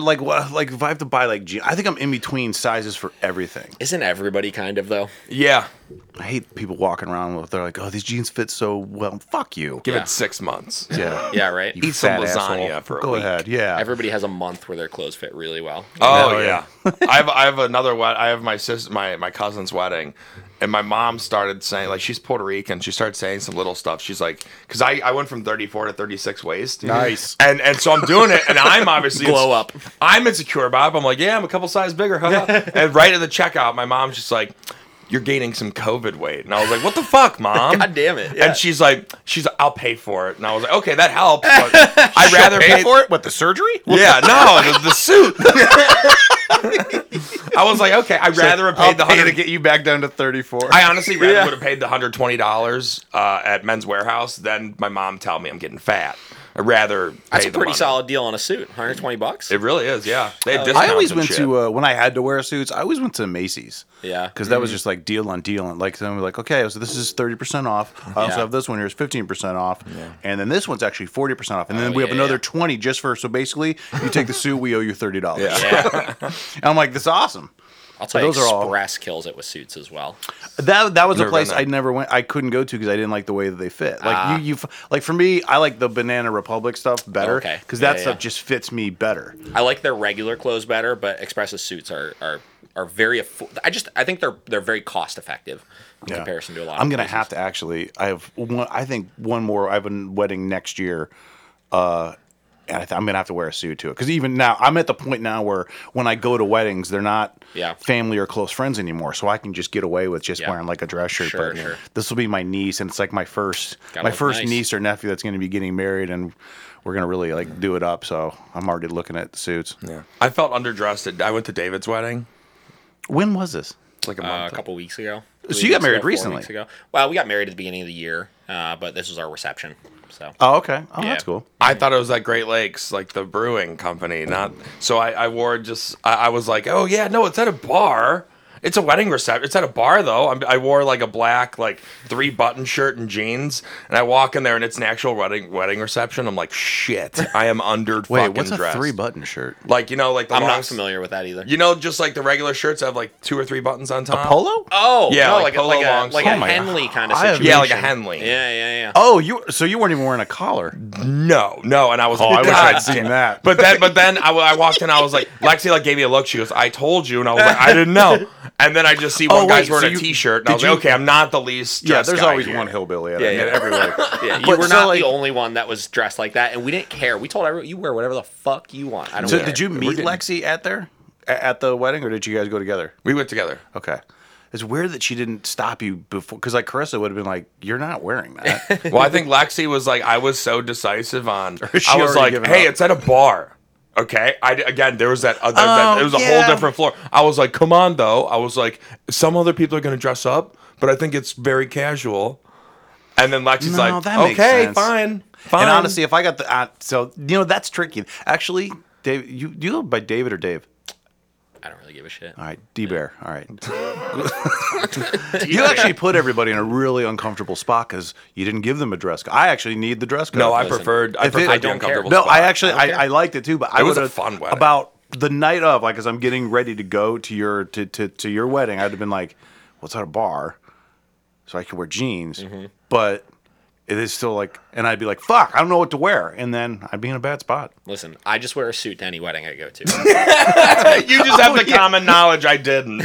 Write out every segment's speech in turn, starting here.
Like when, like what, like if I have to buy like jeans, I think I'm in between sizes for everything. Isn't everybody kind of though? Yeah. I hate people walking around with they're like, oh, these jeans fit so well. Fuck you. Give Yeah. it six months. Yeah. Yeah, right. You Eat some fat lasagna asshole. for a Go week. ahead. Yeah. Everybody has a month where their clothes fit really well. Oh Oh, yeah. I have I have another wed I have my sis my my cousin's wedding, and my mom started saying like she's Puerto Rican. She started saying some little stuff. She's like, because I I went from 34 to 36 waist. Nice. And and so I'm doing it, and I'm obviously Glow up. I'm insecure about. it. I'm like, yeah, I'm a couple sizes bigger. Huh? and right at the checkout, my mom's just like. You're gaining some COVID weight, and I was like, "What the fuck, mom?" God damn it. Yeah. And she's like, "She's, I'll pay for it." And I was like, "Okay, that helps." But I'd rather pay for it. What the surgery? yeah, no, the, the suit. I was like, okay, I'd rather have I'll paid the pay to hundred. get you back down to 34. I honestly rather Yeah. would have paid the hundred twenty dollars uh, at Men's Wearhouse than my mom tell me I'm getting fat. I'd rather. That's a pretty money. solid deal on a suit. 120 bucks. It really is, yeah. They had I always went shit. to uh, when I had to wear suits. I always went to Macy's. Yeah. because that was just like deal on deal, and like then we're like, okay, so this is thirty percent off. I also Yeah. have this one here's fifteen percent off, and then this one's actually forty percent off, and then Oh, we have another yeah. twenty just for. So basically, you take the suit, we owe you thirty dollars. yeah. And I'm like, this is awesome. I'll tell you, those are all- Express kills it with suits as well. That that was a place. I never went. I couldn't go to because I didn't like the way that they fit. Like Ah. you, you, like for me, I like the Banana Republic stuff better Okay. because Yeah, that yeah. stuff just fits me better. I like their regular clothes better, but Express's suits are are, are very. Affo- I just I think they're they're very cost effective in Yeah. comparison to a lot. I'm of gonna places. have to actually. I have one. I think one more. I have a wedding next year. Uh, and I th- I'm gonna have to wear a suit to it because even now I'm at the point now where when I go to weddings, they're not Yeah. family or close friends anymore, so I can just get away with just Yeah. wearing like a dress shirt. Sure, but sure. this will be my niece, and it's like my first Gotta my first nice. niece or nephew that's gonna be getting married, and we're gonna really like do it up. So I'm already looking at the suits. Yeah. I felt underdressed. At, I went to David's wedding. When was this? Like a Uh, month. a couple weeks ago. So you got married ago, recently? weeks ago. Well, we got married at the beginning of the year, uh, but this was our reception. So Oh, okay. Oh, Yeah. that's cool. I thought it was like Great Lakes, like the brewing company, not. So I, I wore just. I, I was like, oh yeah, no, it's at a bar. It's a wedding reception. It's at a bar though. I'm, I wore like a black, like three button shirt and jeans, and I walk in there and it's an actual wedding wedding reception. I'm like, shit, I am under Wait, fucking what's a dressed. three button shirt? Like you know, like the I'm long not s- familiar with that either. You know, just like the regular shirts have like two or three buttons on top. Polo? oh, Yeah, no, like like, a, polo like a long like sleeve. a Oh my God. Henley kind of I have- situation. Yeah, like a Henley. Yeah, yeah, yeah. Oh, you so you weren't even wearing a collar. No, no, and I was. Oh, I wish God I'd seen damn. that. But then, but then I I walked in. I was like, Lexi like gave me a look. She goes, "I told you," and I was like, "I didn't know." And then I just see oh, one Oh, guy's wait, so wearing you- a t-shirt, and I did was like, "Okay, I'm not the least." Yeah, there's guy always here. one hillbilly at Yeah, yeah. every wedding. Yeah, you But were so, not like- the only one that was dressed like that, and we didn't care. We told everyone you wear whatever the fuck you want. I don't So care. did you meet Lexi at there at the wedding, or did you guys go together? We went together. Okay. It's weird that she didn't stop you before, because like Carissa would have been like, "You're not wearing that." Well, I think Lexi was like, I was so decisive on. I was like, "Hey, up? it's at a bar." Okay, I again there was that, that, Oh, that it was a yeah. whole different floor. I was like, "Come on, though." I was like, "Some other people are gonna dress up, but I think it's very casual." And then Lexi's No, like, that "Okay, sense. fine, fine." and honestly, if I got the uh, so you know that's tricky. Actually, Dave, you you go by David or Dave? I don't really give a shit. All right, D Bear. All right. you actually put everybody in a really uncomfortable spot because you didn't give them a dress code. I actually need the dress code. no, I Listen, preferred. I if it- preferred I the don't uncomfortable. No, spot. I actually Okay. I, I liked it too, but I It was a would've- fun wedding. About the night of, like as I'm getting ready to go to your to, to, to your wedding, I'd have been like, "Well, it's at a bar, so I could wear jeans." Mm-hmm. But it is still like, and I'd be like, "Fuck, I don't know what to wear," and then I'd be in a bad spot. Listen, I just wear a suit to any wedding I go to. you just have oh, the common knowledge. I didn't.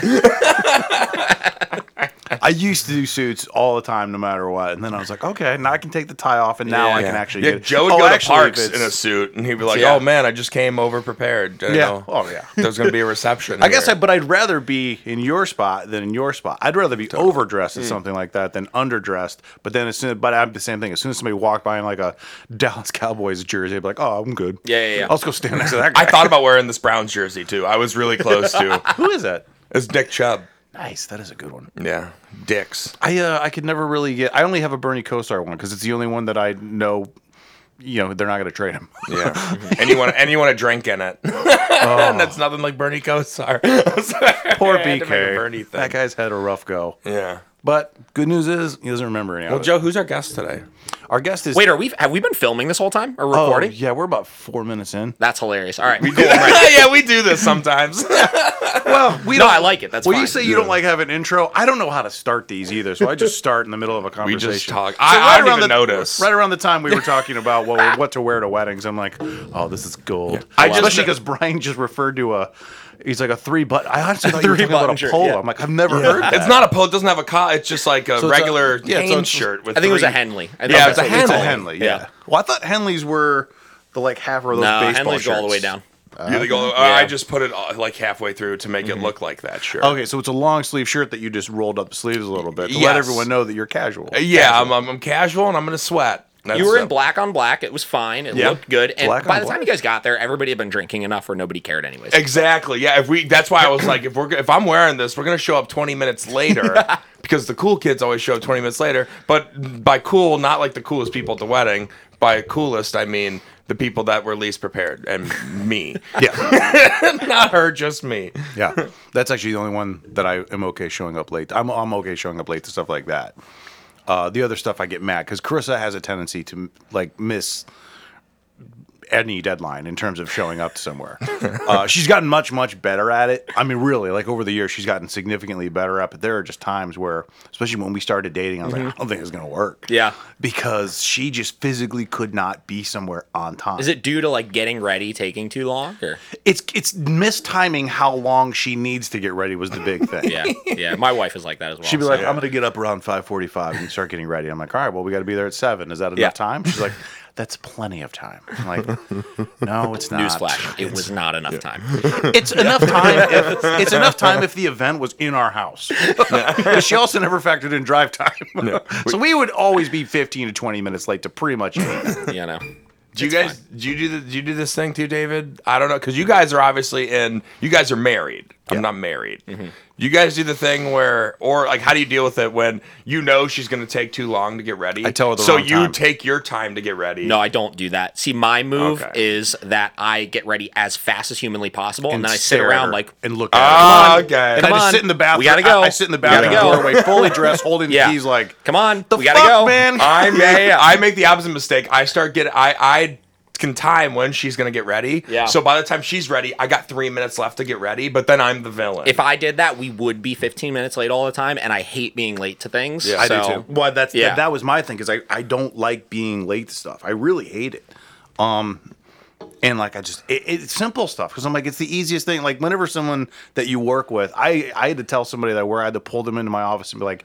I used to do suits all the time, no matter what, and then I was like, "Okay, now I can take the tie off, and now Yeah. I can actually Yeah, get." Joe would Oh, go to actually, parks it's- in a suit, and he'd be like, Yeah. "Oh man, I just came over prepared." You Yeah. know, Oh yeah. There's gonna be a reception. I guess, I, here. but I'd rather be in your spot than in your spot. I'd rather be overdressed Hmm. at something like that than underdressed. But then as soon, but I'm the same thing. As soon as somebody walked by in like a Dallas Cowboys jersey, I'd be like, "Oh, I'm good." Yeah, yeah, yeah. I'll just go stand next to that guy. I thought about wearing this Browns jersey too. I was really close to. who is that? It's Nick Chubb. Nice, that is a good one. Yeah, Dicks. I uh, I could never really get. I only have a Bernie Kosar one because it's the only one that I know. You know, they're not going to trade him. Yeah, and you want and you want to drink in it. and that's nothing like Bernie Kosar. Poor I had to make a BK. That guy's had a rough go. Yeah. But good news is he doesn't remember any Well, of it. Joe, who's our guest today? Our guest is Wait, are we have we been filming this whole time or recording? Oh, recording? yeah, we're about four minutes in. That's hilarious. All right, cool. I'm yeah, we do this sometimes. Well, we No, don't- I like it. That's well, fine. you say you don't like having an intro. I don't know how to start these either, so I just start in the middle of a conversation. we conversation. just talk. So I, I don't even the, notice. Right around the time we were talking about what what to wear to weddings, I'm like, oh, this is gold. I I just- especially because Brian just referred to a. He's like a three button. I honestly thought you were three talking about button a shirt, polo. yeah. I'm like, I've never heard that. It's not a polo. It doesn't have a collar. It's just like a it's a- regular yeah, so it's- shirt. with. I think it was a three- Henley. I think Yeah, that's it's a what It's a Henley. Henley. Yeah. Well, I thought Henleys were the like half of those No, baseball Henleys go all the way shirts. down. Yeah, they go, uh, Yeah. I just put it uh, like halfway through to make it look like that shirt. Okay, so it's a long sleeve shirt that you just rolled up the sleeves a little bit to let Yes. everyone know that you're casual. Uh, Yeah, I'm, I'm, I'm casual and I'm gonna sweat. That's You were in black on black. It was fine. It Yeah. looked good. And Black by on the time you guys got there, everybody had been drinking enough where nobody cared anyways. Exactly. Yeah. If we, that's why I was like, if we're, if I'm wearing this, we're gonna show up 20 minutes later because the cool kids always show up 20 minutes later. But by cool, not like the coolest people at the wedding. By coolest, I mean the people that were least prepared and me. Yeah. not her, just me. Yeah, that's actually the only one that I am okay showing up late. I'm I'm okay showing up late to stuff like that. Uh, the other stuff I get mad because Carissa has a tendency to like miss any deadline in terms of showing up somewhere. uh, she's gotten much much better at it. I mean, really, like over the years, she's gotten significantly better at. it. But there are just times where, especially when we started dating, I was like, I don't think it's gonna work. Yeah. because she just physically could not be somewhere on time. Is it due to like getting ready taking too long? Or It's it's mistiming how long she needs to get ready was the big thing. yeah, yeah. My wife is like that as well. She'd be so- like, I'm gonna get up around five forty-five and start getting ready. I'm like, all right, well, we got to be there at seven. Is that enough Yeah. time? She's like, that's plenty of time. I'm like, no, it's not. Newsflash: It was not enough time. It's enough time. If, it's enough time if the event was in our house. But she also never factored in drive time. so we would always be 15 to 20 minutes late to pretty much anything. You know. Do you guys? Do you do the, do you do this thing too, David? I don't know because you guys are obviously in. You guys are married. I'm not married. Mm-hmm. You guys do the thing where, or like, how do you deal with it when you know she's going to take too long to get ready? I tell her the so wrong you time. take your time to get ready. No, I don't do that. See, my move Okay. is that I get ready as fast as humanly possible, and, then I sit stare at around her like, and look at Ah, her. okay. And Come I just on. sit in the bathroom. We gotta go. I, I sit in the We gotta bathroom go. doorway, fully dressed, holding Yeah. the keys, like "Come on, the we gotta fuck, go, man. I make Yeah, yeah. I make the opposite mistake. I start getting I I can time when she's gonna get ready. Yeah. So by the time she's ready, I got three minutes left to get ready. But then I'm the villain. If I did that, we would be 15 minutes late all the time, and I hate being late to things. Yeah, I do too. Well, that's Yeah. that, that was my thing because I, I don't like being late to stuff. I really hate it. Um, and like I just it, it's simple stuff because I'm like it's the easiest thing. Like whenever someone that you work with, I I had to tell somebody that where I had to pull them into my office and be like.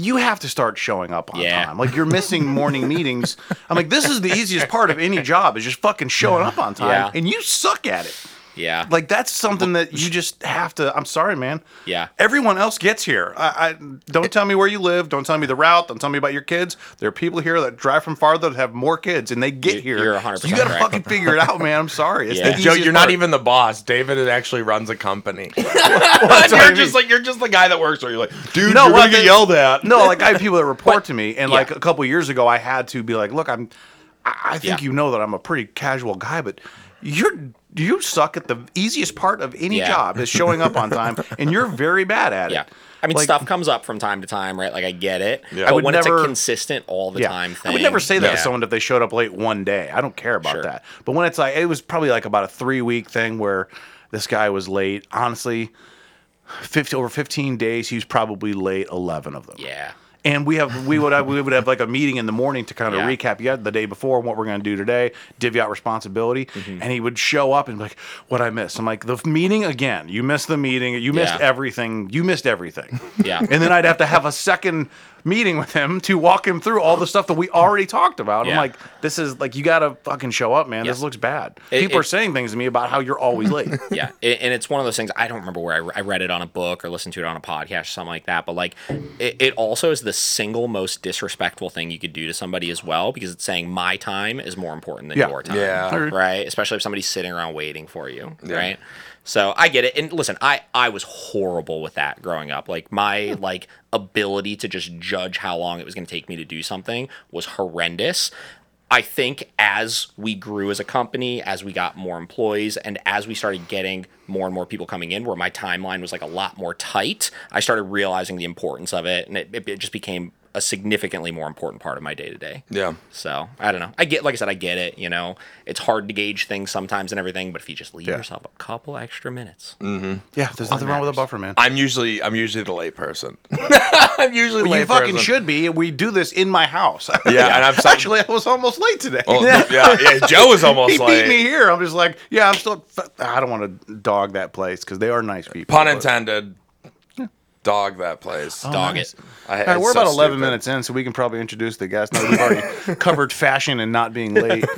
You have to start showing up on Yeah. time. Like you're missing morning meetings. I'm like, this is the easiest part of any job is just fucking showing up on time, Yeah. and you suck at it. Yeah. Like that's something that you just have to. I'm sorry, man. Yeah. Everyone else gets here. I, I don't tell me where you live. Don't tell me the route. Don't tell me about your kids. There are people here that drive from farther that have more kids, and they get You- here. you're 100% So you got to correct. fucking figure it out, man. I'm sorry. It's Yeah. the Joe, you're not part. even the boss. David actually runs a company. what you're mean. just like you're just the guy that works there. You're like, dude, No, you're well, gonna get yelled at. No, like I have people that report to me, and yeah. like a couple years ago, I had to be like, look, I'm. I, I think Yeah. you know that I'm a pretty casual guy, but you're you suck at the easiest part of any Yeah. job is showing up on time, and you're very bad at it. yeah. I mean, Like- stuff comes up from time to time, right? Like, I get it. Yeah. But I would when never- it's a consistent all the time thing. I would never say that yeah. to someone if they showed up late one day. I don't care about Sure. that. But when it's like it was probably like about a three week thing where this guy was late. Honestly, fifty over fifteen days, he was probably late eleven of them. Yeah. And we have we would have, we would have like a meeting in the morning to kind of Yeah. recap yeah the day before what we're going to do today, divvy out responsibility, Mm-hmm. and he would show up and be like, "What I missed?" I'm like, "The meeting again. You missed the meeting. You missed Yeah. everything. You missed everything." Yeah. and then I'd have to have a second meeting with him to walk him through all the stuff that we already talked about. I'm like, "This is like you got to fucking show up, man. This looks bad." It- People are saying things to me about how you're always late. yeah it, and it's one of those things i don't remember where I, re- I read it on a book or listened to it on a podcast or something like that but like it, it also is the single most disrespectful thing you could do to somebody as well because it's saying my time is more important than Yeah. your time Yeah. right especially if somebody's sitting around waiting for you right so i get it. And listen i i was horrible with that growing up. Like my like ability to just judge how long it was going to take me to do something was horrendous. I think as we grew as a company, as we got more employees, and as we started getting more and more people coming in, where my timeline was like a lot more tight, I started realizing the importance of it, and it, it, it just became a significantly more important part of my day to day. Yeah. So I don't know. I get, like I said, I get it. You know, it's hard to gauge things sometimes and everything, but if you just leave Yeah. yourself a couple extra minutes, mm-hmm. Yeah, there's nothing wrong with a buffer, man. I'm usually I'm usually the late person. I'm usually the you fucking person. should be. We do this in my house. Yeah, and I'm so- actually I was almost late today. Well, oh, yeah, yeah. Joe was almost he like beat me here. I'm just like, yeah, I'm still. I don't want to dog that place because they are nice people. pun but- intended. Dog that place. dog nice. it. I, All right, we're so about 11 stupid. minutes in, so we can probably introduce the guest. Now we've already covered fashion and not being late,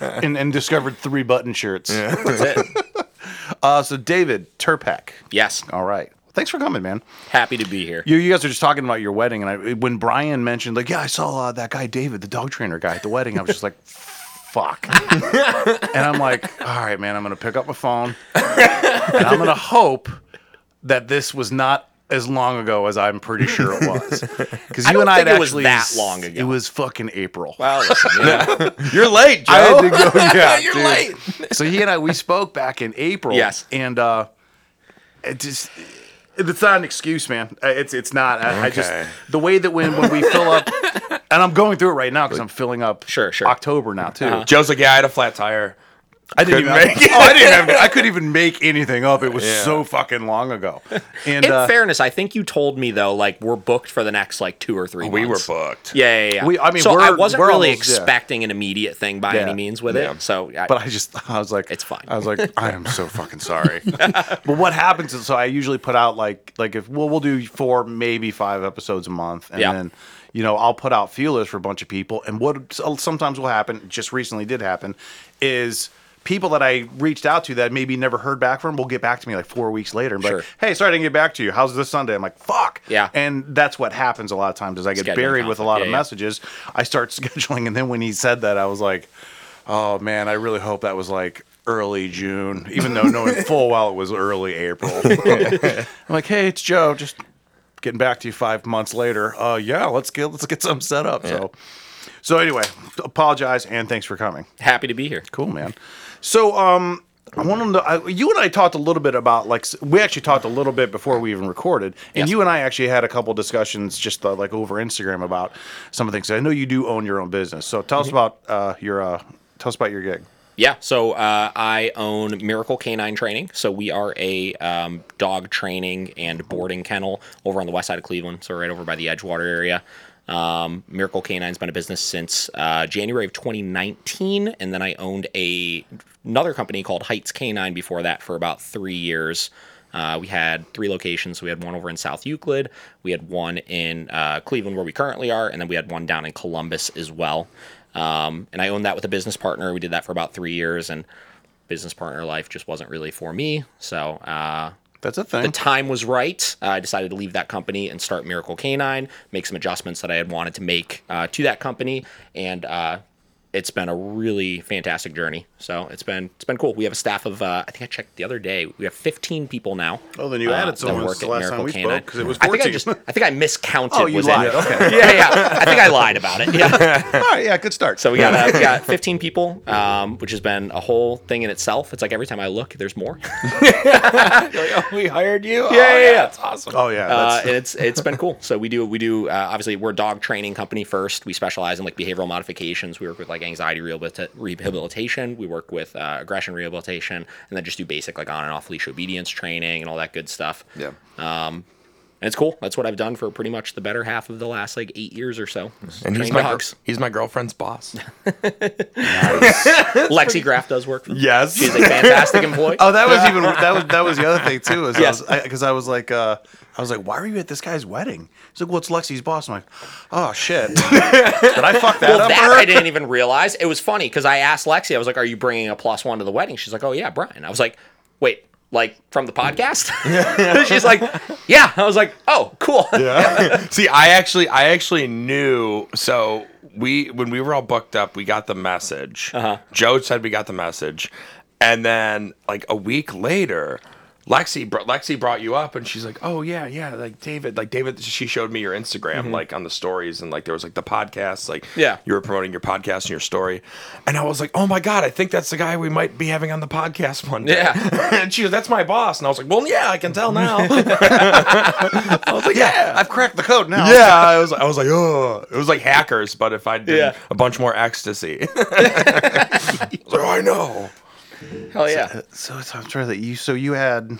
and, and discovered three button shirts. That's it. Uh, so David Turpak. Yes. All right, thanks for coming, man. Happy to be here. You, you guys are just talking about your wedding, and I, when Brian mentioned, like, yeah, I saw uh, that guy David, the dog trainer guy, at the wedding. I was just like, fuck. and I'm like, all right, man, I'm gonna pick up my phone, and I'm gonna hope that this was not as long ago as I'm pretty sure it was. Because you don't and I had think it was actually that long ago. It was fucking April. Well, listen, you know, You're late, Joe. I had to go. Yeah, You're dude. late. So he and I we spoke back in April. Yes. and uh, it just it's not an excuse, man. Uh, It's it's not. I, I just the way that when when we fill up, and I'm going through it right now because I'm filling up. Sure, sure. October now too. Joe's like, yeah, I had a flat tire. I didn't even make it. Oh, I didn't. Have, I couldn't even make anything up. It was Yeah. so fucking long ago. And in uh, fairness, I think you told me though, like we're booked for the next like two or three. We were booked. Yeah, yeah, yeah. We- I mean, so I wasn't really almost- yeah. expecting an immediate thing by Yeah. any means with Yeah. it. So, I, But I just, I was like, It's fine. I was like, I am so fucking sorry. but what happens is, so I usually put out like, like if well, we'll do four, maybe five episodes a month, and Yeah. then, you know, I'll put out feelers for a bunch of people. And what sometimes will happen, just recently did happen, is people that I reached out to that maybe never heard back from will get back to me like four weeks later and be like, hey, sorry I didn't get back to you. How's this Sunday? I'm like, fuck. Yeah. And that's what happens a lot of times is I get Scheduling buried with a lot conflict. of Yeah, yeah. messages. I start scheduling, and then when he said that, I was like. Oh man, I really hope that was like early June, even though knowing full well it was early April. I'm like, hey, it's Joe, just getting back to you five months later. Uh, yeah, let's get let's get something set up. So, so anyway, apologize and thanks for coming. happy to be here. Cool, man. So, um, I want to. I, you and I talked a little bit about like we actually talked a little bit before we even recorded, and Yes. you and I actually had a couple discussions just uh, like over Instagram about some of the things. I know you do own your own business, so tell us about uh, your uh, tell us about your gig. Yeah, so uh, I own Miracle Canine Training. So we are a um, dog training and boarding kennel over on the west side of Cleveland, so right over by the Edgewater area. Um, Miracle Canine's been a business since uh, January of 2019, and then I owned a another company called Heights Canine before that for about three years. Uh, we had three locations. We had one over in South Euclid, we had one in uh, Cleveland where we currently are, and then we had one down in Columbus as well. Um, and I owned that with a business partner. We did that for about three years, and business partner life just wasn't really for me. So uh, That's a thing. the time was right. Uh, I decided to leave that company and start Miracle Canine, make some adjustments that I had wanted to make uh, to that company, and uh, it's been a really fantastic journey. So it's been it's been cool. We have a staff of uh, I think I checked the other day. We have 15 people now. Oh, then you uh, added someone work at last time Miracle we spoke, Canine. 'cause it was I think I 14. just I think I miscounted. Oh, you was lied. It. Okay. yeah, yeah. I think I lied about it. Yeah. All right, yeah, good start. So we got uh, we got 15 people, um, which has been a whole thing in itself. It's like every time I look, there's more. we hired you. Yeah, yeah, yeah. That's awesome. oh yeah, Uh, that's, and it's it's been cool. So we do we do uh, obviously we're a dog training company first. We specialize in like behavioral modifications. We work with like anxiety rehabilitation. We work with uh, aggression rehabilitation, and then just do basic like on and off leash obedience training and all that good stuff. Yeah. And it's cool. That's what I've done for pretty much the better half of the last like eight years or so. And he's my, gir- dogs. he's my girlfriend's boss. Lexi Graff does work. For me. yes. She's a fantastic employee. Oh, that was even that was that was the other thing too. Is Yes. because I, 'cause I was like, uh, I was like, why were you at this guy's wedding? He's like, well, it's Lexi's boss. I'm like, oh shit, did I fuck that Well, up? that for her? I didn't even realize. It was funny because I asked Lexi, I was like, "Are you bringing a plus one to the wedding?" She's like, "Oh yeah, Brian." I was like, "Wait, like from the podcast?" She's like, "Yeah." I was like, "Oh, cool." yeah See, I actually, I actually knew. So we, when we were all booked up, we got the message. Uh-huh. Joe said we got the message, and then like a week later, Lexi, br- Lexi brought you up, and she's like, "Oh yeah, yeah, like David, like David." She showed me your Instagram, like on the stories, and like there was like the podcast, like Mm-hmm. Yeah. you were promoting your podcast and your story, and I was like, "Oh my god, I think that's the guy we might be having on the podcast one day." Yeah. and she was, "That's my boss," and I was like, "Well, yeah, I can tell now." I was like, "Yeah." I've cracked the code now. yeah, I was, I was like, oh, it was like hackers, but if I did Yeah. a bunch more ecstasy, I was like, oh, I know. Hell yeah. So, so I'm trying to. You so you had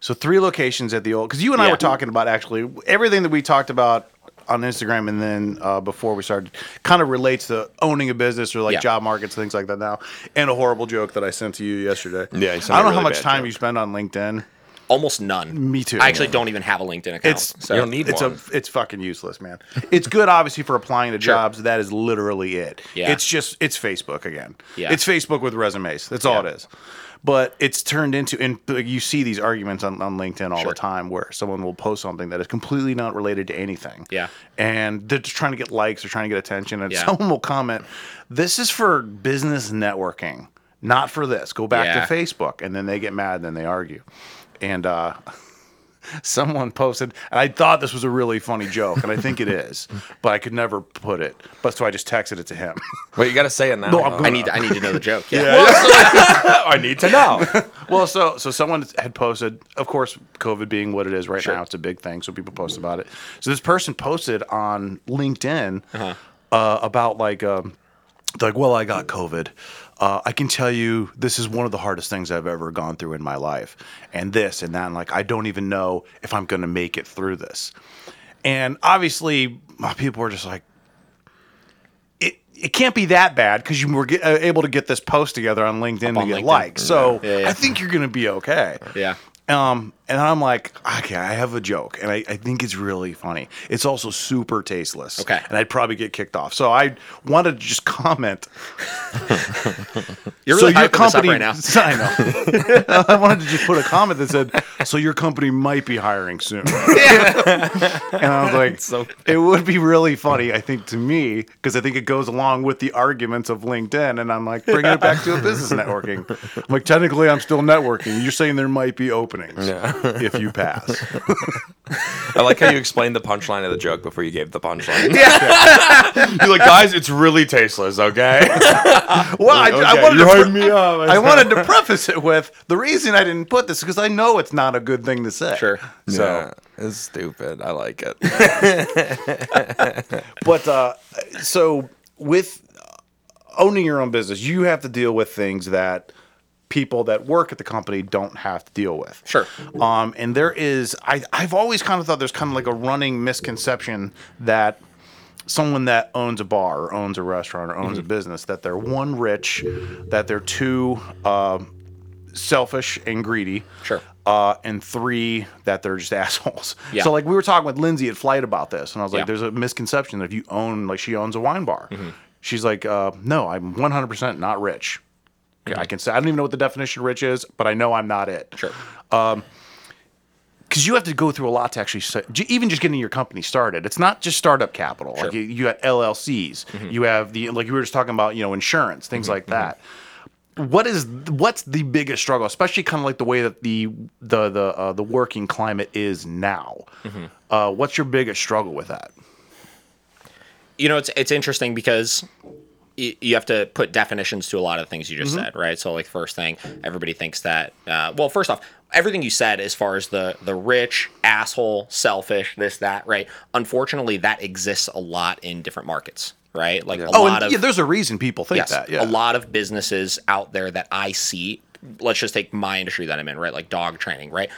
so three locations at the old because you and I Yeah. were talking about actually everything that we talked about on Instagram and then uh, before we started kind of relates to owning a business or like Yeah. job markets things like that now. And a horrible joke that I sent to you yesterday. Yeah, you sent I don't know how much bad time joke. you spend on LinkedIn. Almost none. Me too. I actually don't even have a LinkedIn account. It's so. You don't need it's one. a it's fucking useless, man. It's good obviously for applying to jobs. That is literally it. Yeah. It's just it's Facebook again. Yeah. It's Facebook with resumes. That's all Yeah. it is. But it's turned into and you see these arguments on, on LinkedIn all Sure. the time where someone will post something that is completely not related to anything. Yeah. And they're just trying to get likes or trying to get attention. And Yeah. someone will comment, This is for business networking, not for this. Go back Yeah. to Facebook. And then they get mad and then they argue. And uh someone posted, and I thought this was a really funny joke, and I think it is, but I could never put it. But so I just texted it to him. Wait, you got to say it now. No, I'm though. gonna- I need I need to know the joke. Yeah. I need to know. well, so so someone had posted, of course, COVID being what it is right Sure. now, it's a big thing, so people post about it. So this person posted on LinkedIn Uh-huh. uh, about like. Um, like, well, I got COVID. Uh, I can tell you this is one of the hardest things I've ever gone through in my life. And this and that. And like, I don't even know if I'm going to make it through this. And obviously, my people were just like, it, it can't be that bad because you were get, uh, able to get this post together on LinkedIn to on get LinkedIn. likes. So Yeah, yeah. I think you're going to be okay. Yeah. Um, and I'm like, okay, I have a joke, and I, I think it's really funny. It's also super tasteless. Okay. And I'd probably get kicked off. So I wanted to just comment. You're so really hyping this up right now. I know. I wanted to just put a comment that said, "So your company might be hiring soon." and I was like, so- "It would be really funny, I think, to me, because I think it goes along with the arguments of LinkedIn." And I'm like, bringing it back to a business networking. I'm like, technically, I'm still networking. You're saying there might be openings if you pass. I like how you explained the punchline of the joke before you gave the punchline. Yeah. You're like, guys, it's really tasteless, okay? Well, I, I Okay, wanted to pre- me up. I wanted to preface it with the reason I didn't put this because I know it's not a good thing to say. Sure. So, yeah, it's stupid. I like it. but uh, so with owning your own business, you have to deal with things that people that work at the company don't have to deal with. Sure. Um, and there is, I, I've always kind of thought there's kind of like a running misconception that someone that owns a bar or owns a restaurant or owns Mm-hmm. a business that they're one rich, that they're two um, selfish and greedy. Sure. Uh, and three that they're just assholes. Yeah. So like we were talking with Lindsay at Flight about this, and I was like, Yeah. "There's a misconception that if you own like she owns a wine bar." Mm-hmm. She's like, uh, "No, I'm 100 percent not rich. Mm-hmm. I can say I don't even know what the definition of rich is, but I know I'm not it. Sure. Because you have to go through a lot to actually even just getting your company started. It's not just startup capital. Like you, you got LLCs. Mm-hmm. You have the like you were just talking about, you know, insurance, things like that. What is what's the biggest struggle, especially kind of like the way that the the the uh, the working climate is now? Mm-hmm. Uh, what's your biggest struggle with that? you know it's it's interesting because you have to put definitions to a lot of things you just Mm-hmm. said right so like first thing everybody thinks that uh, well first off everything you said as far as the the rich asshole selfish this that right unfortunately that exists a lot in different markets right like a Oh, lot and of yeah, there's a reason people think yes, that. Yeah, a lot of businesses out there that I see. Let's just take my industry that I'm in, right? Like dog training, right?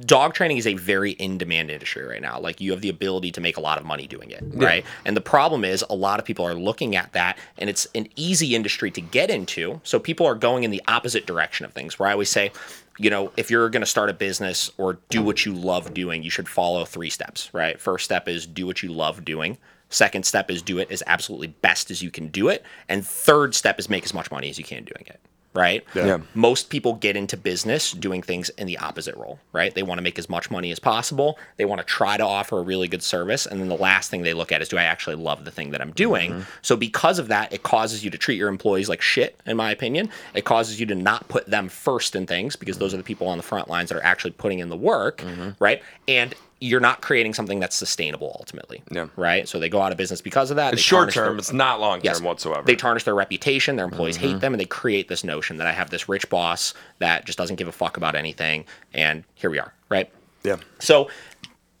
Dog training is a very in-demand industry right now. Like you have the ability to make a lot of money doing it, right? And the problem is a lot of people are looking at that, and it's an easy industry to get into. So people are going in the opposite direction of things. Where I always say, you know, if you're going to start a business or do what you love doing, you should follow three steps, right? First step is do what you love doing. Second step is do it as absolutely best as you can do it. And third step is make as much money as you can doing it. Right? Yeah. Most people get into business doing things in the opposite role, right? They want to make as much money as possible. They want to try to offer a really good service. And then the last thing they look at is do I actually love the thing that I'm doing? Mm-hmm. So, because of that, it causes you to treat your employees like shit, in my opinion. It causes you to not put them first in things because those are the people on the front lines that are actually putting in the work, mm-hmm. right? And you're not creating something that's sustainable ultimately. Yeah. Right. So they go out of business because of that. It's short tarnish their- term. It's not long term Yes. whatsoever. They tarnish their reputation. Their employees hate mm-hmm. them, and they create this notion that I have this rich boss that just doesn't give a fuck about anything. And here we are, right? yeah. So,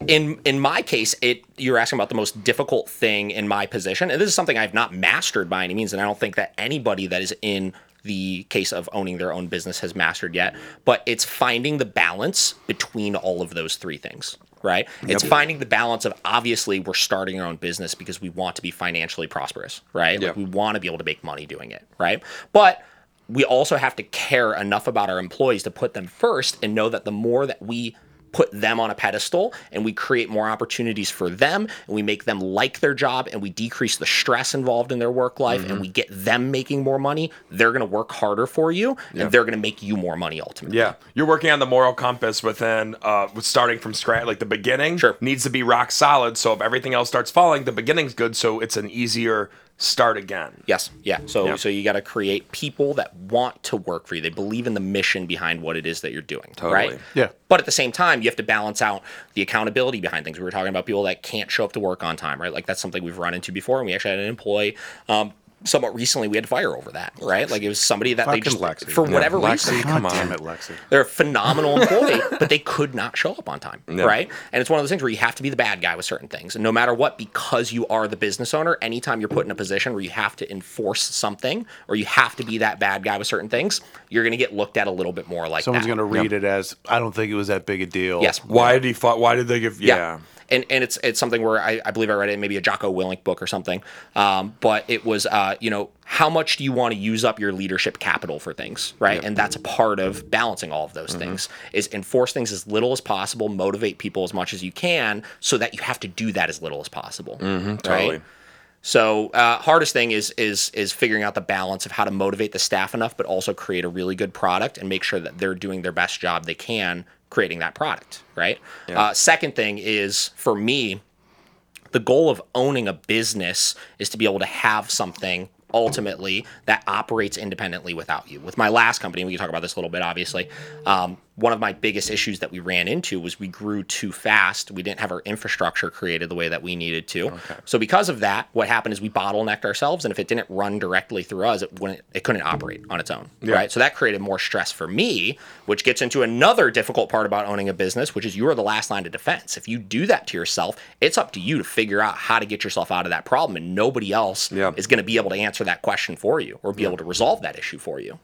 in in my case, it you're asking about the most difficult thing in my position, and this is something I've not mastered by any means, and I don't think that anybody that is in the case of owning their own business has mastered yet. But it's finding the balance between all of those three things. Right. It's finding the balance of obviously we're starting our own business because we want to be financially prosperous, right? Yeah. Like we want to be able to make money doing it, right? But we also have to care enough about our employees to put them first and know that the more that we put them on a pedestal and we create more opportunities for them and we make them like their job and we decrease the stress involved in their work life Mm-hmm. and we get them making more money, they're going to work harder for you and they're going to make you more money ultimately. Yeah, you're working on the moral compass within, uh, with starting from scratch. Like the beginning Sure. needs to be rock solid. So if everything else starts falling, the beginning's good. So it's an easier start again. Yes. Yeah. So Yeah. so you got to create people that want to work for you. They believe in the mission behind what it is that you're doing. Totally. Right. Yeah. But at the same time, you have to balance out the accountability behind things. We were talking about people that can't show up to work on time, right? Like that's something we've run into before. And we actually had an employee. Um, Somewhat recently, we had to fire over that, right? Like it was somebody that they just, Lexi. for Yeah, whatever Lexi, reason, come on. Damn it, Lexi. they're a phenomenal employee, but they could not show up on time, right? And it's one of those things where you have to be the bad guy with certain things. And no matter what, because you are the business owner, anytime you're put in a position where you have to enforce something or you have to be that bad guy with certain things, you're going to get looked at a little bit more like Someone's going to read it as, I don't think it was that big a deal. Yes. Why did he? Fought, why did they give? Yeah. And, and it's it's something where I, I believe I read it in maybe a Jocko Willink book or something. Um, but it was uh, you know how much do you want to use up your leadership capital for things, right? And that's a part of balancing all of those Mm-hmm. things is enforce things as little as possible, motivate people as much as you can, so that you have to do that as little as possible. Mm-hmm, Totally. Right? So uh, hardest thing is is is figuring out the balance of how to motivate the staff enough, but also create a really good product and make sure that they're doing their best job they can creating that product. Right. Uh, second thing is for me, the goal of owning a business is to be able to have something ultimately that operates independently without you. With my last company, we can talk about this a little bit, obviously. Um, one of my biggest issues that we ran into was we grew too fast. We didn't have our infrastructure created the way that we needed to. So because of that, what happened is we bottlenecked ourselves, and if it didn't run directly through us, it wouldn't, it couldn't operate on its own, right? So that created more stress for me, which gets into another difficult part about owning a business, which is you are the last line of defense. If you do that to yourself, it's up to you to figure out how to get yourself out of that problem, and nobody else Yeah. is going to be able to answer that question for you or be able to resolve that issue for you,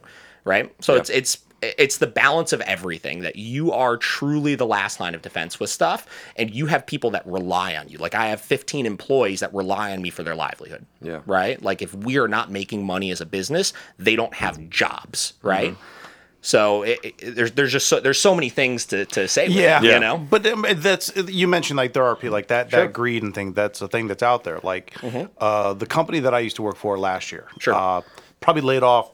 right? So it's it's it's the balance of everything that you are truly the last line of defense with stuff and you have people that rely on you like i have 15 employees that rely on me for their livelihood Yeah. right like if we are not making money as a business they don't have jobs right so it, it- there's there's just so, there's so many things to, to say with Yeah, it, you know But um, that's you mentioned like there are people like that. That greed and thing. That's a thing that's out there. Like uh, the company that I used to work for last year. Sure. Uh, probably laid off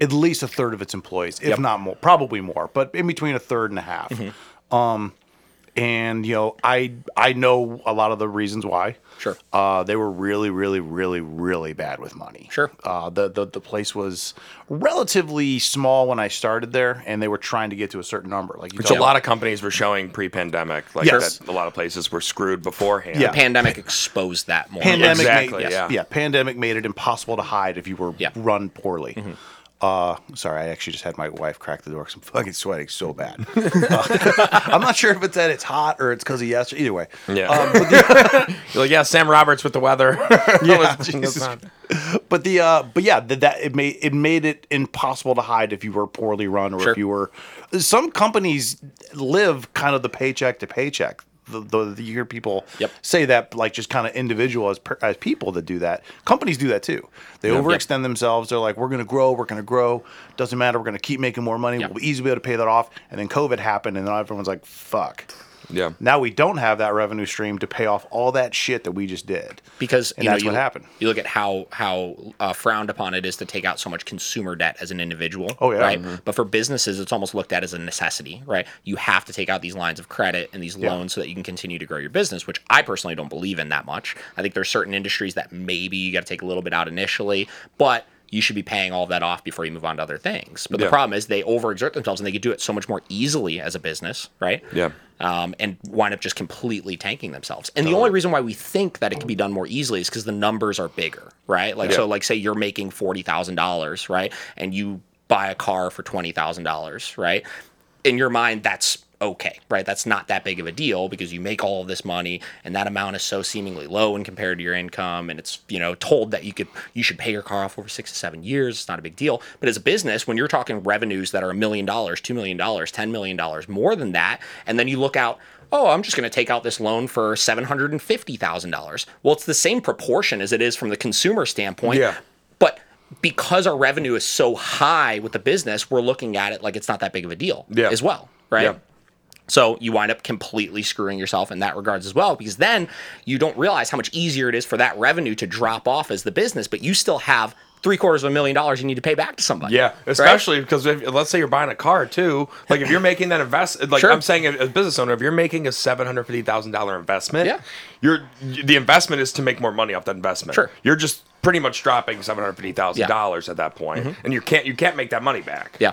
at least a third of its employees, if Yep. not more, probably more, but in between a third and a half. Um, and you know, I I know a lot of the reasons why. Sure. Uh, they were really, really, really, really bad with money. Sure. Uh, the, the the place was relatively small when I started there, and they were trying to get to a certain number. Like you Which a lot of companies were showing pre-pandemic, like Yes. that. A lot of places were screwed beforehand. Yeah. pandemic exposed that more pandemic Exactly, made, yeah. yeah pandemic made it impossible to hide if you were Yeah. Mm-hmm. run poorly uh sorry i actually just had my wife crack the door 'cause i'm fucking sweating so bad Uh, i'm not sure if it's that it's hot or it's because of yesterday either way Yeah. um, the, You're like, yeah, Sam Roberts with the weather. yeah, Jesus. but the uh but yeah that, that it made it made it impossible to hide if you were poorly run or Sure. if you were some companies live kind of the paycheck to paycheck the, the, you hear people Yep. say that like just kind of individual as, per, as people that do that. Companies do that too. They overextend themselves. They're like we're going to grow we're going to grow. Doesn't matter. We're going to keep making more money. Yep. we'll be easily be able to pay that off. And then covid happened and then everyone's like fuck Yeah. Now we don't have that revenue stream to pay off all that shit that we just did. because And you know, that's you, what happened. You look at how how uh, frowned upon it is to take out so much consumer debt as an individual. Oh, yeah. right. But for businesses, it's almost looked at as a necessity, right? You have to take out these lines of credit and these Yeah. loans so that you can continue to grow your business, which I personally don't believe in that much. I think there's certain industries that maybe you got to take a little bit out initially, but you should be paying all of that off before you move on to other things. But Yeah. the problem is they overexert themselves and they could do it so much more easily as a business, right? Yeah. um, and wind up just completely tanking themselves. And the only reason why we think that it can be done more easily is because the numbers are bigger, right? Like, so, like, say you're making forty thousand dollars, right, and you buy a car for twenty thousand dollars, right? In your mind, that's okay, right? That's not that big of a deal because you make all of this money, and that amount is so seemingly low when compared to your income, and it's you know told that you could you should pay your car off over six to seven years. It's not a big deal. But as a business, when you're talking revenues that are a million dollars, two million dollars, ten million dollars, more than that, and then you look out oh, I'm just going to take out this loan for $750,000. Well, it's the same proportion as it is from the consumer standpoint. Yeah. But because our revenue is so high with the business, we're looking at it like it's not that big of a deal Yeah. as well, right? Yeah. So you wind up completely screwing yourself in that regards as well, because then you don't realize how much easier it is for that revenue to drop off as the business, but you still have three quarters of a million dollars you need to pay back to somebody. Yeah, right? especially because if, let's say you're buying a car too. Like if you're making that invest, like Sure. I'm saying, as a business owner, if you're making a seven hundred fifty thousand dollar investment, Yeah. you're the investment is to make more money off that investment. Sure. you're just pretty much dropping seven hundred fifty thousand Yeah. Mm-hmm. dollars at that point, and you can't you can't make that money back. Yeah.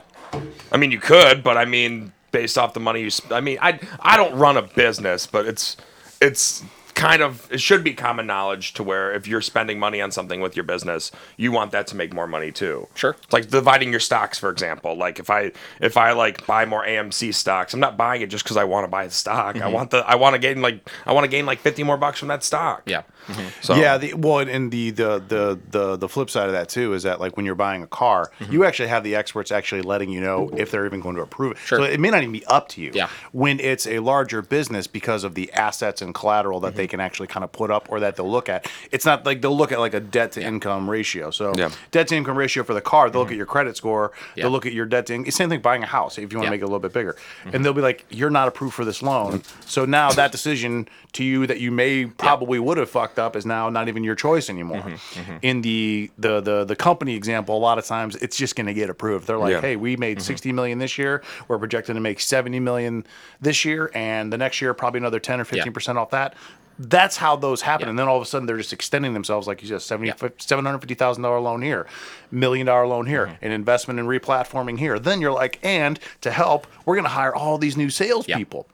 I mean you could, but I mean based off the money you, sp- I mean I I don't run a business, but it's it's kind of it should be common knowledge to where if you're spending money on something with your business, you want that to make more money too. Sure. It's like dividing your stocks, for example. Like if I if I like buy more AMC stocks, I'm not buying it just because I want to buy the stock. Mm-hmm. I want the I want to gain like I want to gain like 50 more bucks from that stock. Yeah. So Yeah, the, well, and the, the the the the flip side of that too is that like when you're buying a car, mm-hmm. you actually have the experts actually letting you know if they're even going to approve it. Sure. So it may not even be up to you. Yeah. When it's a larger business because of the assets and collateral that Mm-hmm. they can actually kind of put up or that they'll look at, it's not like they'll look at like a debt to income ratio. So Yeah. debt to income ratio for the car, they'll look mm-hmm. at your credit score, Yeah. they'll look at your debt to in- same thing buying a house if you want Yeah. to make it a little bit bigger, and mm-hmm. they'll be like, you're not approved for this loan. So now that decision to you that you may probably would have fucked up is now not even your choice anymore. Mm-hmm, mm-hmm. In the, the the the company example, a lot of times it's just going to get approved. They're like, Yeah. hey, we made mm-hmm. 60 million this year. We're projected to make 70 million this year, and the next year probably another 10 or 15 percent off that. That's how those happen, Yeah. and then all of a sudden they're just extending themselves, like you said, 70, Yeah. seven hundred fifty thousand dollar loan here, million dollar loan here, Mm-hmm. an investment in replatforming here. Then you're like, and to help, we're going to hire all these new salespeople.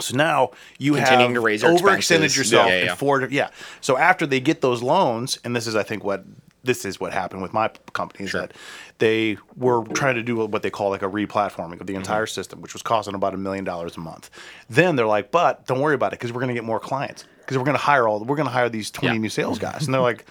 So now you Mm-hmm. Continuing have to raise overextended yourself Yeah, yeah, in yeah. four. Yeah. So after they get those loans, and this is, I think, what this is what happened with my company is Sure. that they were trying to do what they call like a replatforming of Mm-hmm. the entire system, which was costing about a million dollars a month. Then they're like, but don't worry about it because we're going to get more clients because we're going to hire all we're going to hire these twenty Yeah. new sales guys, and they're like.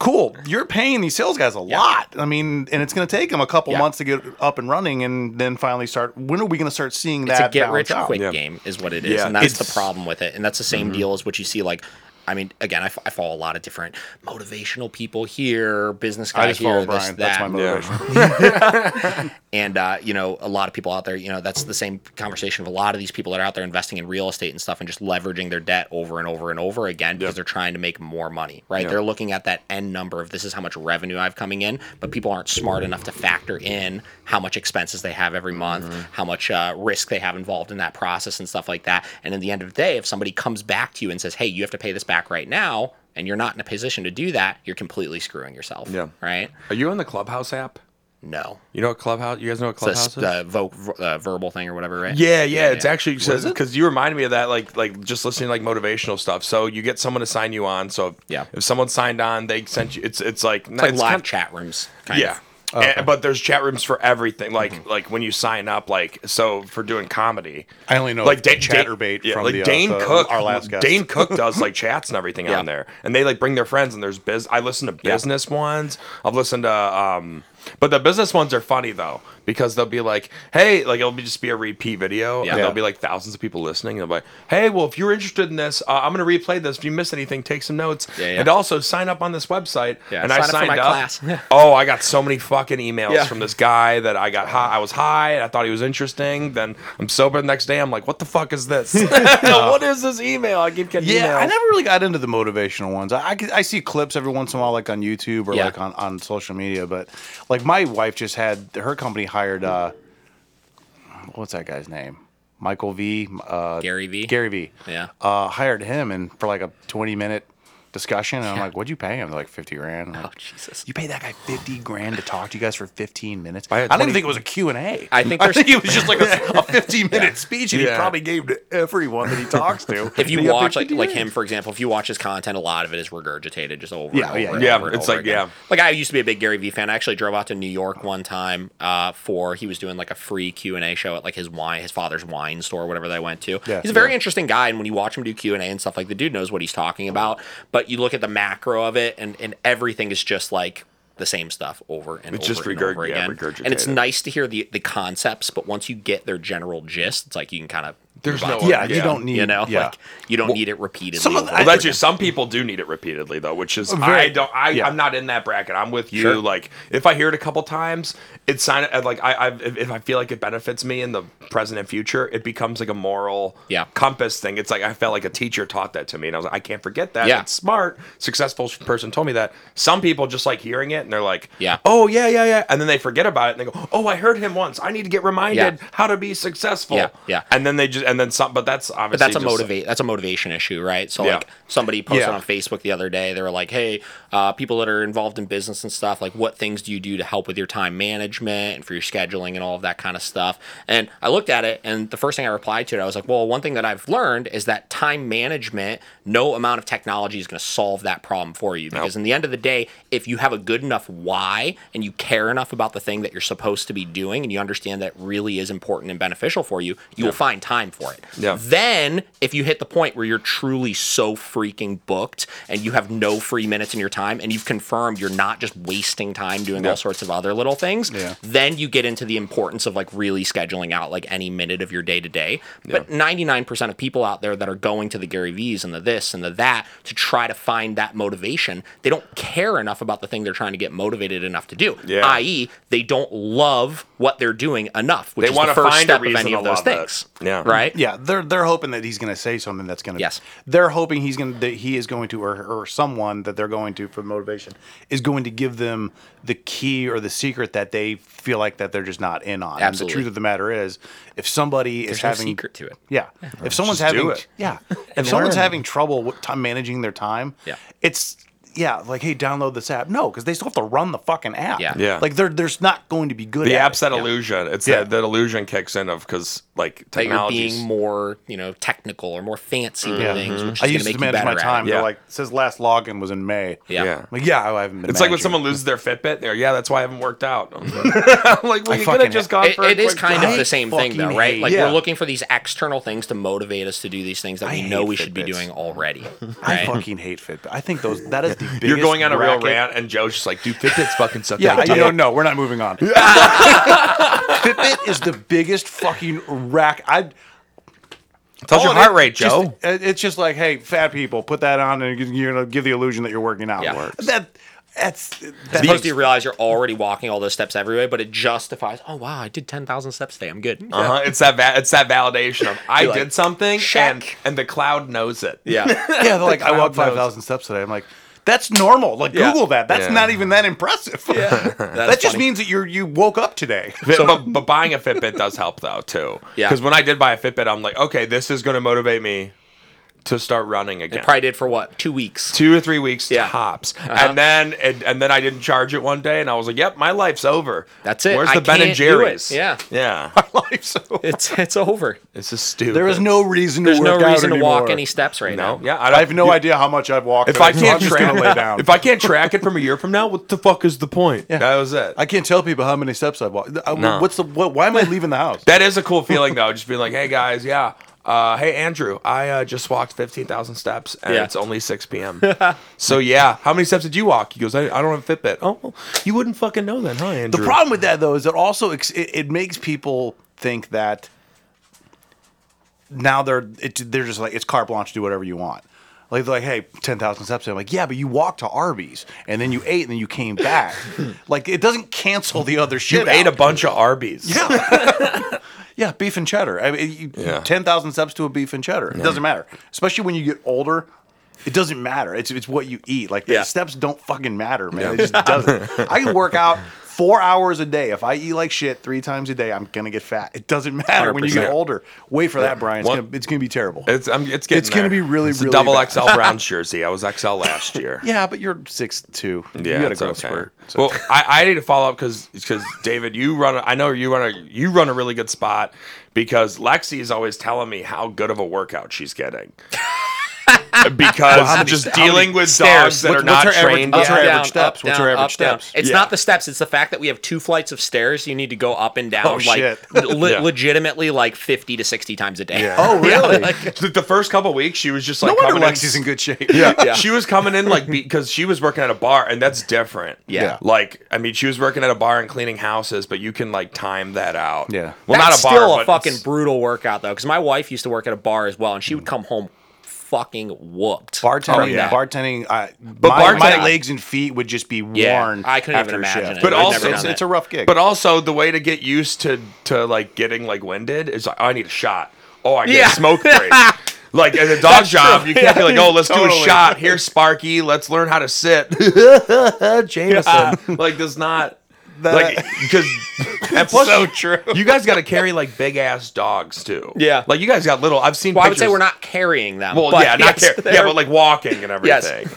Cool, you're paying these sales guys a lot. I mean, and it's going to take them a couple Yeah. months to get up and running, and then finally start. When are we going to start seeing it's that a get rich out? quick Yeah. game is what it is Yeah. and that's the problem with it and that's the same mm-hmm. deal as what you see like i mean again I, f- I follow a lot of different motivational people here business guys I just here follow this, Brian. That's that. my Yeah. motivation. and uh, you know a lot of people out there you know that's the same conversation of a lot of these people that are out there investing in real estate and stuff and just leveraging their debt over and over and over again because they're trying to make more money right Yeah. they're looking at that end number of this is how much revenue i've coming in but people aren't smart enough to factor in how much expenses they have every month Mm-hmm. how much uh, risk they have involved in that process and stuff like that and in the end of the day if somebody comes back to you and says hey you have to pay this back right now and you're not in a position to do that you're completely screwing yourself Yeah. right Are you on the Clubhouse app? no You know what Clubhouse? You guys know what Clubhouse it's is? the vo- uh, verbal thing or whatever, right? Yeah, yeah, it's yeah. actually because you reminded me of that, like like just listening to like motivational stuff. So you get someone to sign you on. So Yeah. if someone signed on, they sent you. It's it's like It's like it's live kind- chat rooms. Kind yeah. Of. And- but there's chat rooms for everything. Like like when you sign up, like so for doing comedy. I only know like Da- Da- Chatterbait yeah, from like the, uh, Dane the- Cook. our last guest. Dane Cook does like chats and everything Yeah. on there, and they like bring their friends. And there's biz. I listen to business ones. I've listened to um But the business ones are funny though because they'll be like, "Hey, like it'll be just be a repeat video, Yeah. and there'll be like thousands of people listening. And they'll be like, "Hey, well, if you're interested in this, uh, I'm gonna replay this. If you miss anything, take some notes, Yeah, yeah. and also sign up on this website." Yeah, and sign I up for signed my up. class. oh, I got so many fucking emails Yeah. from this guy that I got high. I was high, and I thought he was interesting. Then I'm sober the next day. I'm like, "What the fuck is this? what is this email?" I keep getting Yeah, I emails. never really got into the motivational ones. I, I, I see clips every once in a while, like on YouTube or Yeah. like on, on social media. But like my wife just had her company hired. uh What's that guy's name? Michael V. Uh, Gary V? Gary V. Yeah. Uh, hired him and for like a twenty minute discussion, and I'm like, "What'd you pay him?" They're like fifty grand. I'm like, Oh Jesus. You pay that guy fifty grand to talk to you guys for fifteen minutes? I I, had don't even think it was a Q and A. I think I think it was just like a, a fifteen minute speech, and Yeah. he probably gave to everyone that he talks to. If you And he got watch like 50 like him, for example, if you watch his content, a lot of it is regurgitated just over Yeah, and yeah, over and yeah. over and It's over like, again. yeah. Like I used to be a big Gary Vee fan. I actually drove out to New York one time uh, for he was doing like a free Q and A show at like his wine his father's wine store, whatever they went to. Yeah, he's a very yeah. interesting guy, and when you watch him do Q and A and stuff, like the dude knows what he's talking about. But you look at the macro of it, and and everything is just like the same stuff over and It's over just and regurg- over yeah. And it's nice to hear the the concepts, but once you get their general gist, it's like you can kind of There's move no to yeah, it. you don't need. you know, yeah. like you don't need it repeatedly. some of over the- Well, that's again. just some people do need it repeatedly though, which is Very- I don't I yeah. I'm not in that bracket. I'm with you. Sure. Like if I hear it a couple times, it's sign uh, like I, I if, if I feel like it benefits me in the present and future, it becomes like a moral Yeah. compass thing. It's like I felt like a teacher taught that to me, and I was like, I can't forget that. Yeah. It's smart, successful person told me that. Some people just like hearing it, and they're like, Yeah. oh yeah, yeah, yeah, and then they forget about it, and they go, oh, I heard him once. I need to get reminded Yeah. how to be successful. Yeah, yeah. And then they just and then some, but that's obviously But that's a motivate. That's a motivation issue, right? So Yeah. like somebody posted Yeah. on Facebook the other day. They were like, "Hey, uh, people that are involved in business and stuff, like, what things do you do to help with your time management and for your scheduling and all of that kind of stuff?" And I looked at it, and the first thing I replied to it, I was like, "Well, one thing that I've learned is that time management, no amount of technology is going to solve that problem for you. Because in the end of the day, if you have a good enough why and you care enough about the thing that you're supposed to be doing, and you understand that really is important and beneficial for you, you will find time for it. Yeah. Then, if you hit the point where you're truly so freaking booked and you have no free minutes in your time and you've confirmed you're not just wasting time doing all sorts of other little things, Yeah. then you get into the importance of like really scheduling out like any minute of your day to day. But 99% of people out there that are going to the Gary V's and the this and the that to try to find that motivation, they don't care enough about the thing they're trying to get motivated enough to do. Yeah. I.e., they don't love what they're doing enough, which They is the first step of any of those love it. things. Yeah. Right? Yeah, they're they're hoping that he's going to say something that's going to. Yes. They're hoping he's going to that he is going to or or someone that they're going to for motivation is going to give them the key or the secret that they feel like that they're just not in on. And the truth of the matter is, if somebody is no having secret to it. Yeah. If someone's Just do having it. yeah, if someone's having trouble with time managing their time, Yeah. it's yeah, like hey, download this app. No, because they still have to run the fucking app. Yeah. Yeah. Like they're there's not going to be good. The at app's it. that illusion. It's Yeah. that, that illusion kicks in of because like that you're being more, you know, technical or more fancy with Yeah. things, which mm-hmm. I going used to to manage my time. Yeah. They're like, it says last login was in May. Yeah. Yeah. I'm like, yeah, I haven't been. It's like when someone loses their Fitbit. They're yeah, that's why I haven't worked out. I'm like, well, I you could have fucking- just gone It, for a it is quick kind drive. of the same thing, though, right? Like yeah. we're looking for these external things to motivate us to do these things that I we know hate we should be doing already. I fucking hate Fitbit. I think those that is the biggest. You're going on a real racket- rant, and Joe's just like, dude, Fitbit's fucking suck. Yeah, that you dick." know, no, we're not moving on. Fitbit is the biggest fucking rack. I. How's your heart rate, Joe? it- it's just like, hey, fat people, put that on, and you're gonna give the illusion that you're working out. Yeah. Works. That that's that's Supposed to you realize you're already walking all those steps every way, but it justifies. Oh wow, I did ten thousand steps today. I'm good. Uh-huh. It's that va- it's that validation of I You're like, did something, check. and and the cloud knows it. Yeah. yeah. They're like, I cloud walked five thousand steps today. I'm like. That's normal. Like Yeah. Google that. That's Yeah. not even that impressive. that That's just funny. means that you you woke up today. But, but, but buying a Fitbit does help though too. Yeah. Because when I did buy a Fitbit, I'm like, okay, this is going to motivate me to start running again. Probably did for what? Two weeks. Two or three weeks Yeah. tops, Uh-huh. and then and, and then I didn't charge it one day, and I was like, "Yep, my life's over." That's it. Where's I the Ben and can't do. Jerry's? Yeah. yeah. Life, so It's it's over. This is stupid. there is no reason There's to no work out reason to walk any steps right no. now. Yeah, I have no idea how much I've walked. If I can't I'm lay track, down. if I can't track it from a year from now, what the fuck is the point? Yeah. That was it. I can't tell people how many steps I've walked. I- No. What's the what? Why am I leaving the house? That is a cool feeling though, just being like, "Hey guys, yeah, Uh, hey Andrew, I uh, just walked fifteen thousand steps and Yeah. it's only six p.m. so yeah, how many steps did you walk? He goes, I, I don't have a Fitbit. Oh, well, you wouldn't fucking know then, huh, Andrew? The problem with that though is it also ex- it, it makes people think that now they're it, they're just like it's carte blanche, do whatever you want. Like they're like, hey, ten thousand steps. I'm like, yeah, but you walked to Arby's and then you ate and then you came back. like it doesn't cancel the other shit. you shit. ate a bunch of Arby's. Yeah, yeah, beef and cheddar. I mean, you, Yeah. ten thousand steps to a beef and cheddar. It doesn't matter, especially when you get older. It doesn't matter. It's it's what you eat. Like the Yeah. steps don't fucking matter, man. It just doesn't. I can work out four hours a day. If I eat like shit three times a day, I'm gonna get fat. It doesn't matter when you get 100%. older. Wait for that, Brian. It's gonna it's gonna be terrible. It's I'm, it's getting It's gonna there. be really, it's a really double bad. XL Browns jersey. I was XL last year. yeah, but you're six two. Yeah, you got a it's growth okay. spurt. So. Well, I, I need to follow up because because David, you run. A, I know you run a you run a really good spot because Lexi is always telling me how good of a workout she's getting. because how many just st- dealing with stairs? dogs that What- are not her average- trained. what's her yet. average steps? What's her average steps? It's Yeah. not the steps. It's the fact that we have two flights of stairs. You need to go up and down, Oh, like le- Yeah. legitimately, like fifty to sixty times a day. Yeah. Oh, really? like- The- the first couple weeks, she was just like no wonder coming in- Lexi's in good shape. Yeah. Yeah. she was coming in like because she was working at a bar, and that's different. Yeah. like I mean, she was working at a bar and cleaning houses, but you can like time that out. Yeah. well, That's not a bar, still a fucking brutal workout though, because my wife used to work at a bar as well, and she would mm. come home fucking whooped. Bartending, Oh, yeah. bartending. I, but my, my legs and feet would just be Yeah, worn. I couldn't after even a imagine shift. it. But I've also- it's, done it's a rough gig. But also the way to get used to to like getting like winded is like, oh, I need a shot. Oh, I get Yeah. a smoke break. like at a dog job, you can't be like, oh, let's do a shot. Here's Sparky. Let's learn how to sit. Jameson. Like does not like because and plus so true. You guys got to carry like big ass dogs too. Yeah. like you guys got little. I've seen. Well, I would say we're not carrying them. Well, yeah, not yes, car- yeah, but like walking and everything. Yes.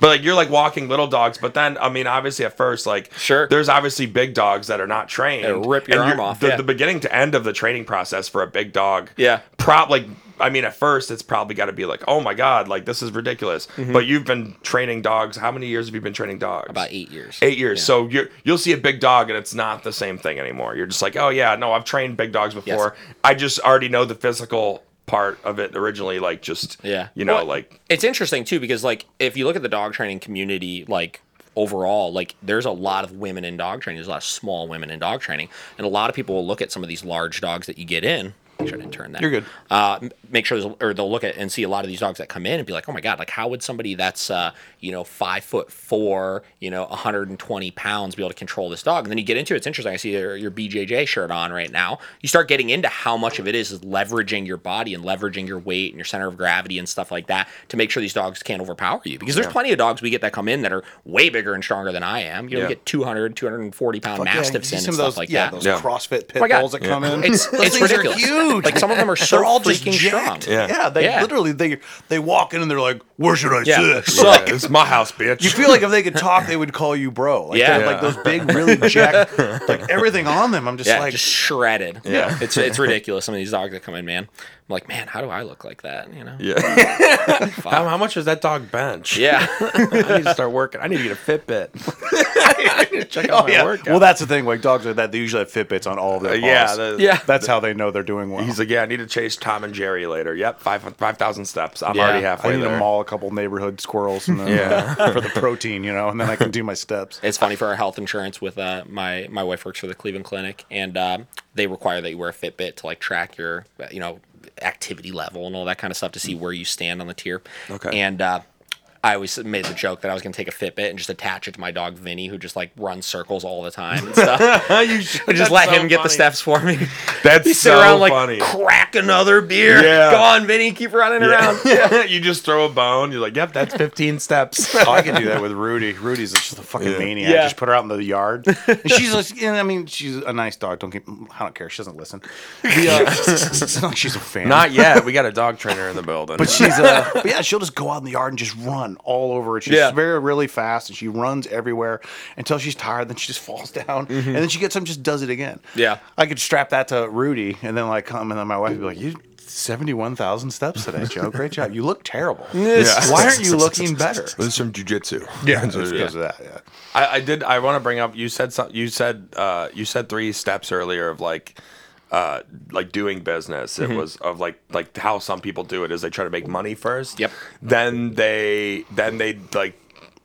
But like you're like walking little dogs, but then I mean, obviously at first, like Sure. there's obviously big dogs that are not trained. They rip your arm off, The, yeah. the beginning to end of the training process for a big dog. Yeah. prop like I mean, at first it's probably got to be like, oh my god, like this is ridiculous. But you've been training dogs. How many years have you been training dogs? Mm-hmm. about eight years. Eight years. So you you'll see a big dog and it's not the same thing anymore. You're just like, oh yeah, no, I've trained big dogs before. I just already know the physical part of it originally. Like just Yeah. you know, Well, like it's interesting too because like if you look at the dog training community, like overall, like there's a lot of women in dog training. There's a lot of small women in dog training, and a lot of people will look at some of these large dogs that you get in. Make sure I didn't turn that. You're good. Uh, make sure, there's- or they'll look at and see a lot of these dogs that come in and be like, oh my god, like how would somebody that's uh, you know five foot four, you know 120 pounds be able to control this dog? And then you get into it, it's interesting. I see your, your BJJ shirt on right now. You start getting into how much of it is, is leveraging your body and leveraging your weight and your center of gravity and stuff like that to make sure these dogs can't overpower you. Because there's plenty of dogs we get that come in that are way bigger and stronger than I am. You know, Yeah. we get 200, 240 pound Fuck mastiffs you in and some of stuff those, like yeah, that. those Yeah. CrossFit pit my God. bulls that come in. It's Those it's things are ridiculous. Huge. Like some of them are so They're all just freaking jacked. strong. Yeah. Yeah, they Yeah. literally they they walk in and they're like, "Where should I Yeah. sit?" So- yeah, it's my house, bitch. You feel like if they could talk, they would call you bro. Like Yeah. they're like those big, really jacked, like everything on them. I'm just Yeah, like, just shredded. Yeah. it's it's ridiculous. Some of these dogs that come in, man. I'm like, man, how do I look like that? You know? yeah. how, how much does that dog bench? Yeah. I need to start working. I need to get a Fitbit. I need to check out oh my yeah. workout. Well, that's the thing. Like dogs like that, they usually have Fitbits on all of their Uh, yeah, the- Yeah. that's how they know they're doing well. He's like, yeah, I need to chase Tom and Jerry later. Yep, five five thousand steps. I'm Yeah. already I halfway need to maul a couple neighborhood squirrels and then, Yeah. uh, for the protein, you know, and then I can do my steps. It's funny for our health insurance with uh, my my wife works for the Cleveland Clinic, and um, they require that you wear a Fitbit to like track your you know activity level and all that kind of stuff to see where you stand on the tier. Okay. And uh, I always made the joke that I was going to take a Fitbit and just attach it to my dog Vinny, who just like runs circles all the time and stuff. you should, just let him get the steps for me. That's You sit so around like funny. crack another beer. Yeah. Go on, Vinny, keep running around. Yeah. you just throw a bone. You're like, yep, that's 15 steps. Oh, I can do that with Rudy. Rudy's just a fucking Yeah. maniac. Yeah. Just put her out in the yard. And she's like, I mean, she's a nice dog. Don't keep, I don't care. She doesn't listen. The, uh, not she's a fan. Not yet. We got a dog trainer in the building. But she's uh, but yeah, she'll just go out in the yard and just run all over it. She's Yeah. very really fast and she runs everywhere until she's tired. Then she just falls down and then she gets up and just does it again. Yeah. I could strap that to Rudy and then like come and then my wife would be like, "You seventy one thousand steps today, Joe. Great job. You look terrible. Yeah. Why aren't you looking better?" this is from jujitsu. Yeah, it's because of that. Yeah. I, I did. I want to bring up. You said some, You said. Uh, you said three steps earlier of like. Uh, like doing business. It mm-hmm. was of like like how some people do it is they try to make money first. Yep. Then they then they like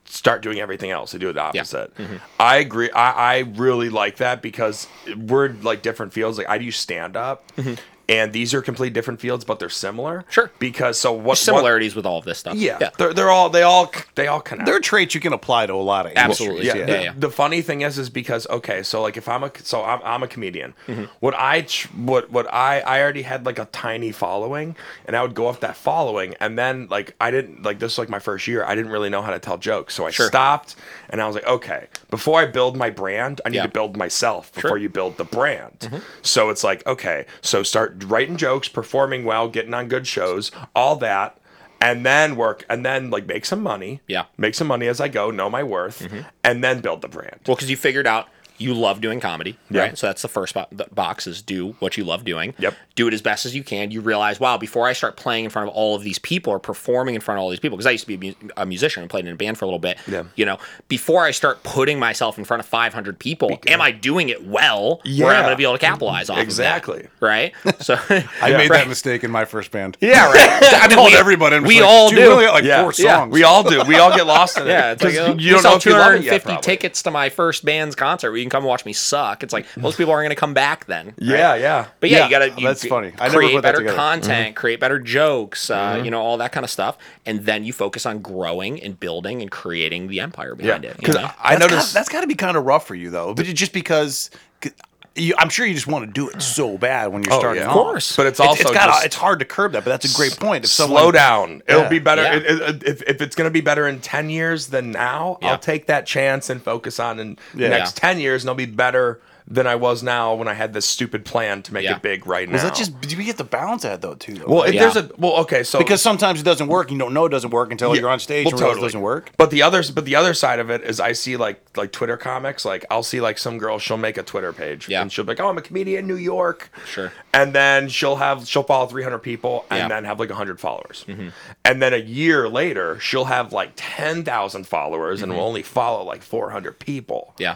start doing everything else. They do the opposite. Mm-hmm. I agree. I, I really like that because we're like different fields. Like I do stand up. Mm-hmm. And these are completely different fields, but they're similar. Sure. Because so what what- Similarities with all of this stuff. yeah, Yeah. They're, they're all they all they all connect. There are traits you can apply to a lot of Absolutely. industries, yeah, Yeah, the, yeah. the funny thing is, is because okay, so like if I'm a so I'm, I'm a comedian. Mm-hmm. What I what what I I already had like a tiny following, and I would go off that following, and then like I didn't like this was like my first year. I didn't really know how to tell jokes, so I Sure. stopped, and I was like, okay, before I build my brand, I need Yeah. to build myself before Sure. you build the brand. Mm-hmm. So it's like okay, so start writing jokes, performing well, getting on good shows, all that. And then work, and then like make some money. Yeah. make some money as I go, know my worth, mm-hmm. and then build the brand. Well, because you figured out you love doing comedy, Yeah. right? So that's the first bo- the box is do what you love doing. Yep. Do it as best as you can. You realize, wow, before I start playing in front of all of these people or performing in front of all these people, because I used to be a, mu- a musician and played in a band for a little bit. Yeah. You know, before I start putting myself in front of 500 people, am I doing it well? Where I'm Yeah. going to be able to capitalize off Exactly. that, right? So I made Right. that mistake in my first band. Yeah, right. I mean, told we, everybody. I'm we like, all "Do really like Yeah. four Yeah. We all do. We all get lost in it. Yeah, it's like 'Cause uh, you don't sell know if you love it 250 yet. tickets to my first band's concert. You can come watch me suck. It's like most people aren't going to come back then. right? Yeah, yeah. But yeah, Yeah, you gotta. You that's c- funny. I create put better together. Mm-hmm. content, create better jokes, uh, you know, all that kind of stuff, and then you focus on growing and building and creating the empire behind Yeah. it. you Because know? I That's gotta- noticed that's got to be kind of rough for you though, but just because. 'Cause You, I'm sure you just want to do it so bad when you're Oh, starting yeah. off. Of course. But it's It's- also it's, gotta- just- it's hard to curb that, but that's a great point. If slow someone, down. It'll Yeah. be better Yeah. it- it- if, if it's going to be better in 10 years than now. Yeah. I'll take that chance and focus on in the Yeah. next 10 years and I'll be better than I was now when I had this stupid plan to make Yeah. it big right now. Was that just? Do we get the balance that though too? Though? Well, if Yeah. there's a well, okay, so because sometimes it doesn't work. You don't know it doesn't work until Yeah, you're on stage well, and realize it doesn't work. But the others, but the other side of it is, I see like like Twitter comics. Like I'll see like some girl, she'll make a Twitter page, Yeah. and she'll be like, "Oh, I'm a comedian in New York." Sure. And then she'll have she'll follow 300 people, and Yeah. Mm-hmm. then have like 100 followers. And then a year later, she'll have like 10,000 followers, and will only follow like 400 people. Mm-hmm. Yeah.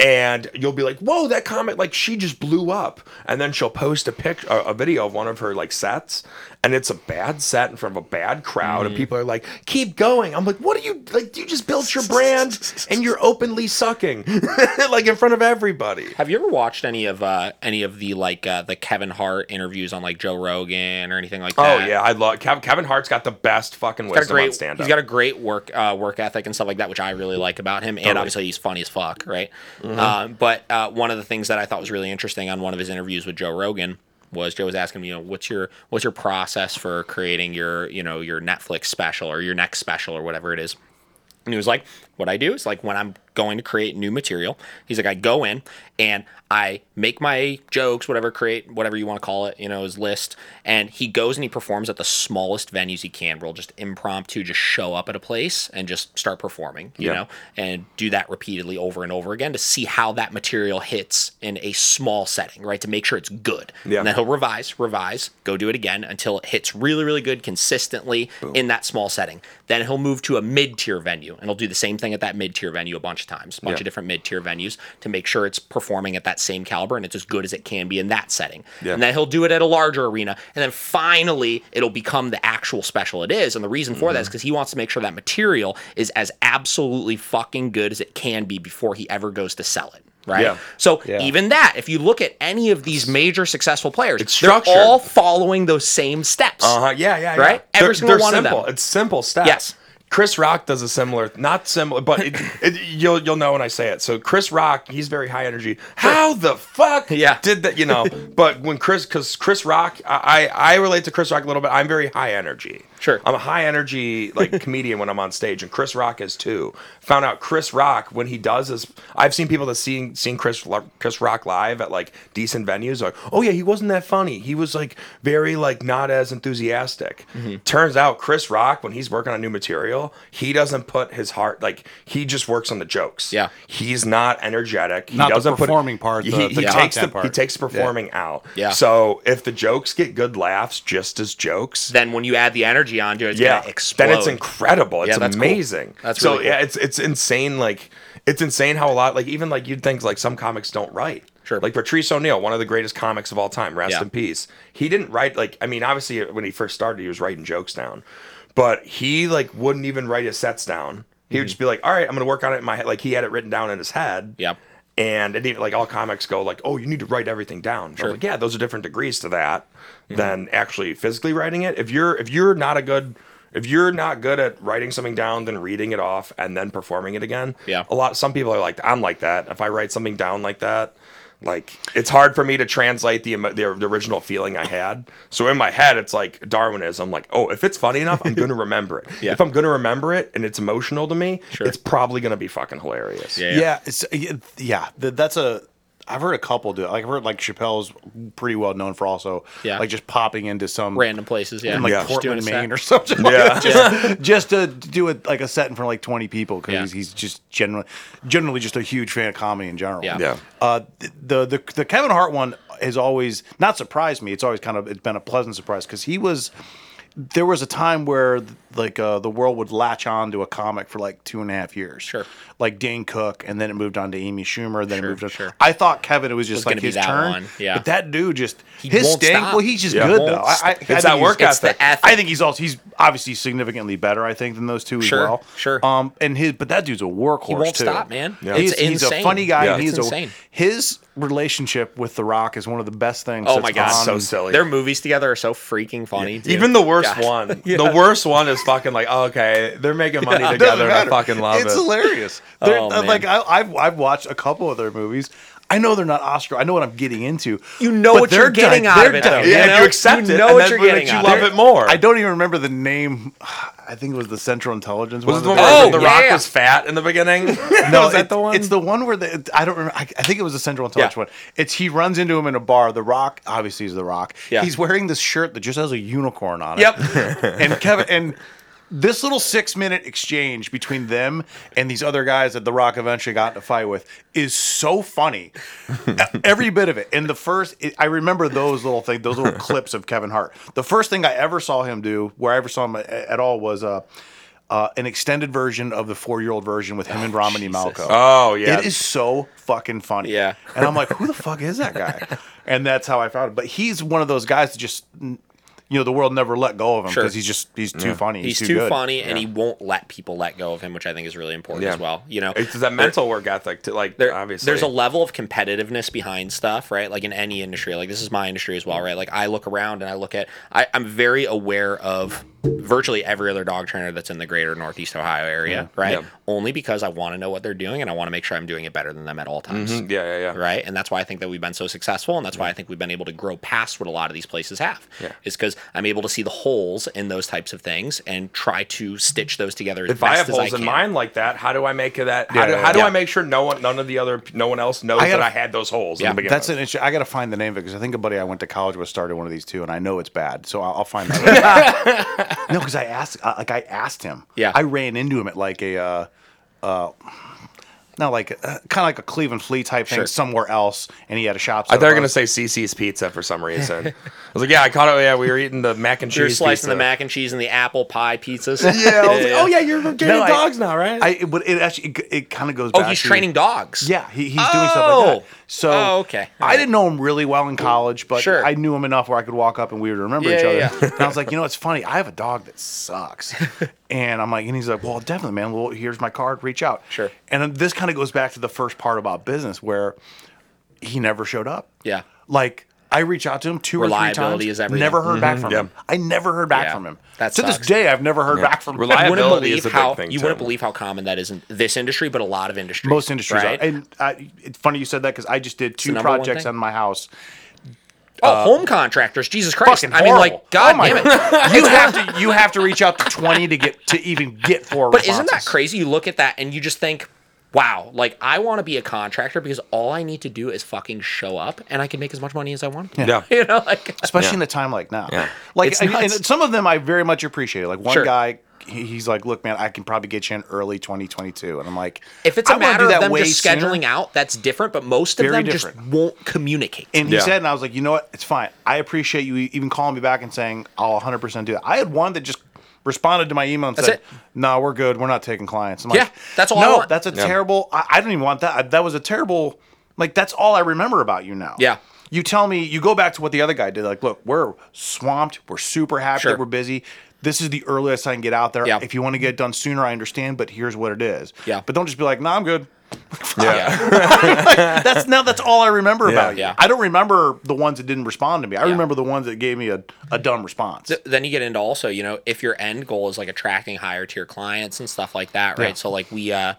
And you'll be like, "Whoa, that comic! Like she just blew up." And then she'll post a pic, a, a video of one of her like sets, and it's a bad set in front of a bad crowd, Mm-hmm. and people are like, "Keep going." I'm like, "What are you like? You just built your brand, and you're openly sucking, like in front of everybody." Have you ever watched any of uh, any of the like uh, the Kevin Hart interviews on like Joe Rogan or anything like that? Oh yeah, I love Kev, Kevin Hart's got the best fucking He's got a wisdom great, stand he's got a great work uh, work ethic and stuff like that, which I really like about him. And obviously, he's funny as fuck, right? Mm-hmm. Uh, but uh, one of the things that I thought was really interesting on one of his interviews with Joe Rogan was Joe was asking me, you know, what's your what's your process for creating your you know your Netflix special or your next special or whatever it is. And he was like, what I do is like when I'm going to create new material, he's like, I go in and I make my jokes, whatever, create whatever you want to call it, you know, his list. And he goes and he performs at the smallest venues he can. We'll just impromptu, just show up at a place and just start performing, you Yeah. know, and do that repeatedly over and over again to see how that material hits in a small setting, right? To make sure it's good. Yeah. And then he'll revise, revise, go do it again until it hits really, really good consistently in that small setting. Then he'll move to a mid tier venue and he'll do the same thing at that mid tier venue a bunch of times, a bunch Yeah. of different mid tier venues to make sure it's performing at that same caliber and it's as good as it can be in that setting. Yeah. And then he'll do it at a larger arena. And then finally, it'll become the actual special it is. And the reason for Mm-hmm. that is because he wants to make sure that material is as absolutely fucking good as it can be before he ever goes to sell it. Right. Yeah. So Yeah. even that, if you look at any of these major successful players, It's they're structured. all following those same steps. Uh huh. Yeah, yeah, yeah. Right? Every They're, single they're one of simple. them. It's simple steps. Yes. Chris Rock does a similar, not similar, but it, it, you'll you'll know when I say it. So Chris Rock, he's very high energy. How the fuck Yeah. did that? You know, but when Chris, because Chris Rock, I I I relate to Chris Rock a little bit. I'm very high energy. Sure. I'm a high energy like comedian when I'm on stage, and Chris Rock is too. Found out Chris Rock when he does his. I've seen people that seen seen Chris Chris Rock live at like decent venues. Like, oh yeah, he wasn't that funny. He was like very like not as enthusiastic. Mm-hmm. Turns out Chris Rock when he's working on new material, he doesn't put his heart like he just works on the jokes. Yeah. he's not energetic. He Not the doesn't performing put, part, He, the- he the takes the part. he takes the Yeah. performing out. Yeah. So if the jokes get good laughs just as jokes, Then when you add the energy onto it, it's yeah, gonna explode. then it's incredible. It's Yeah, that's cool. amazing. That's so cool. yeah, it's it's insane. Like it's insane how a lot like even like you'd think like some comics don't write. Sure. Like Patrice O'Neal, one of the greatest comics of all time. Rest Yeah. in peace. He didn't write like I mean, obviously when he first started, he was writing jokes down, but he like wouldn't even write his sets down. He would mm-hmm. just be like, "All right, I'm gonna work on it in my head." Like he had it written down in his head. Yep. And it even like all comics go like, "Oh, you need to write everything down." Was like, yeah, those are different degrees to that Mm-hmm. than actually physically writing it. If you're if you're not a good if you're not good at writing something down, then reading it off and then performing it again. Yeah. A lot. Some people are like, I'm like that. If I write something down like that, like it's hard for me to translate the, the the original feeling I had. So in my head, it's like Darwinism. Like, oh, if it's funny enough, I'm gonna remember it. Yeah. If I'm gonna remember it and it's emotional to me, Sure. it's probably gonna be fucking hilarious. Yeah. Yeah, it's yeah, yeah. That's a. I've heard a couple do it. Like I've heard like Chappelle's pretty well known for also Yeah. like just popping into some Random places. Yeah. in like Yeah. Just doing Portland, set. Maine or something. Yeah. Like, just, just to do it like a set in front of like twenty people because Yeah. he's, he's just generally generally just a huge fan of comedy in general. Yeah. Yeah. Uh, the the the Kevin Hart one has always not surprised me. It's always kind of it's been a pleasant surprise because he was. There was a time where like uh, the world would latch on to a comic for like two and a half years. Sure. Like Dane Cook, and then it moved on to Amy Schumer. Then Sure, it moved on. sure. I thought Kevin it was just Was like gonna be his that turn. one, yeah. But that dude just He his won't stank. stop. Well, he's just Yeah. good Won't though. I, I, stop. I It's think that he's- work It's the ethic. ethic. I think he's also he's obviously significantly better. I think than those two Sure, as well. sure. Um, and his but that dude's a workhorse He won't too. stop, man. Yeah. He's, It's he's a funny guy. Yeah. and It's he's a, insane. his relationship with The Rock is one of the best things. Oh my God. So silly. Their movies together are so freaking funny. dude. Even the worst God. one, the worst one is fucking like, oh, okay, they're making money It together. I fucking love it's it. It's hilarious. They're- Oh, uh, man. like I, I've I've watched a couple of their movies. I know they're not Oscar. I know what I'm getting into. You know what they're you're getting di- out of it, di- though. yeah, you if know? you accept You it, know and what you're getting you love it more. I don't even remember the name. I think it was the Central Intelligence. was it the one one where they- the Rock yeah. was fat in the beginning? No, was that it- the one? It's the one where the I don't remember. I, I think it was the Central Intelligence Yeah. one. It's he runs into him in a bar. The Rock, obviously, is the Rock. Yeah. He's wearing this shirt that just has a unicorn on it. Yep. and Kevin and this little six minute exchange between them and these other guys that The Rock eventually got in a fight with is so funny. Every bit of it. And the first, it, I remember those little things, those little clips of Kevin Hart. The first thing I ever saw him do, where I ever saw him at, at all, was uh, uh, an extended version of the 40-Year-Old Virgin with him and Romany Malco. oh yeah, It is so fucking funny. Yeah. And I'm like, who the fuck is that guy? And that's how I found him. But he's one of those guys that just, you know, the world never let go of him Sure. because he's just, he's too funny. He's He's, too good. funny, and he won't let people let go of him, which I think is really important Yeah. as well. You know, it's that mental work ethic to like. there, obviously, there's a level of competitiveness behind stuff, right? Like in any industry, like this is my industry as well, right? Like I look around and I look at, I, I'm very aware of virtually every other dog trainer that's in the greater Northeast Ohio area, right? Yeah. Only because I want to know what they're doing and I want to make sure I'm doing it better than them at all times. Mhm, yeah, yeah, yeah. Right. And that's why I think that we've been so successful. And that's why I think we've been able to grow past what a lot of these places have. Yeah. Is because I'm able to see the holes in those types of things and try to stitch those together as If best I have as holes I in can. mine like that, how do I make it that? How do, yeah, how do yeah. I make sure no one, none of the other, no one else knows I gotta- that I had those holes Yeah, in the? That's an issue. I got to find the name of it because I think a buddy I went to college with started one of these too, and I know it's bad. So I'll, I'll find that. no, because I asked, uh, like, I asked him. Yeah. I ran into him at like a, uh, uh, not like uh, kind of like a Cleveland Flea type thing Sure. somewhere else, and he had a shop. I set thought you were gonna say Cici's Pizza for some reason. I was like, yeah, I caught it. Yeah, we were eating the mac and cheese. You're cheese. slicing pizza. the mac and cheese and the apple pie pizzas. Yeah, I was like, oh yeah, you're getting No, I- dogs now, right? I, but it actually, it, it kind of goes. oh, back he's to- training dogs. Yeah, he, he's doing stuff Oh. like that. So, Oh, okay. All I right. didn't know him really well in college, but Sure. I knew him enough where I could walk up and we would remember Yeah, each other. yeah. And I was like, you know, it's funny. I have a dog that sucks, and I'm like, and he's like, well, definitely, man. Well, here's my card. Reach out. Sure. And this kind of goes back to the first part about business where he never showed up. Yeah. Like. I reach out to him two or three times. Reliability is everything. Never heard mm-hmm. back from Yeah. him. I never heard back Yeah. from him. That to sucks. this day, I've never heard back from him. Reliability You wouldn't is believe a big how thing, you too. wouldn't believe how common that is in this industry, but a lot of industries. Most industries right? are. And I, it's funny you said that because I just did two the number one projects on my house. oh, uh, home contractors, Jesus Christ! I mean, like, God Oh damn it! you have to you have to reach out to 20 to get to even get four But isn't that crazy? You look at that and you just think, wow, like I want to be a contractor because all I need to do is fucking show up and I can make as much money as I want. to. Yeah. You know, like especially Yeah. in a time like now Yeah. like It's and, and some of them i very much appreciate like one Sure. guy he's like look man i can probably get you in early 2022 and i'm like if it's a I wanna matter do of that them way just sooner. scheduling out, that's different. But most of Very them different. just won't communicate. and he Yeah. said and i was like you know what it's fine i appreciate you even calling me back and saying i'll 100% do that i had one that just responded to my email and That's said it. no we're good we're not taking clients I'm Yeah, like that's all I no want. that's a Yeah. terrible I, I don't even want that I- that was a terrible Like that's all I remember about you now. Yeah. You tell me you go back to what the other guy did. Like, look, we're swamped. We're super happy Sure. that we're busy. This is the earliest I can get out there. Yeah. If you want to get it done sooner, I understand. But here's what it is. Yeah. But don't just be like, nah, I'm good. Yeah. That's now that's all I remember about you. Yeah. I don't remember the ones that didn't respond to me. I Yeah. remember the ones that gave me a, a dumb response. then you get into also, you know, if your end goal is like attracting higher tier clients and stuff like that, right? Yeah. So like we uh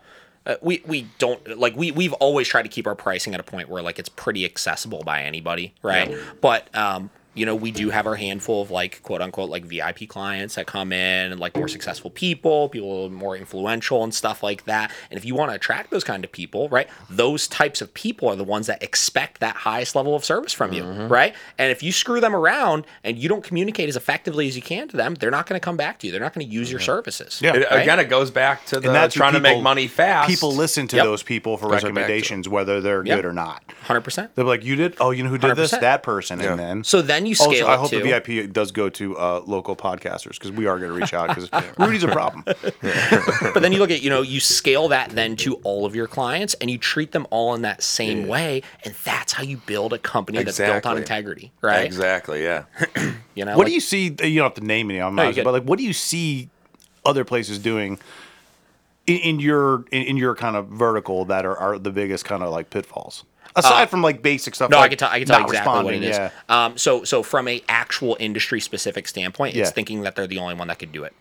uh, we we don't like we we've always tried to keep our pricing at a point where like it's pretty accessible by anybody, right? But um you know, we do have our handful of like quote unquote like VIP clients that come in and like more successful people, people more influential and stuff like that. And if you want to attract those kind of people, right, those types of people are the ones that expect that highest level of service from you, mm-hmm. right? And if you screw them around and you don't communicate as effectively as you can to them, they're not going to come back to you. They're not going to use your mm-hmm. services. Yeah. It- right? Again, it goes back to the And that's trying to make money fast. People listen to Yep. those people for Goes right back to it. recommendations, whether they're Yep. good or not. 100%. They're like, you did? Oh, you know who did this? 100%. That person. Yeah. And then. So then you Also, I hope to, the VIP does go to uh, local podcasters because we are going to reach out because Rudy's a problem. but then you look at, you know, you scale that then to all of your clients and you treat them all in that same way. And that's how you build a company that's built on integrity, right? Exactly. Yeah. You know, What like- do you see? You don't have to name any, I'm No, not, but like, what do you see other places doing in, in your in, in your kind of vertical that are, are the biggest kind of like pitfalls? Aside from like basic stuff. Uh, No, like I can tell. I can tell exactly what it is. Yeah. Um, so, so from a actual industry specific standpoint, it's Yeah. thinking that they're the only one that could do it,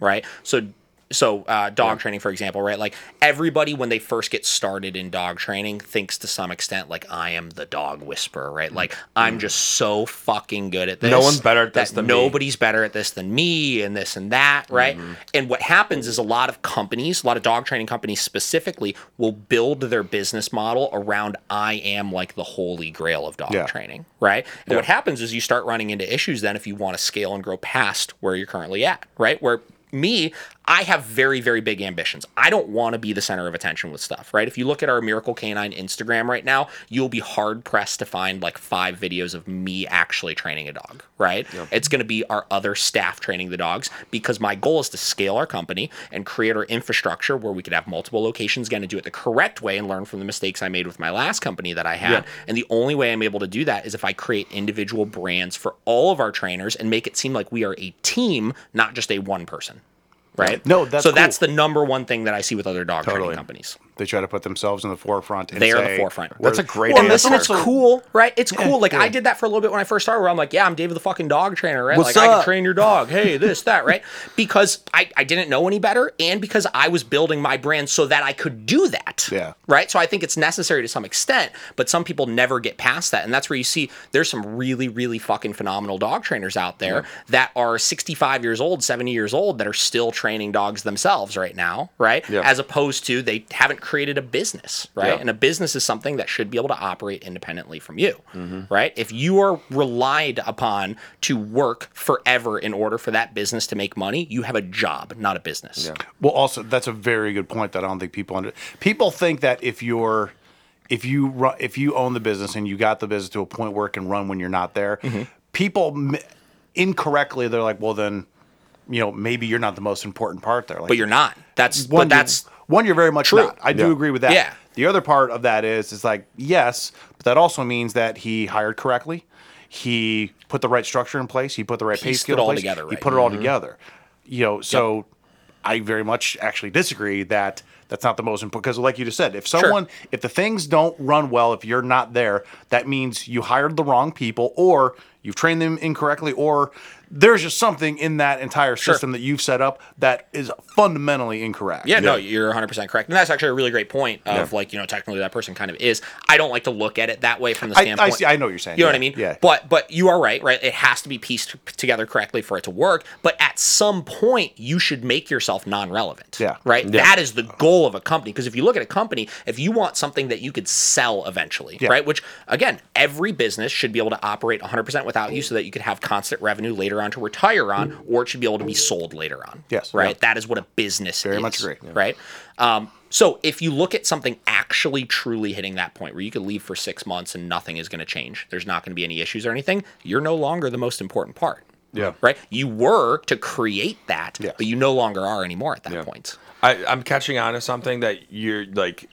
right? So, so uh, dog training, for example, right? Like everybody when they first get started in dog training thinks to some extent like I am the dog whisperer, right? Mm. Like I'm mm. just so fucking good at this. No one's better at this than me. nobody's better at this than me, and this and that, right? Mm-hmm. And what happens is a lot of companies, a lot of dog training companies specifically, will build their business model around I am like the holy grail of dog Yeah. training, right? And what happens is you start running into issues then if you want to scale and grow past where you're currently at, right? Where me, I have very, very big ambitions. I don't want to be the center of attention with stuff, right? If you look at our Miracle Canine Instagram right now, you'll be hard pressed to find like five videos of me actually training a dog, right? It's going to be our other staff training the dogs because my goal is to scale our company and create our infrastructure where we could have multiple locations, again, to do it the correct way and learn from the mistakes I made with my last company that I had. And the only way I'm able to do that is if I create individual brands for all of our trainers and make it seem like we are a team, not just a one person. Right? No, that's so cool. that's the number one thing that I see with other dog Totally. training companies. They try to put themselves in the forefront. And They are the forefront. That's a great Well, answer. listen, it's cool, right? It's cool. Like yeah. I did that for a little bit when I first started, where I'm like, yeah, I'm David the fucking dog trainer, right? What's like I can train your dog. Hey, this, that, right? Because I, I didn't know any better, and because I was building my brand so that I could do that. Yeah. Right. So I think it's necessary to some extent, but some people never get past that, and that's where you see there's some really, really fucking phenomenal dog trainers out there that are 65 years old, 70 years old, that are still training dogs themselves right now, right? Yeah. As opposed to they haven't created a business, right? Yeah. And a business is something that should be able to operate independently from you, Mm-hmm. right? If you are relied upon to work forever in order for that business to make money, you have a job, not a business. Yeah. Well, also that's a very good point that I don't think people under. People think that if you're, if you run, if you own the business and you got the business to a point where it can run when you're not there, Mm-hmm. people m- incorrectly they're like, well then, you know, maybe you're not the most important part there. Like, But you're not. That's but that's one you're very much True. not. I do agree with that. Yeah. The other part of that is is like yes, but that also means that he hired correctly. He put the right structure in place. He put the right pay Pieced scale it in place. together He put it all mm-hmm. together. You know, so I very much actually disagree that that's not the most important because, like you just said, if someone, if the things don't run well, if you're not there, that means you hired the wrong people, or you've trained them incorrectly, or there's just something in that entire system that you've set up that is fundamentally incorrect. Yeah, no, you're 100% correct. And that's actually a really great point of like, you know, technically that person kind of is. I don't like to look at it that way from the standpoint. I see. I know what you're saying. You know Yeah, what I mean? Yeah. But but you are right, right? It has to be pieced together correctly for it to work. But at some point, you should make yourself non-relevant. Yeah. Right. That is the goal of a company. Because if you look at a company, if you want something that you could sell eventually, Yeah. right? Which again, every business should be able to operate 100% without you, so that you could have constant revenue later on to retire on, or it should be able to be sold later on. Yes. Right. Yeah. That is what a business Very is. much agree. Yeah. Right. Um, so if you look at something actually truly hitting that point where you could leave for six months and nothing is going to change, there's not going to be any issues or anything, you're no longer the most important part. Yeah. Right? You were to create that, Yes. but you no longer are anymore at that Yeah. point. I, I'm catching on to something that you're like.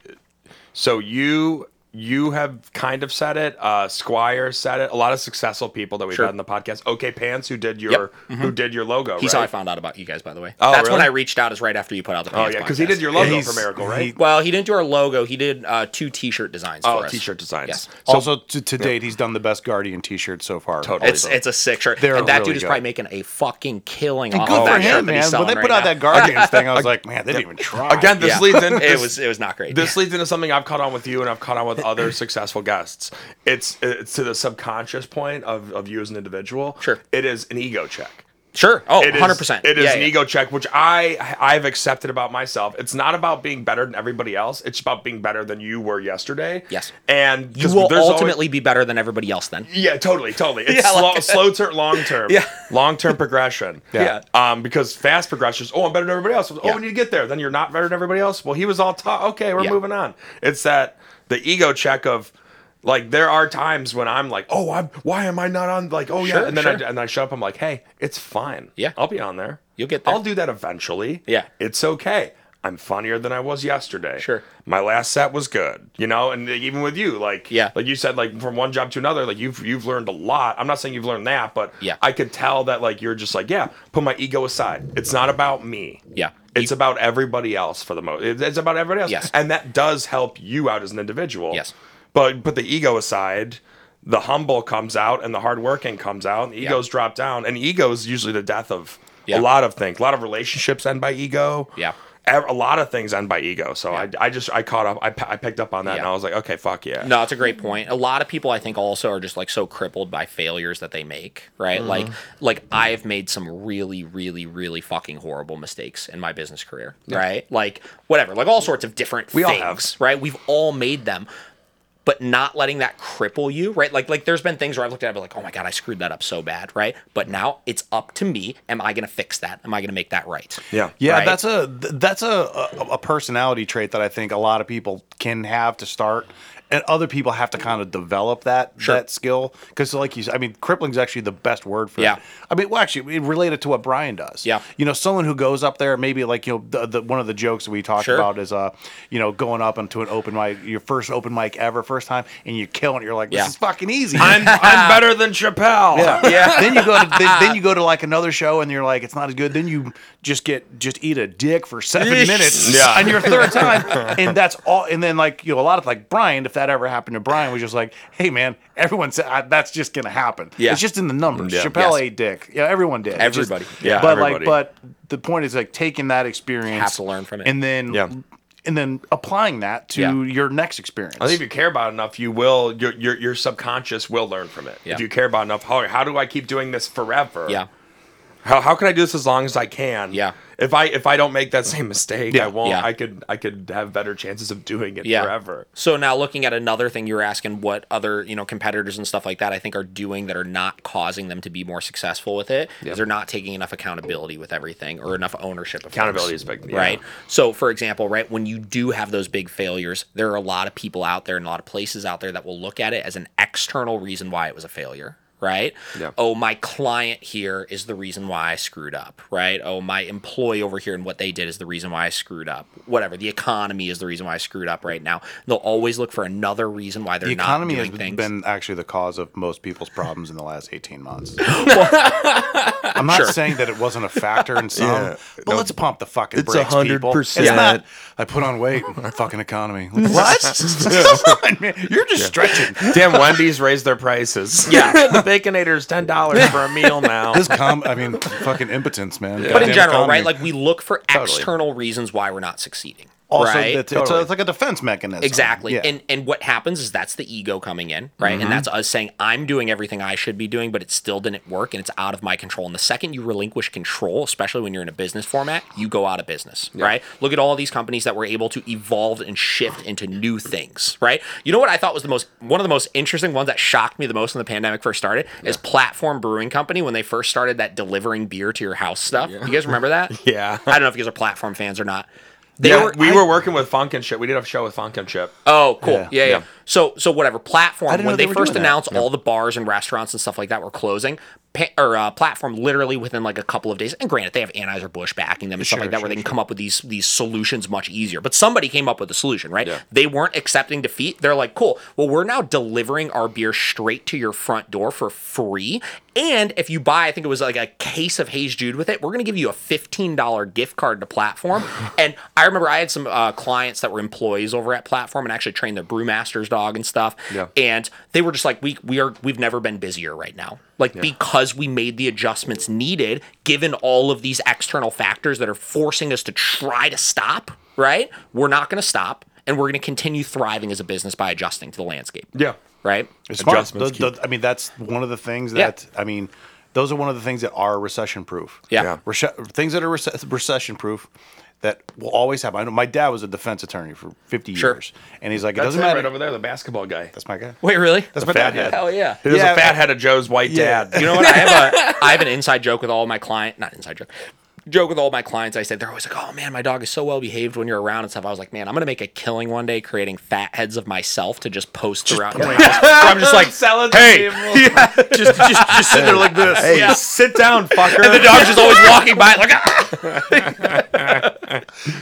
So you you have kind of said it. Uh, Squire said it. A lot of successful people that we've Sure. had in the podcast. OK Pants, who did your who did your logo. He's right? how I found out about you guys, by the way. Oh, That's when? I reached out. Is right after you put out the. Oh yeah, because he did your logo he's- for Miracle, right? he- Well, he didn't do our logo. He did uh, two T-shirt designs. oh, for us. t-shirt designs. Yes. So also, to, to date, he's done the best Guardian T-shirt so far. Totally. It's it's a sick shirt, They're and that really dude is good. probably making a fucking killing And off good of for that shirt him, that he's man. When selling they right put out that Guardians thing, I was like, man, they didn't even try. Again, this leads in. it was it was not great. This leads into something I've caught on with you, and I've caught on with other successful guests. It's it's to the subconscious point of, of you as an individual. Sure. it is an ego check. sure. Oh, It is- 100 percent. It is yeah, an yeah. ego check, which I I've accepted about myself. It's not about being better than everybody else. It's about being better than you were yesterday. Yes. and You will there's always- ultimately be better than everybody else then. yeah, totally, totally. It's Yeah, slow, like- slow term, long term. Yeah. long term progression. Yeah. Um, because fast progression is, oh, I'm better than everybody else. Oh, Yeah. we need to get there. Then you're not better than everybody else. Well, he was all taught. Okay, we're moving on. It's that the ego check of. Like there are times when I'm like, oh, I'm why am I not on? Like, oh Sure, yeah, and then I, sure. and I show up. I'm like, hey, it's fine. Yeah. I'll be on there. You'll get there. I'll do that eventually. Yeah. it's okay. I'm funnier than I was yesterday. Sure. My last set was good, you know, and even with you, like, Yeah. like you said, like from one job to another, like you've you've learned a lot. I'm not saying you've learned that, but Yeah. I could tell that like you're just like, yeah, put my ego aside. It's not about me. Yeah. It's about everybody else for the most. It's about everybody else. Yes. And that does help you out as an individual. Yes. But put the ego aside, the humble comes out and the hardworking comes out, and the egos drop down. And ego is usually the death of Yeah. a lot of things. A lot of relationships end by ego. Yeah. A lot of things end by ego. So Yeah. I, I just I caught up. I, I picked up on that, and I was like, okay, fuck yeah. No, it's a great point. A lot of people I think also are just like so crippled by failures that they make, right? Mm-hmm. Like like I've made some really really really fucking horrible mistakes in my business career, right? Like whatever, like all sorts of different We all things, have. right? We've all made them. But not letting that cripple you, right? Like, like there's been things where I've looked at it, and like, oh my god, I screwed that up so bad, right? But now it's up to me. Am I going to fix that? Am I going to make that right? Yeah. Yeah, Right? that's a that's a, a a personality trait that I think a lot of people can have to start, and other people have to kind of develop that Sure. that skill. Because, like you, said, I mean, crippling is actually the best word for Yeah. it. I mean, well, actually, it related to what Brian does. Yeah. you know, someone who goes up there, maybe like you know, the, the one of the jokes that we talked Sure. about is uh, you know, going up into an open mic, your first open mic ever, first time, and you kill it. You're like, this Yeah. is fucking easy. I'm I'm better than Chappelle. Yeah. Yeah. then you go to then, then you go to like another show and you're like it's not as good. Then you just get just eat a dick for seven Yeesh. minutes. Yeah. On your third time, and that's all. And then like you know a lot of like Brian, if that ever happened to Brian, was just like, hey man, everyone said I, that's just gonna happen. Yeah. It's just in the numbers. Yeah. Chappelle Yes. ate dick. Yeah, everyone did. It's just- Everybody. Yeah, But everybody. like, but the point is like taking that experience, Have to learn from it. and then Yeah. and then applying that to Yeah. your next experience. I think if you care about it enough, you will. Your your, your subconscious will learn from it. Yeah. If you care about it enough, how, how do I keep doing this forever? Yeah. How, how can I do this as long as I can? Yeah. If I if I don't make that same mistake, Yeah. I won't. Yeah. I could I could have better chances of doing it yeah. forever. So now looking at another thing you were asking what other, you know, competitors and stuff like that I think are doing that are not causing them to be more successful with it. is they're not taking enough accountability with everything or enough ownership of Accountability things, is big. Right? So for example, right, when you do have those big failures, there are a lot of people out there and a lot of places out there that will look at it as an external reason why it was a failure. Right? Yeah. Oh, my client here is the reason why I screwed up. Right? Oh, my employee over here and what they did is the reason why I screwed up. Whatever. The economy is the reason why I screwed up right now. They'll always look for another reason why they're the economy not has doing things. been actually the cause of most people's problems in the last 18 months. I'm not saying that it wasn't a factor in some, Yeah. but let's pump the fucking It's brakes, people. 100%. It's not, I put on weight, fucking economy. What? Come on, man. You're just stretching. Damn, Wendy's raised their prices. Yeah. The is ten dollars for a meal now. This com, I mean, fucking impotence, man. but in Goddamn general, economy. right? Like we look for external reasons why we're not succeeding. Also, right? it's, it's, a- it's like a defense mechanism. Exactly. Yeah. And and what happens is that's the ego coming in, right? Mm-hmm. And that's us saying I'm doing everything I should be doing, but it still didn't work and it's out of my control. And the second you relinquish control, especially when you're in a business format, you go out of business, right? Look at all these companies that were able to evolve and shift into new things, right? You know what I thought was the most one of the most interesting ones that shocked me the most when the pandemic first started is Platform Brewing Company when they first started that delivering beer to your house stuff. You guys remember that? Yeah. I don't know if you guys are platform fans or not. They Yeah, were, we I- were working with Funk and Chip. We did a show with Funk and Chip. Oh, cool. Yeah, Yeah. yeah. Yeah. So so whatever platform when they they, first announced all the bars and restaurants and stuff like that were closing, pa- or uh, platform literally within like a couple of days. And granted, they have Anheuser Busch backing them and stuff like that, where they can come up with these these solutions much easier. But somebody came up with a solution, right? They weren't accepting defeat. They're like, cool. Well, we're now delivering our beer straight to your front door for free. And if you buy, I think it was like a case of Haze Jude with it, we're going to give you a $15 gift card to Platform. and I remember I had some uh, clients that were employees over at Platform and actually trained their brewmaster's dog and stuff. Yeah. And they were just like, we we are we've never been busier right now. Like because we made the adjustments needed, given all of these external factors that are forcing us to try to stop. Right, we're not going to stop, and we're going to continue thriving as a business by adjusting to the landscape. Yeah. Right. It's smart. Adjustments The- the- I mean, that's one of the things Yeah. that I mean, those are one of the things that are recession proof. Yeah. Yeah. things that are rece- recession proof that will always happen. I know my dad was a defense attorney for 50 Sure. years, and he's like, it That's doesn't matter. right over there, the basketball guy. That's my guy. Wait, really? That's my dad. fathead. Hell yeah. He was Yeah, a fat head of Joe's white Yeah. dad. You know what? I have a I have an inside joke with all my client, not inside joke. Joke with all my clients. I said they're always like, "Oh man, my dog is so well behaved when you're around and stuff." I was like, "Man, I'm gonna make a killing one day creating fat heads of myself to just post throughout my house." I'm just like, selling Hey. just, just, just sitting there like this. Hey, yeah. sit down, fucker. And the dog's just always walking by, like, ah!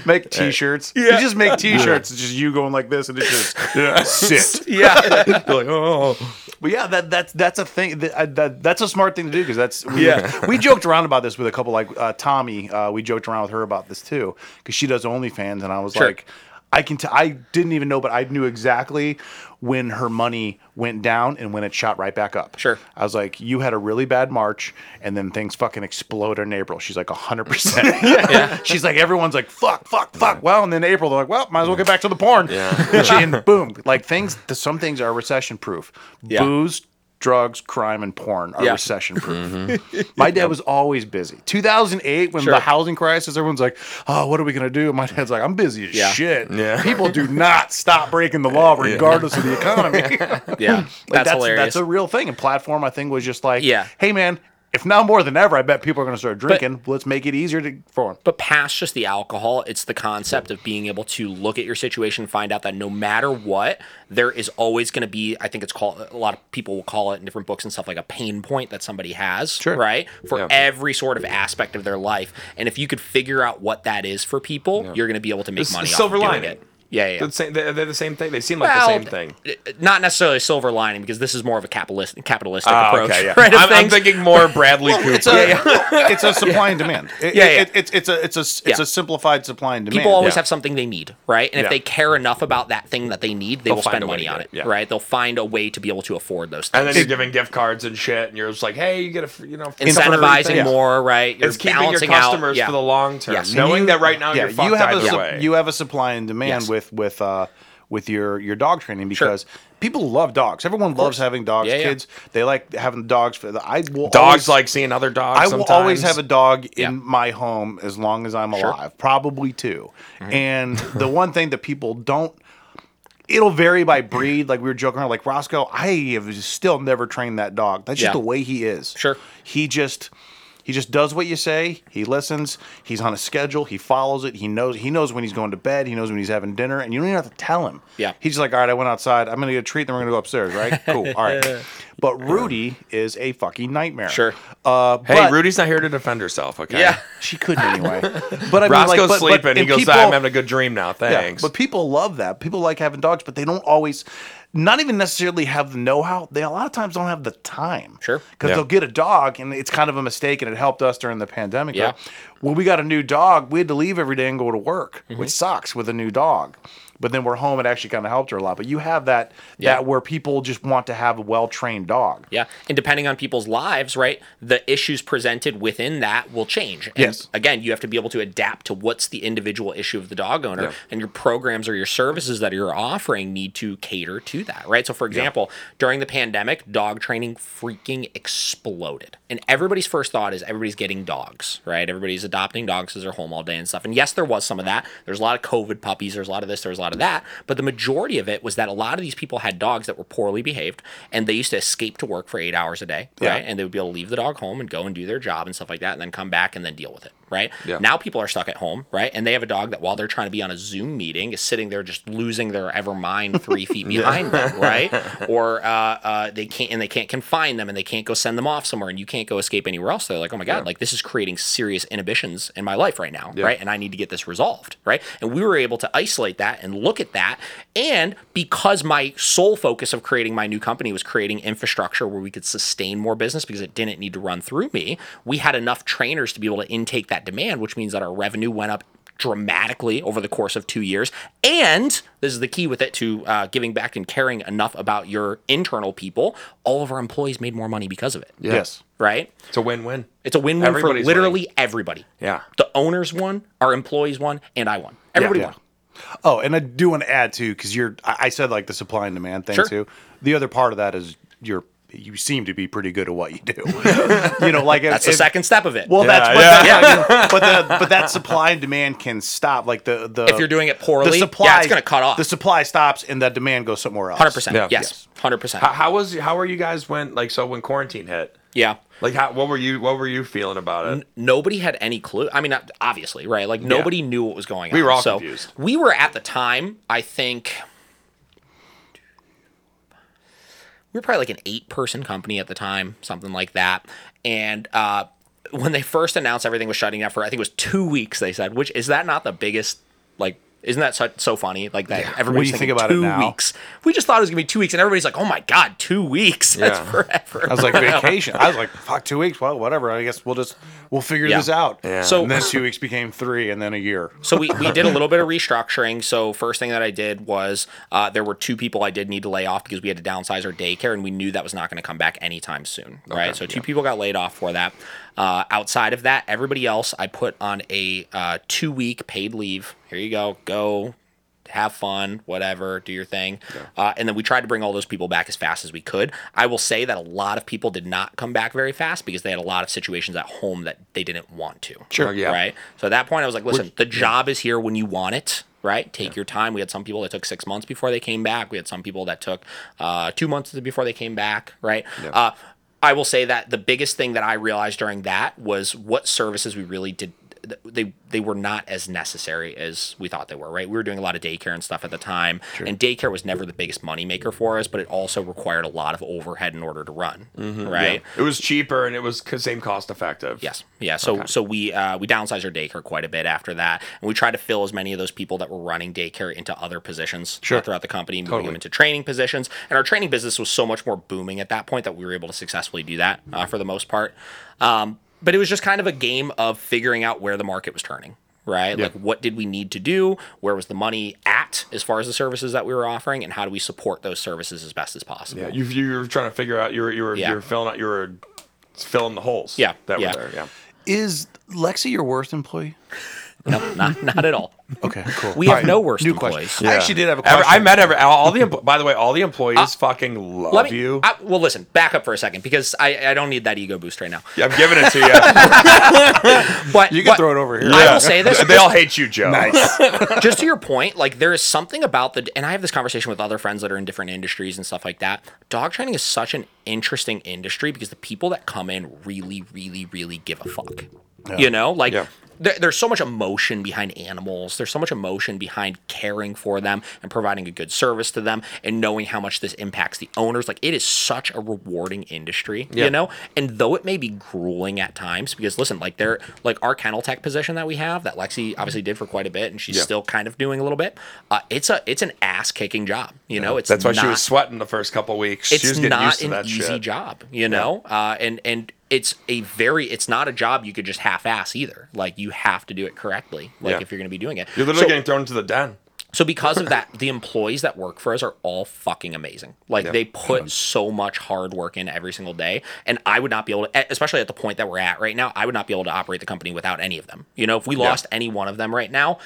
Make t-shirts. You just make t-shirts. It's just you going like this, and it's just sit. yeah, like, oh. But yeah, that that's that's a thing. That, uh, that that's a smart thing to do because that's we, Yeah. We joked around about this with a couple like uh, Tommy. Uh, we joked around with her about this too because she does OnlyFans, and I was Sure. like, I can. T- I didn't even know, but I knew exactly when her money went down and when it shot right back up. Sure. I was like, you had a really bad March, and then things fucking exploded in April. She's like, hundred percent. She's like, everyone's like, fuck, fuck, fuck. Well, and then April, they're like, well, might as well get back to the porn. Yeah. And, she, and boom, like things. Some things are recession proof. Yeah. Booze. Drugs, crime, and porn are Yeah. recession proof. Mm-hmm. My dad was always busy. 2008, when Sure. the housing crisis, everyone's like, "Oh, what are we gonna do?" My dad's like, "I'm busy as Yeah. shit." Yeah. People do not stop breaking the law, regardless of the economy. Like, yeah. That's, hilarious. That's a real thing. And platform, I think, was just like, Yeah. hey man, if now more than ever, I bet people are going to start drinking. Let's make it easier to for them. But past just the alcohol, it's the concept of being able to look at your situation and find out that no matter what, there is always going to be, I think it's called, a lot of people will call it in different books and stuff like a pain point that somebody has, Sure. right? For Yeah. every sort of aspect of their life. And if you could figure out what that is for people, you're going to be able to make It's money silver off of lining. doing it. Yeah, yeah. They're the same, they're, they're the same thing. They seem like Well, the same thing. Not necessarily a silver lining because this is more of a capitalist capitalistic Ah, approach. okay, yeah. right, I'm, I'm thinking more Bradley Cooper. It's a, it's a supply and demand. It- Yeah, yeah. it- it's it's a it's a it's Yeah. a simplified supply and demand. People always Yeah. have something they need, right? And Yeah. if they care enough about that thing that they need, they will find spend money on it, it, yeah. right? They'll find a way to be able to afford those things. and then you're giving gift cards and shit, and you're just like, hey, you get a, you know, Incentivizing something. more, right? You're It's keeping your balancing out- customers yeah. for the long term, knowing that right now you're fucked you have either a way. you have a supply and demand Yes. With with uh with your your dog training because people love dogs. Everyone loves having dogs. Yeah, yeah. Kids they like having dogs. For the, I will Dogs always, like seeing other dogs. I will sometimes. always have a dog in Yeah. my home as long as I'm Sure. Mm-hmm. alive. Probably 2 And the one thing that people don't. It'll vary by breed. Like we were joking around, like Roscoe. I have still never trained that dog. That's just Yeah. the way he is. Sure. He just he just does what you say. He listens. He's on a schedule. He follows it. He knows he knows when he's going to bed. He knows when he's having dinner, and you don't even have to tell him. Yeah. He's just like, all right, I went outside. I'm gonna get a treat. Then we're gonna go upstairs. Right? Cool. All right. But Rudy is a fucking nightmare. Sure. Uh, Hey, but- Rudy's not here to defend herself. Okay. Yeah. she couldn't anyway. But I mean, Roscoe's like, but, sleeping. But, he and goes, people- I'm having a good dream now. yeah, Thanks. but people love that. People like having dogs, but they don't always, not even necessarily have the know-how. They a lot of times don't have the time. Sure. Because Yeah. they'll get a dog, and it's kind of a mistake, and it helped us during the pandemic. Yeah. When we got a new dog, we had to leave every day and go to work, Mm-hmm. which sucks with a new dog. But then we're home. It actually kind of helped her a lot. But you have that Yeah. that where people just want to have a well-trained dog. Yeah, and depending on people's lives, right, the issues presented within that will change. And Yes. Again, you have to be able to adapt to what's the individual issue of the dog owner, Yeah. and your programs or your services that you're offering need to cater to that, right? So, for example, during the pandemic, dog training freaking exploded, and everybody's first thought is everybody's getting dogs, right? Everybody's adopting dogs because they're home all day and stuff. And yes, there was some of that. There's a lot of COVID puppies. There's a lot of this. There's a lot lot of that. But the majority of it was that a lot of these people had dogs that were poorly behaved and they used to escape to work for eight hours a day, Yeah. right? And they would be able to leave the dog home and go and do their job and stuff like that and then come back and then deal with it, right? Yeah. Now people are stuck at home, right? And they have a dog that while they're trying to be on a Zoom meeting is sitting there just losing their ever mind three feet behind them, right? Or uh, uh, they can't and they can't confine them and they can't go send them off somewhere and you can't go escape anywhere else. They're like, oh my god, like this is creating serious inhibitions in my life right now, right? And I need to get this resolved, right? And we were able to isolate that and look at that. And because my sole focus of creating my new company was creating infrastructure where we could sustain more business because it didn't need to run through me, we had enough trainers to be able to intake that demand, which means that our revenue went up dramatically over the course of two years. And this is the key with it to uh, giving back and caring enough about your internal people. All of our employees made more money because of it. Yes. Right? It's a win-win. It's a win-win for Everybody's literally everybody. Yeah. The owners won, our employees won, and I won. Everybody Yeah. won. Oh, and I do want to add too, because you're. I I said like the supply and demand thing Sure. too. The other part of that is you're. You seem to be pretty good at what you do. you know, like That's the second step of it. Well, that's but, yeah. that, but the but that supply and demand can stop. Like the the if you're doing it poorly, the supply, yeah, it's going to cut off. The supply stops and the demand goes somewhere else. Hundred percent. Yes, hundred percent. How, how was how were you guys when like so when quarantine hit? Yeah. Like how what were you what were you feeling about it? nobody had any clue. I mean, uh, obviously, right? Like nobody knew what was going on. We were all so confused. We were at the time, I think. We were probably like an eight-person company at the time, something like that. And uh, when they first announced everything was shutting down for, I think it was two weeks. They said, which is that not the biggest like. Isn't that so, so funny? Like that. Everybody's you think thinking about it two now? weeks. We just thought it was gonna be two weeks, and everybody's like, "Oh my god, two weeks! That's Yeah. forever." I was like vacation. I was like, fuck, two weeks. Well, whatever. I guess we'll just we'll figure Yeah. this out. Yeah. So- and then two weeks became three, and then a year. So we, we did a little bit of restructuring. So first thing that I did was uh, there were two people I did need to lay off because we had to downsize our daycare and we knew that was not going to come back anytime soon. Right. So two people got laid off for that. Uh, outside of that, everybody else I put on a uh, two week paid leave. Here you go. Go. Have fun, whatever, do your thing. Uh, and then we tried to bring all those people back as fast as we could. I will say that a lot of people did not come back very fast because they had a lot of situations at home that they didn't want to. Sure, yeah. Right. So at that point, I was like, listen, the job is here when you want it. Right. Take your time. We had some people that took six months before they came back. We had some people that took uh, two months before they came back. Right. Uh, I will say that the biggest thing that I realized during that was what services we really did. They they were not as necessary as we thought they were. Right. We were doing a lot of daycare and stuff at the time, and daycare was never the biggest moneymaker for us, but it also required a lot of overhead in order to run. Right. It was cheaper and it was c- same cost effective. Yes. Yeah. So so we uh, we downsized our daycare quite a bit after that, and we tried to fill as many of those people that were running daycare into other positions uh, throughout the company, moving them into training positions. And our training business was so much more booming at that point that we were able to successfully do that uh, for the most part. Um, but it was just kind of a game of figuring out where the market was turning. Right, like what did we need to do? Where was the money at as far as the services that we were offering, and how do we support those services as best as possible? Yeah, you you were trying to figure out you were you were Yeah. you were filling out you were filling the holes. Yeah, that yeah. were there. Yeah. Is Lexi your worst employee? No, not not at all. Okay, cool. We All have right, no worst new employees. question. I actually did have a Every- question. I met every all all the by the way all the employees uh, fucking love Let me. you. I, well, listen. Back up for a second because I, I don't need that ego boost right now. Yeah, I'm giving it to you. But You can but throw it over here. I Yeah. will say this. they all hate you, Joe. Nice. just to your point, like there is something about the, and I have this conversation with other friends that are in different industries and stuff like that. Dog training is such an interesting industry because the people that come in really, really, really give a fuck. You know, like Yeah. There, there's so much emotion behind animals. There's so much emotion behind caring for them and providing a good service to them and knowing how much this impacts the owners. Like it is such a rewarding industry, Yeah. you know. And though it may be grueling at times, because listen, like they're like our kennel tech position that we have that Lexi obviously did for quite a bit, and she's Yeah. still kind of doing a little bit. Uh, it's a it's an ass kicking job, you know. It's That's why she was sweating the first couple weeks. it's she was not an that easy shit. job, you know. Uh, and and it's a very it's not a job you could just half-ass either. Like you have to do it correctly. Like Yeah. if you're going to be doing it. You're literally So- getting thrown into the den. so because of that, the employees that work for us are all fucking amazing. Like they put so much hard work in every single day, and I would not be able to, especially at the point that we're at right now, I would not be able to operate the company without any of them. You know, if we lost any one of them right now,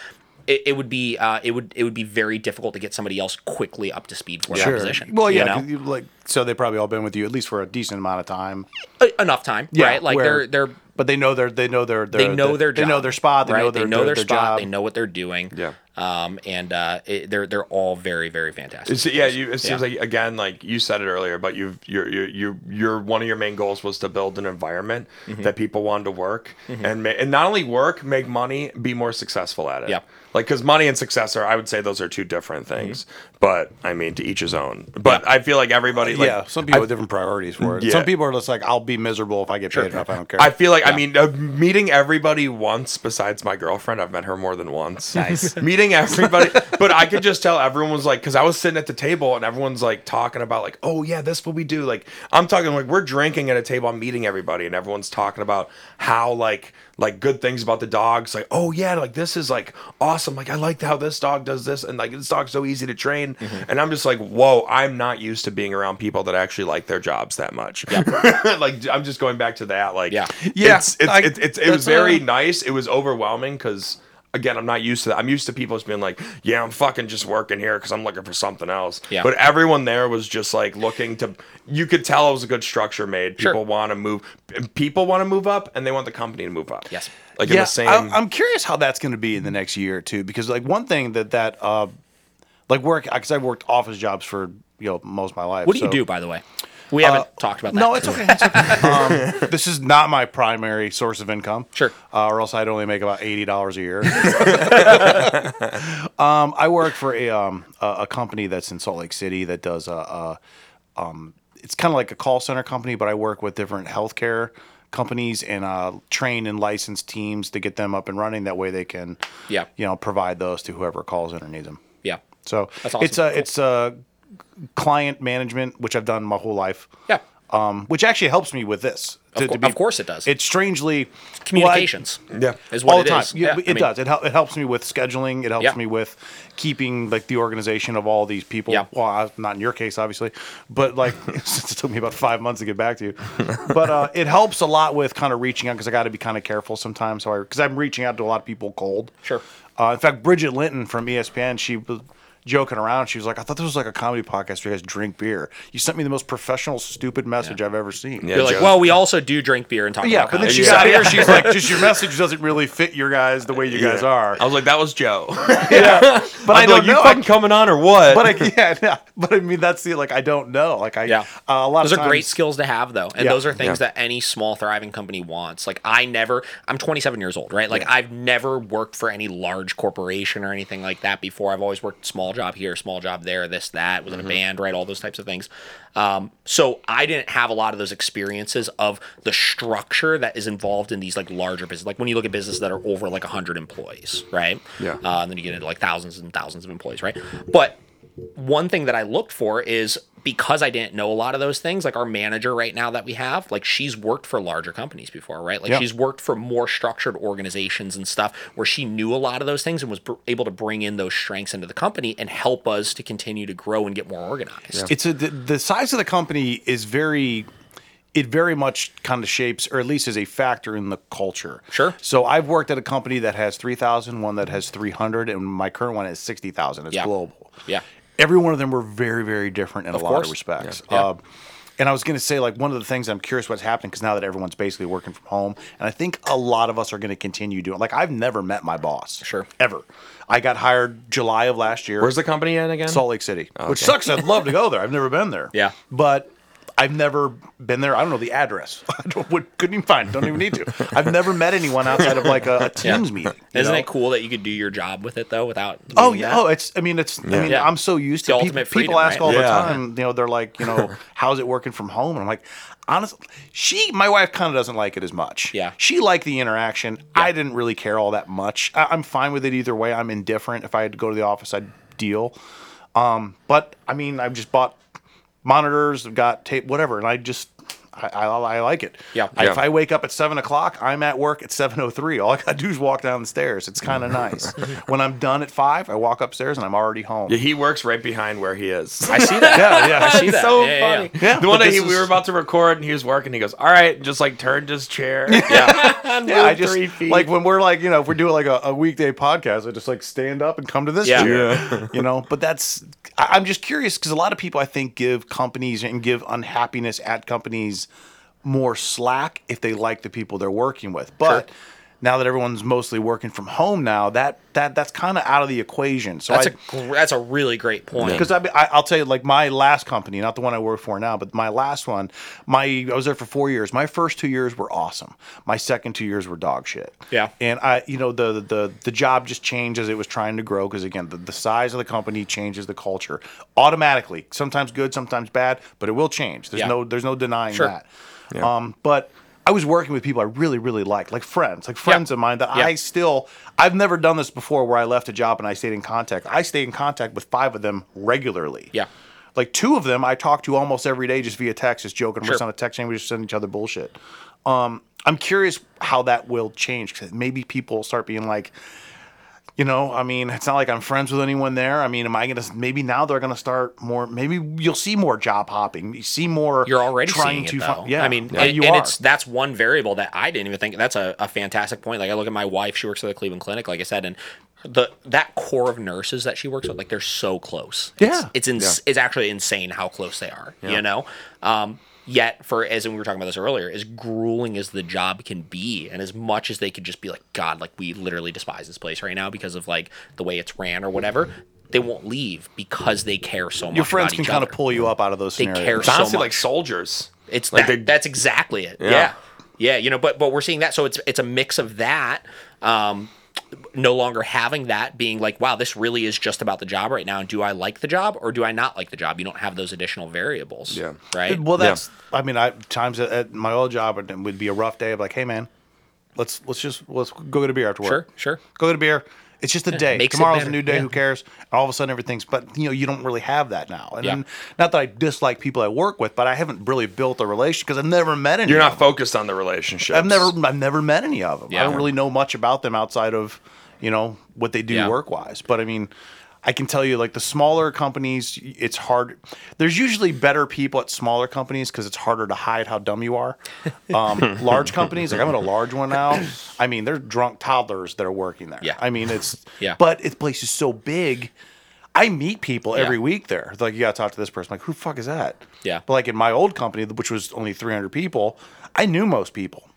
it, it would be uh, it would it would be very difficult to get somebody else quickly up to speed for that position. Well, yeah, you know? 'cause you, like so they've probably all been with you at least for a decent amount of time. E- enough time, Yeah, right? Like where- they're they're But they know their they know their, they know their they job. know their spot. They right? know their they know their, their spot. job. They know what they're doing. Yeah. Um, and uh, it, they're they're all very very fantastic. It's, yeah, you, it seems Yeah. like again, like you said it earlier, but you've you're you're you're, you're one of your main goals was to build an environment Mm-hmm. that people wanted to work and ma- and not only work, make money, be more successful at it. Yeah. Like, because money and success are, I would say, those are two different Mm-hmm. things. But I mean, to each his own. But I feel like everybody, like, yeah, some people have different priorities for it. Yeah. Some people are just like, I'll be miserable if I get paid enough. I don't care. I feel like I mean uh, meeting everybody once besides my girlfriend. I've met her more than once. Nice. meeting everybody, but I could just tell everyone was like because I was sitting at the table and everyone's like talking about like oh yeah this what we do like I'm talking like we're drinking at a table I'm meeting everybody and everyone's talking about how like like good things about the dogs like oh yeah like this is like awesome like I like how this dog does this and like this dog's so easy to train Mm-hmm. and I'm just like whoa I'm not used to being around people that actually like their jobs that much like I'm just going back to that like Yeah. Yeah, it's, it's, I- it's, it's, it was that's, uh, very nice. It was overwhelming because again, I'm not used to that. I'm used to people just being like, "Yeah, I'm fucking just working here because I'm looking for something else." Yeah. But everyone there was just like looking to. You could tell it was a good structure made. Sure. People want to move. People want to move up, and they want the company to move up. Yes. Like in the same. I, I'm curious how that's going to be in the next year or two because like one thing that that uh, like work because I've worked office jobs for you know most of my life. What do you do, by the way? We haven't talked about that. No, it's okay. It's okay. um, this is not my primary source of income. Sure. Uh, or else I'd only make about eighty dollars a year. um, I work for a um, a, a company that's in Salt Lake City that does a, a um, it's kind of like a call center company, but I work with different healthcare companies and uh, train and license teams to get them up and running. That way, they can, Yeah. you know, provide those to whoever calls in or needs them. Yeah. So That's awesome. it's a Cool. it's a client management, which I've done my whole life Yeah. um, which actually helps me with this. Of, cour- of course it does. It's strangely communications. yeah. is what all it the time. is. Yeah, Yeah, it I mean- does. It, hel- it helps me with scheduling. It helps Yeah. me with keeping like the organization of all these people. Yeah. Well, I, not in your case, obviously, but like since it took me about five months to get back to you, but uh, it helps a lot with kind of reaching out because I got to be kind of careful sometimes. So I because I'm reaching out to a lot of people cold. Sure. Uh, in fact, Bridget Linton from ESPN, she was joking around. She was like, "I thought this was like a comedy podcast where you guys drink beer." You sent me the most professional, stupid message I've ever seen. Yeah, You're like, Joe- well, we also do drink beer and talk Yeah, about but then comedy. she got here. She's like, just your message doesn't really fit your guys the way you guys Yeah. are. I was like, that was Joe. yeah, But I I'd don't like, you know. fucking coming on or what? but I, yeah, yeah, but I mean, that's the like I don't know. Like I, Yeah. uh, a lot those of are great skills to have though and Yeah. those are things Yeah. that any small thriving company wants like i never i'm 27 years old right like i've never worked for any large corporation or anything like that before i've always worked small job here small job there this that was in a band right all those types of things. Um, so i didn't have a lot of those experiences of the structure that is involved in these like larger business like when you look at businesses that are over like 100 employees right? Yeah. uh, and then you get into like thousands and thousands of employees right? But one thing that I looked for is because I didn't know a lot of those things, like our manager right now that we have, like she's worked for larger companies before, right? Like Yeah. she's worked for more structured organizations and stuff where she knew a lot of those things and was br- able to bring in those strengths into the company and help us to continue to grow and get more organized. It's a the, the size of the company is very. It very much kind of shapes, or at least is a factor in the culture. Sure. So I've worked at a company that has 3,000, one that has 300, and my current one is 60,000. It's Yeah. global. Yeah. Every one of them were very, very different in a lot course. of respects. Yeah. Um, and I was going to say, like, one of the things I'm curious what's happening because now that everyone's basically working from home, and I think a lot of us are going to continue doing. Like, I've never met my boss, Sure. ever. I got hired July of last year. Where's the company at again? Salt Lake City, which okay. sucks. I'd love to go there. I've never been there. Yeah. but I've never been there. I don't know the address. I don't, would, couldn't even find. it. Don't even need to. I've never met anyone outside of like a, a teams meeting. Isn't know? it cool that you could do your job with it though without? Oh yeah. that? Oh, it's. I mean, it's. I mean, Yeah. I'm so used It's to people. ultimate People ask right? all the time. You know, they're like, you know, how's it working from home? And I'm like, honestly, she, my wife, kind of doesn't like it as much. Yeah. She liked the interaction. I didn't really care all that much. I, I'm fine with it either way. I'm indifferent. If I had to go to the office, I'd deal. Um, but I mean, I've just bought monitors, I've got tape, whatever, and I just. I, I, I like it. Yeah. I- If I wake up at seven o'clock, I'm at work at seven o three. All I gotta do is walk down the stairs. It's kind of nice. when I'm done at five, I walk upstairs and I'm already home. Yeah, he works right behind where he is. I see that. yeah, yeah. I see It's that. so Yeah, yeah, funny. yeah. Yeah, the one but day this he, we were about to record and he was working. He goes, "All right," and just like turned his chair. Yeah. Yeah, I just three feet. like when we're like, you know, if we're doing like a, a weekday podcast, I just like stand up and come to this Yeah. chair. You know, but that's I, I'm just curious because a lot of people I think give companies and give unhappiness at companies more slack if they like the people they're working with. But now that everyone's mostly working from home now, that that that's kind of out of the equation. So That's I, a gr- that's a really great point. because I, I, I'll tell you, like my last company, not the one I work for now, but my last one, my I was there for four years. My first two years were awesome. My second two years were dog shit. Yeah. and I, you know, the the the job just changed as it was trying to grow because again, the, the size of the company changes the culture automatically. Sometimes good, sometimes bad, but it will change. There's Yeah. no there's no denying Sure. that. Um, but. I was working with people I really, really liked, like friends, like friends of mine that Yeah. I still. I've never done this before, where I left a job and I stayed in contact. I stay in contact with five of them regularly. Yeah. Like two of them I talk to almost every day just via text, just joking. We're just on a text chain, we just send each other bullshit. Um, I'm curious how that will change because maybe people start being like, you know, I mean, it's not like I'm friends with anyone there. I mean, am I gonna maybe now they're gonna start more? Maybe you'll see more job hopping. You see more. You're already trying seeing to it find. Yeah, I mean, yeah, and, you and are. it's that's one variable that I didn't even think. That's a, a fantastic point. Like I look at my wife; she works at the Cleveland Clinic, like I said, and the that core of nurses that she works with, like they're so close. Yeah. it's it's, ins- it's actually insane how close they are. You know. Um, Yet, for as we were talking about this earlier, as grueling as the job can be, and as much as they could just be like, God, like we literally despise this place right now because of like the way it's ran or whatever, they won't leave because they care so much. Your friends about can each kind of pull you up out of those They scenarios. care It's so honestly much. like soldiers. It's Like that, that's exactly it. Yeah. Yeah. yeah. you know, but but we're seeing that. So it's it's a mix of that. Um, no longer having that being like, wow, this really is just about the job right now. And do I like the job or do I not like the job? You don't have those additional variables. Yeah. Right. Well, that's. I mean, I times at, at my old job it would be a rough day. of like, hey man, let's let's just let's go get a beer after work. Sure, sure. Go get a beer. It's just a day. makes Tomorrow's a new day. Yeah. Who cares? All of a sudden, everything's. But you know, you don't really have that now. And Yeah. then, not that I dislike people I work with, but I haven't really built a relationship because I've never met any. Of them. You're of not them. focused on the relationship. I've never I've never met any of them. I don't really know much about them outside of you know what they do Yeah. work wise. But I mean, I can tell you like the smaller companies, it's hard. There's usually better people at smaller companies because it's harder to hide how dumb you are. Um, large companies, like I'm at a large one now. I mean, they're drunk toddlers that are working there. Yeah. I mean, it's Yeah. But it place is so big. I meet people every Yeah. week there. It's like you got to talk to this person. like, who the fuck is that? Yeah. But like in my old company, which was only 300 people, I knew most people.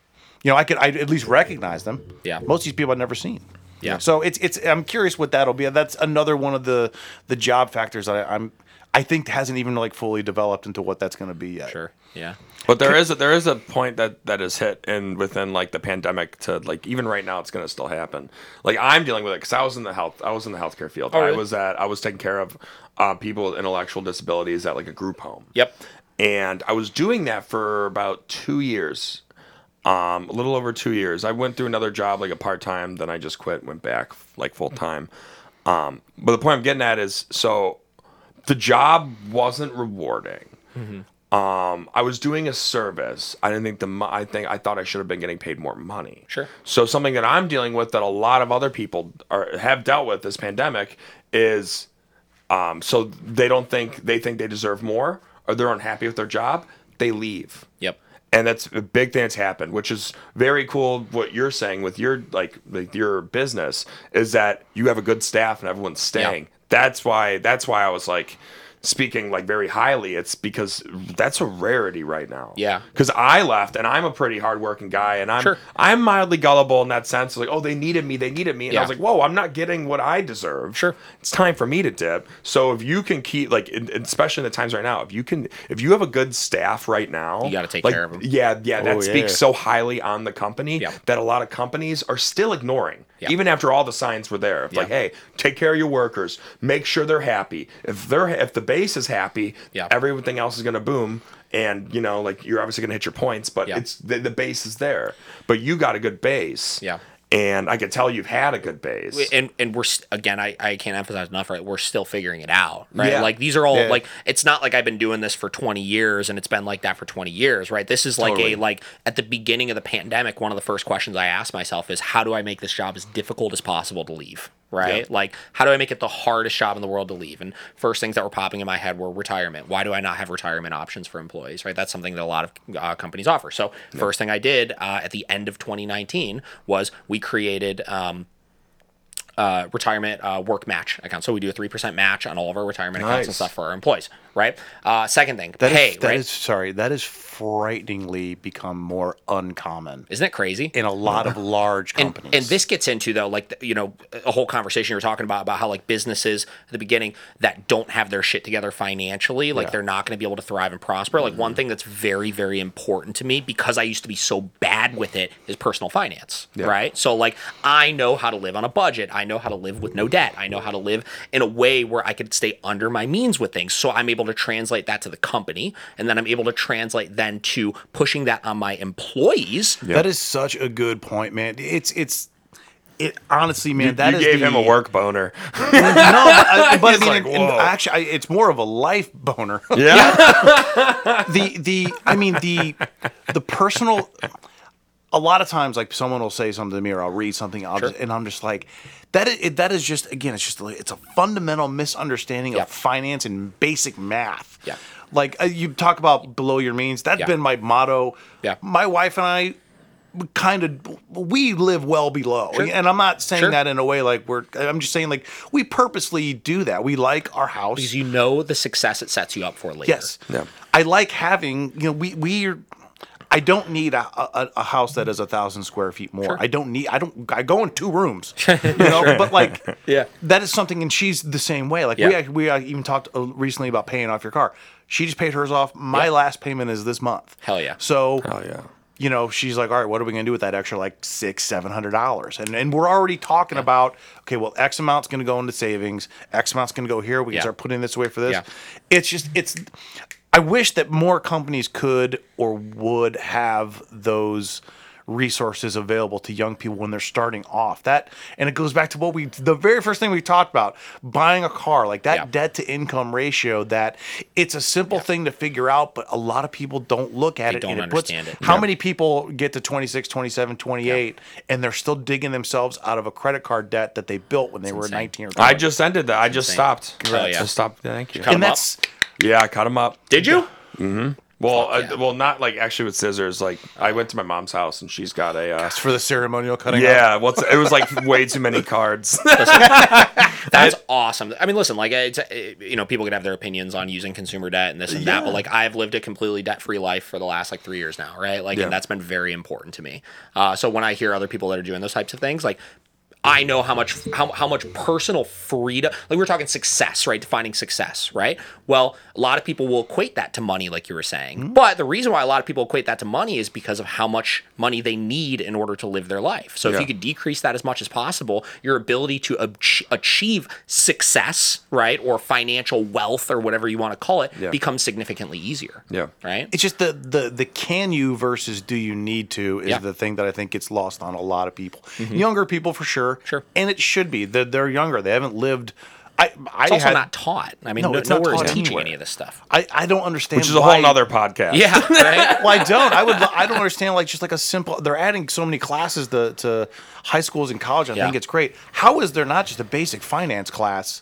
You know, I could I at least recognize them. Yeah. Most of these people I'd never seen. Yeah. So it's it's I'm curious what that'll be. That's another one of the the job factors that I, I'm I think hasn't even like fully developed into what that's going to be yet. Sure. Yeah. But there is a, there is a point that that is hit and within like the pandemic to like even right now it's going to still happen. Like I'm dealing with it because I was in the health I was in the healthcare field. Oh, really? I was at I was taking care of uh, people with intellectual disabilities at like a group home. Yep. and I was doing that for about two years, um, a little over two years. I went through another job like a part time, then I just quit, went back like full time. Um, but the point I'm getting at is so the job wasn't rewarding. Um, I was doing a service. I didn't think the mo- I think I thought I should have been getting paid more money. Sure. So something that I'm dealing with that a lot of other people are have dealt with this pandemic is um, so they don't think they think they deserve more or they're unhappy with their job, they leave. Yep. And that's a big thing that's happened, which is very cool. What you're saying with your like, like your business is that you have a good staff and everyone's staying. Yeah. That's why. That's why I was like speaking like very highly. It's because that's a rarity right now. Yeah. Because I left and I'm a pretty hardworking guy and I'm Sure. I'm mildly gullible in that sense. Like, oh, they needed me. They needed me. And I was like, whoa, I'm not getting what I deserve. Sure. It's time for me to dip. So if you can keep like, in, especially in the times right now, if you can, if you have a good staff right now, You gotta take like, care of 'em. Yeah, yeah, that Oh, speaks yeah. so highly on the company Yeah. that a lot of companies are still ignoring, Yeah. even after all the signs were there. Like, hey, take care of your workers, make sure they're happy. If they're if the base is happy, Yeah. everything else is gonna boom. And you know, like you're obviously gonna hit your points, but Yeah. it's the, the base is there. But you got a good base, Yeah. And I can tell you've had a good base. and and we're again I, I can't emphasize enough right we're still figuring it out right Yeah. like these are all Yeah. like it's not like i've been doing this for 20 years and it's been like that for 20 years right this is like Totally. a like at the beginning of the pandemic one of the first questions i asked myself is how do i make this job as difficult as possible to leave right? Like how do i make it the hardest job in the world to leave? And first things that were popping in my head were retirement. Why do i not have retirement options for employees right? That's something that a lot of uh, companies offer. So first thing i did uh, at the end of 2019 was we created um, uh, retirement uh, work match account. So we do a three percent match on all of our retirement accounts and stuff for our employees, right? Uh, second thing, That is- pay, that right? is- sorry, that is frighteningly become more uncommon Isn't that crazy? in a lot of large and, companies. and this gets into though like you know a whole conversation you were talking about about how like businesses at the beginning that don't have their shit together financially like Yeah. they're not going to be able to thrive and prosper. Like one mm-hmm. thing that's very very important to me because i used to be so bad with it is personal finance right? So like i know how to live on a budget. I know how to live with no debt. I know how to live in a way where i could stay under my means with things. So i'm able to translate that to the company and then i'm able to translate then to pushing that on my employees That is such a good point, man. It's it's it honestly, man. You, that you is gave the, him a work boner. No, but, I, but I mean, like, and- and whoa. actually, I, it's more of a life boner. Yeah. the the I mean the the personal. A lot of times, like someone will say something to me, or I'll read something, I'll just, and I'm just like, that is that is just again, it's just like- it's a fundamental misunderstanding Yeah. of finance and basic math. Yeah. Like uh, you talk about below your means. That's Yeah. been my motto. Yeah. My wife and I kind of we live well below and i'm not saying Sure. that in a way like we're i'm just saying like we purposely do that we like our house because you know the success it sets you up for later. yes Yeah. i like having you know we we are I don't need a, a, a house that is a thousand square feet more. I don't need. I don't. I go in two rooms, you know. But like, Yeah. that is something, and she's the same way. Like we Yeah. act- we uh, even talked uh, recently about paying off your car. She just paid hers off. My Yeah. last payment is this month. Hell yeah. So Hell yeah. you know, she's like, all right, what are we gonna do with that extra like six, seven hundred dollars? And and we're already talking about, okay, well, X amount's gonna go into savings, X amount's gonna go here. We can Yeah. start putting this away for this. Yeah. It's just it's. I wish that more companies could or would have those resources available to young people when they're starting off. That and it goes back to what we the very first thing we talked about, buying a car, like that Yeah. debt to income ratio that it's a simple thing to figure out, but a lot of people don't look at They it don't and it puts understand it. how Yeah. many people get to 26, 27, 28 and they're still digging themselves out of a credit card debt that they built when they were insane. 19 or 20. I just ended that. I just insane. stopped. Hell yeah. Just stopped. Thank you. Cut 'em and up. that's Yeah, I cut him up. Did you? Mm-hmm. Well, uh, yeah. well, not like actually with scissors. Like I went to my mom's house and she's got a. Uh, for the ceremonial cutting. yeah, what's it was like way too many cards. That's awesome. I mean, listen, like, it's, uh, you know, people can have their opinions on using consumer debt and this and that, but like, I've lived a completely debt free life for the last like three years now, right? Like, Yeah. and that's been very important to me. Uh, so when I hear other people that are doing those types of things, like, I know how much how, how much personal freedom like we're talking success, right? Defining success, right? Well, a lot of people will equate that to money, like you were saying. Hmm. But the reason why a lot of people equate that to money is because of how much money they need in order to live their life. So if you could decrease that as much as possible, your ability to ach- achieve success, right, or financial wealth or whatever you want to call it, Yeah. becomes significantly easier. Yeah. Right. It's just the, the the can you versus do you need to is Yeah. the thing that I think gets lost on a lot of people. Mm-hmm. Younger people for sure. Sure. And it should be. They're, they're younger. They haven't lived I I It's also had, not taught. I mean, No, no, it's not nowhere is taught teaching anywhere. any of this stuff. I, I don't understand Which is a whole other podcast. Yeah. Right. well, I don't. I would. I don't understand. Like just like a simple. They're adding so many classes to, to high schools and college. I Yeah. think it's great. How is there not just a basic finance class?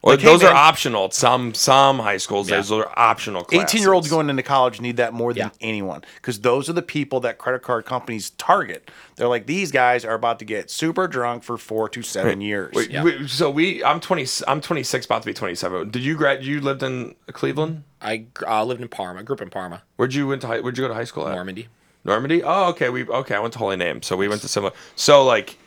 Well, Like, hey, those are optional. Some some high schools, Yeah. those are optional. Classes. Eighteen year olds going into college need that more than Yeah. anyone because those are the people that credit card companies target. They're like these guys are about to get super drunk for four to seven years. Wait, Yeah. wait, so we, I'm 20, I'm 26, about to be 27. Did you grad? You lived in Cleveland? I uh, lived in Parma, grew up in Parma, Where'd you went to? High, where'd you go to high school at? Normandy. Normandy. Oh, okay. We okay. I went to Holy Name, so we went to similar. So like,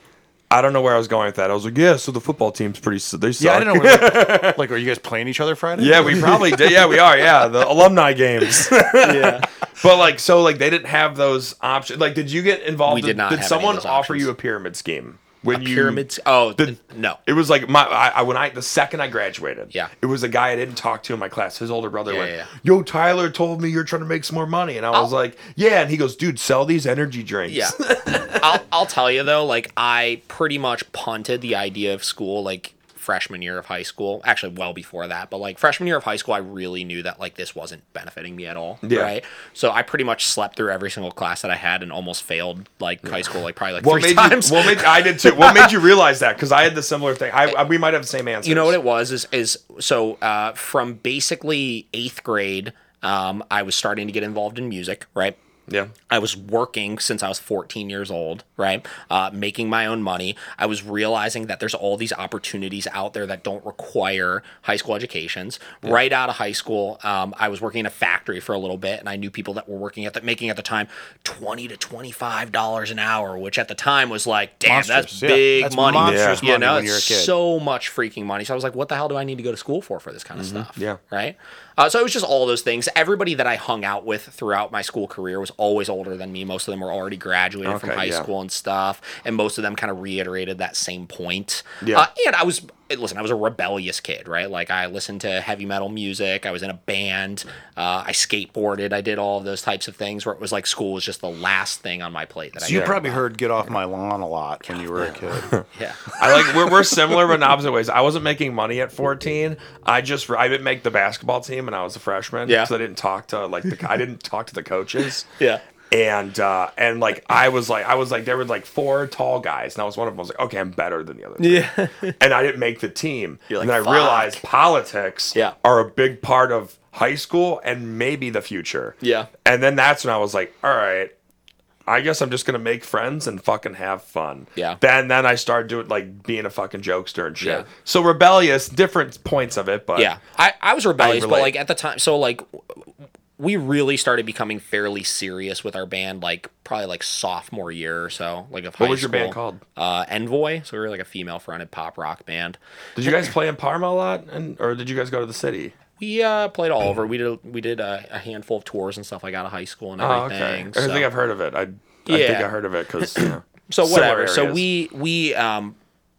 I don't know where I was going with that. I was like, yeah. So the football team's pretty. s- They suck. yeah, I didn't know. Like, like, are you guys playing each other Friday? Yeah, we probably did. Yeah, we are. Yeah, the alumni games. Yeah. but like, so like, they didn't have those options. Like, did you get involved? We in- did not Did have any of someone those offer you a pyramid scheme when you Pyramids. Oh, The- no. It was like my I, I when I the second I graduated. Yeah. It was a guy I didn't talk to in my class. His older brother Yeah, went, yeah. "Yo, Tyler told me you're trying to make some more money," and I was Oh. like, "Yeah." And he goes, "Dude, sell these energy drinks." Yeah. I'll, I'll tell you though, like I pretty much punted the idea of school like freshman year of high school. Actually, well before that, but like freshman year of high school, I really knew that like this wasn't benefiting me at all. Yeah. Right. So I pretty much slept through every single class that I had and almost failed like high school, like probably like What three made times. you? What made I did too? What made you realize that? Because I had the similar thing. I, I we might have the same answer. You know what it was is is so uh, from basically eighth grade, um, I was starting to get involved in music, right? Yeah. I was working since I was 14 years old, right? Uh, making my own money. I was realizing that there's all these opportunities out there that don't require high school educations. Right out of high school, um, I was working in a factory for a little bit, and I knew people that were working at the making at the time 20 to 25 dollars an hour, which at the time was like, damn, that's Monstrous, yeah. big That's money. monstrous You money know, when you're a kid. so much freaking money. So I was like, what the hell do I need to go to school for for this kind of stuff? Yeah. right? Uh, so it was just all those things. Everybody that I hung out with throughout my school career was always older than me. Most of them were already graduated from high yeah. school and stuff, and most of them kind of reiterated that same point. Yeah. Uh, and I was listen, I was a rebellious kid, right? Like I listened to heavy metal music. I was in a band. Uh, I skateboarded. I did all of those types of things where it was like school was just the last thing on my plate that I you probably about. heard "Get Off My Lawn" a lot when you were a kid. yeah. I like we're, we're similar but in opposite ways. I wasn't making money at 14. I just I didn't make the basketball team and I was a freshman. Yeah. because I didn't talk to like the I didn't talk to the coaches. Yeah. And uh, and like I was like I was like there were like four tall guys and I was one of them. I was like okay I'm better than the other. Three. Yeah. and I didn't make the team. You're and like, then I "Fuck." realized politics Yeah. are a big part of high school and maybe the future. Yeah. And then that's when I was like, all right, I guess I'm just gonna make friends and fucking have fun. Yeah. Then then I started doing like being a fucking jokester and shit. Yeah. So rebellious, different points of it, but Yeah, I, I was rebellious, but like at the time, so like we really started becoming fairly serious with our band, like probably like sophomore year or so, like of high What was your band called? Uh, Envoy. So we were like a female fronted pop rock band. Did you guys play in Parma a lot, and or did you guys go to the city? We uh, played all over. We did we did a, a handful of tours and stuff like out of high school and everything Oh, okay. I think I've heard of it. I, I think I heard of it because yeah. so whatever. So we we um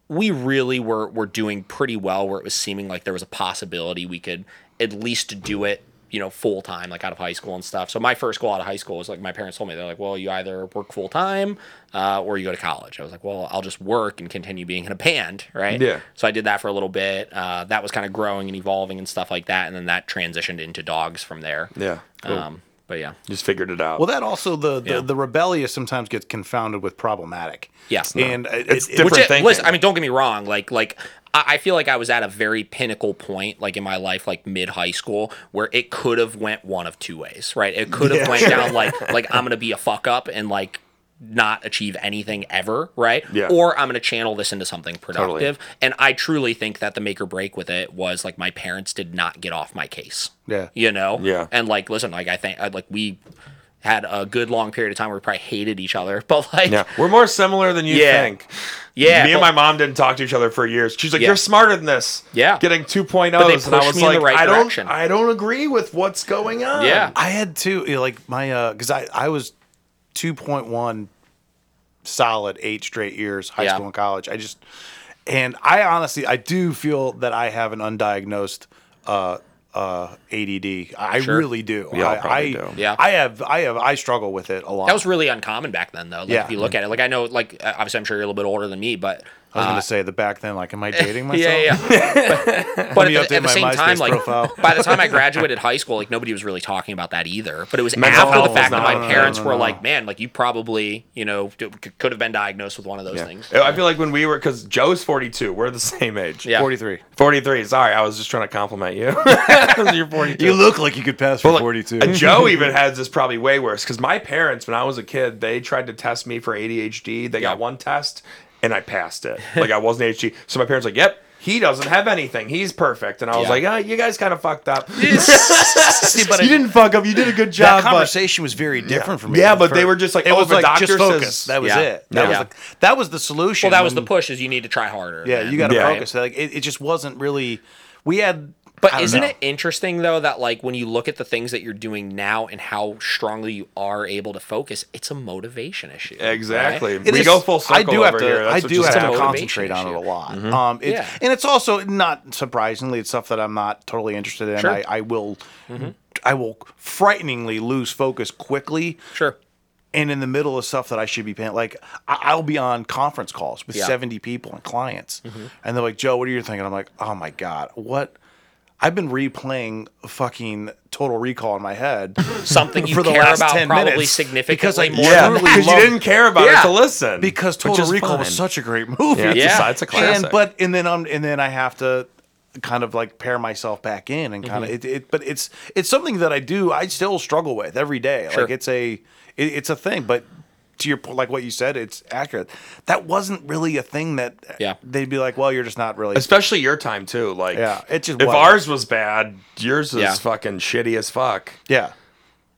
we really were were doing pretty well where it was seeming like there was a possibility we could at least do it you know full time like out of high school and stuff. So my first goal out of high school was like my parents told me they're like, well, you either work full time uh, or you go to college. I was like, well, I'll just work and continue being in a band, right? Yeah. So I did that for a little bit. Uh, that was kind of growing and evolving and stuff like that, and then that transitioned into dogs from there. yeah, cool. Um, but yeah. just figured it out. Well, that also the the, Yeah. the rebellious sometimes gets confounded with problematic. Yes. and it- It's it- different Which, thinking. listen, I mean, don't get me wrong. Like, like I I feel like I was at a very pinnacle point, like in my life, like mid high school, where it could have went one of two ways, right? It could have Yeah. went down like, like I'm gonna be a fuck up and like not achieve anything ever, right? Yeah. Or I'm gonna channel this into something productive. Totally. And I truly think that the make or break with it was like my parents did not get off my case. Yeah. You know. Yeah. And like, listen, like I think, like we had a good long period of time where we probably hated each other, but like, yeah, we're more similar than you Yeah. think. yeah, Me and my mom didn't talk to each other for years. She's like, Yeah. "You're smarter than this." Yeah. getting 2.0s, But they and I pushed was me in the right "I don't, direction. I don't agree with what's going on." Yeah. I had two, you know, like my uh because I I was two point one solid eight straight years high Yeah. school and college. I just and I honestly I do feel that I have an undiagnosed uh uh ADD. I Sure. really do. We I, probably I, do. Yeah. I have I have I struggle with it a lot. That was really uncommon back then, though. Like, Yeah. If you look at it, like I know, like obviously, I'm sure you're a little bit older than me, but I was uh, gonna say the back then like am I dating myself? yeah, yeah. but but at, the, at the my same time, like profile. by the time I graduated high school, like nobody was really talking about that either. But it was Mental after the was fact that my no, no, parents no, were no. like, "Man, like you probably, you know, d- c- could have been diagnosed with one of those Yeah. things." I feel like when we were, because Joe's 42, we're the same age. Yeah. Forty three. 43. Sorry, I was just trying to compliment you. You're 42. You look like you could pass for Well, like, forty two. uh, Joe even has this probably way worse because my parents, when I was a kid, they tried to test me for ADHD. They Yeah. got one test and I passed it. Like I wasn't ADHD. So my parents were like, "Yep, he doesn't have anything. He's perfect." And I was Yeah. like, "Ah, you guys kind of fucked up. See, but you didn't fuck up. You did a good that job." but- conversation was very different from me. Yeah, but they were just like, it "Oh, was the like doctor just focus. says- That was Yeah. it. That Yeah. was the that was the solution. Well, that was the push. Is you need to try harder. Yeah, man. you got to Yeah. focus. Like it, it just wasn't really. We had. I But don't isn't know. it interesting though that like when you look at the things that you're doing now and how strongly you are able to focus, it's a motivation issue. right? Exactly. It we is- go full circle I do have over to. That's I do have to happened. motivation concentrate on it a issue. lot. Mm-hmm. Um, it's, Yeah. and it's also not surprisingly, it's stuff that I'm not totally interested in. Sure. I, I will, mm-hmm. I will frighteningly lose focus quickly. Sure. And in the middle of stuff that I should be paying, like I- I'll be on conference calls with Yeah. 70 people and clients, mm-hmm. and they're like, "Joe, what are you thinking?" I'm like, "Oh my god, what?" I've been replaying fucking Total Recall in my head Something you for the care last about 10 probably minutes significantly because I more Yeah, than truly because you didn't care about Yeah. it to listen. because Total Recall fine. was such a great movie. Yeah, it's, Yeah. A, it's a classic. And but and then um and then I have to kind of like pair myself back in and kind of Mm-hmm. it, it. But it's it's something that I do. I still struggle with every day. Sure. Like it's a it, it's a thing. But to your point, like what you said, it's accurate. That wasn't really a thing that Yeah. they'd be like, well, you're just not really. Especially your time too. Like, Yeah, it just if wasn't. ours was bad, yours is Yeah. fucking shitty as fuck. Yeah.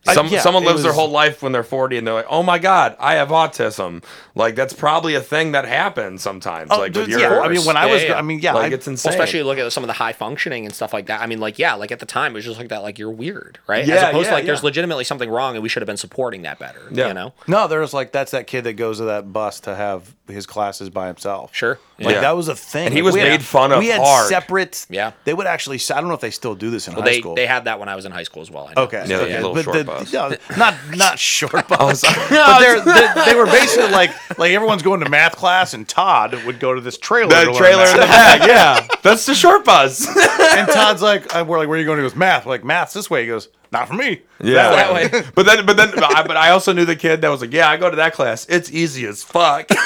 I- Some, yeah, someone it lives their whole life when they're 40 and they're like, oh my God, I have autism. Like, that's probably a thing that happens sometimes. Oh, like, with dude, your yeah. I mean, when I was, yeah, yeah. I mean, yeah, like, I, it's insane. especially look at some of the high functioning and stuff like that. I mean, like yeah, like at the time it was just like that. Like you're weird, right? Yeah, As opposed yeah, to like there's legitimately something wrong, and we should have been supporting that better. Yeah. You know? no, there's like that's that kid that goes to that bus to have his classes by himself. Sure. Like Yeah. that was a thing. And he Like, was we had- made fun of We had hard. separate. Yeah. They would actually. I don't know if they still do this in Well, high they school. they had that when I was in high school as well. I know. Okay. Yeah, okay. like a little but short the, bus. no, not not short bus. sorry. but they're, they, they were basically like like everyone's going to math class, and Todd would go to this trailer. to the learn trailer in the math. back, yeah. That's the short bus. and Todd's like, uh, "We're like, where are you going?" He goes, "Math." We're like, "Math's this way." He goes, "Not for me." Yeah. That way. but then, but then, I, but I also knew the kid that was like, yeah, I go to that class. It's easy as fuck.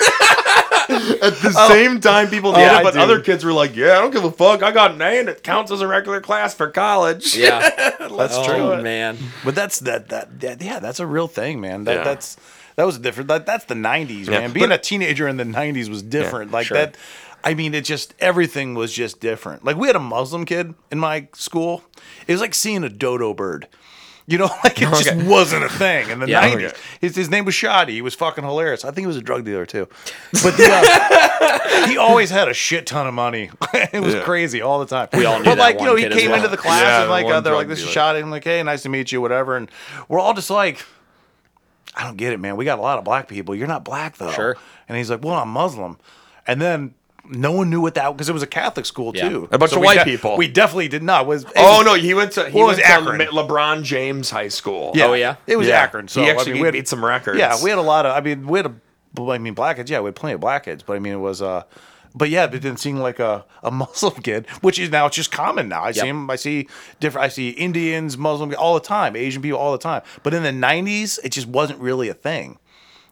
At the oh. same time, people did Oh, I it, but do. other kids were like, yeah, I don't give a fuck. I got an A and it counts as a regular class for college. Yeah. That's oh, true. man. But that's that, that that yeah, that's a real thing, man. That Yeah. that's that was different. That, that's the '90s, Yeah. man. Being But- a teenager in the '90s was different. like sure. that. I mean, it just everything was just different. Like we had a Muslim kid in my school. It was like seeing a dodo bird. You know, like it just wasn't a thing in the Yeah. 90s. Okay. His, his name was Shadi. He was fucking hilarious. I think he was a drug dealer too. But the, uh, he always had a shit ton of money. it was Yeah. crazy all the time. We all knew But like, you know, he came well. into the class Yeah, and like one uh, they're like, this is dealer. Shadi. I'm like, hey, nice to meet you, whatever. And we're all just like, I don't get it, man. We got a lot of black people. You're not black though. Sure. And he's like, well, I'm Muslim. And then no one knew what that because it was a Catholic school Yeah. too. A bunch of we white people. We definitely did not. Was Oh was- no, he went to he What was went Akron? Le- LeBron James High School. Yeah. Oh, yeah? It was Yeah. Akron. So He I actually mean, we had- beat some records. Yeah, we had a lot of. I mean, we had a. I mean, black kids. Yeah, we had plenty of black kids, but I mean, it was. uh but yeah, it didn't seem like a, a Muslim kid, which is now it's just common now. I see him. I see different. I see Indians, Muslim all the time, Asian people all the time. But in the '90s, it just wasn't really a thing.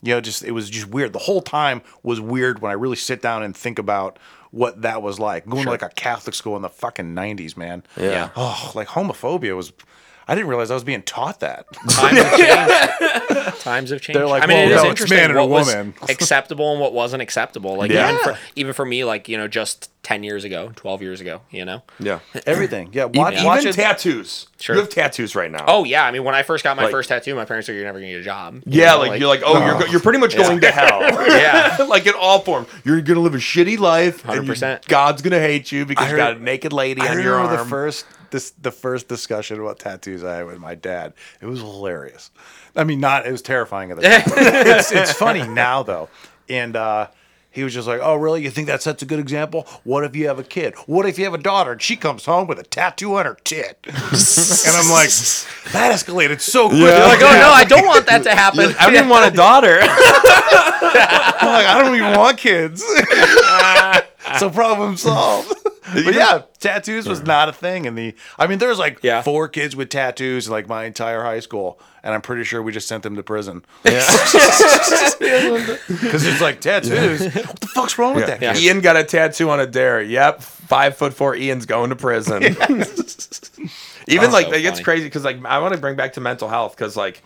You know, just it was just weird. The whole time was weird when I really sit down and think about what that was like. Going to like a Catholic school in the fucking '90s, man. Yeah. Oh, like homophobia was. I didn't realize I was being taught that. Times have changed. Times have changed. They're like, I mean, well, it is no, interesting man and a what was acceptable and what wasn't acceptable. Like Yeah. even for even for me, like you know, just ten years ago, twelve years ago, you know. yeah. Everything. Yeah. Watch, Even watch it. tattoos. Sure. You have tattoos right now. Oh yeah, I mean, when I first got my Like- first tattoo, my parents said you're never gonna get a job. Yeah, know, like, you're like, oh, you're go- you're pretty much going to hell. Yeah. like in all form, you're gonna live a shitty life. 100%. God's gonna hate you because you got a naked lady I on your arm. the first this the first discussion about tattoos I had with my dad. It was hilarious. I mean, not it was terrifying at the time. it's, it's funny now though, and uh, he was just like, "Oh, really? You think that sets a good example? What if you have a kid? What if you have a daughter and she comes home with a tattoo on her tit?" and I'm like, "That escalated so quick." Yeah. You're like, oh no, I don't want that to happen. I didn't even want a daughter. I'm like, I don't even want kids. So problem solved. But yeah, tattoos was not a thing in the. I mean, there's like Yeah. four kids with tattoos in like my entire high school, and I'm pretty sure we just sent them to prison because it's like tattoos. What the fuck's wrong with that? Yeah. kid? Ian got a tattoo on a dare. Yep, five foot four. Ian's going to prison. even Oh, like so it gets funny. crazy because like I want to bring back to mental health because like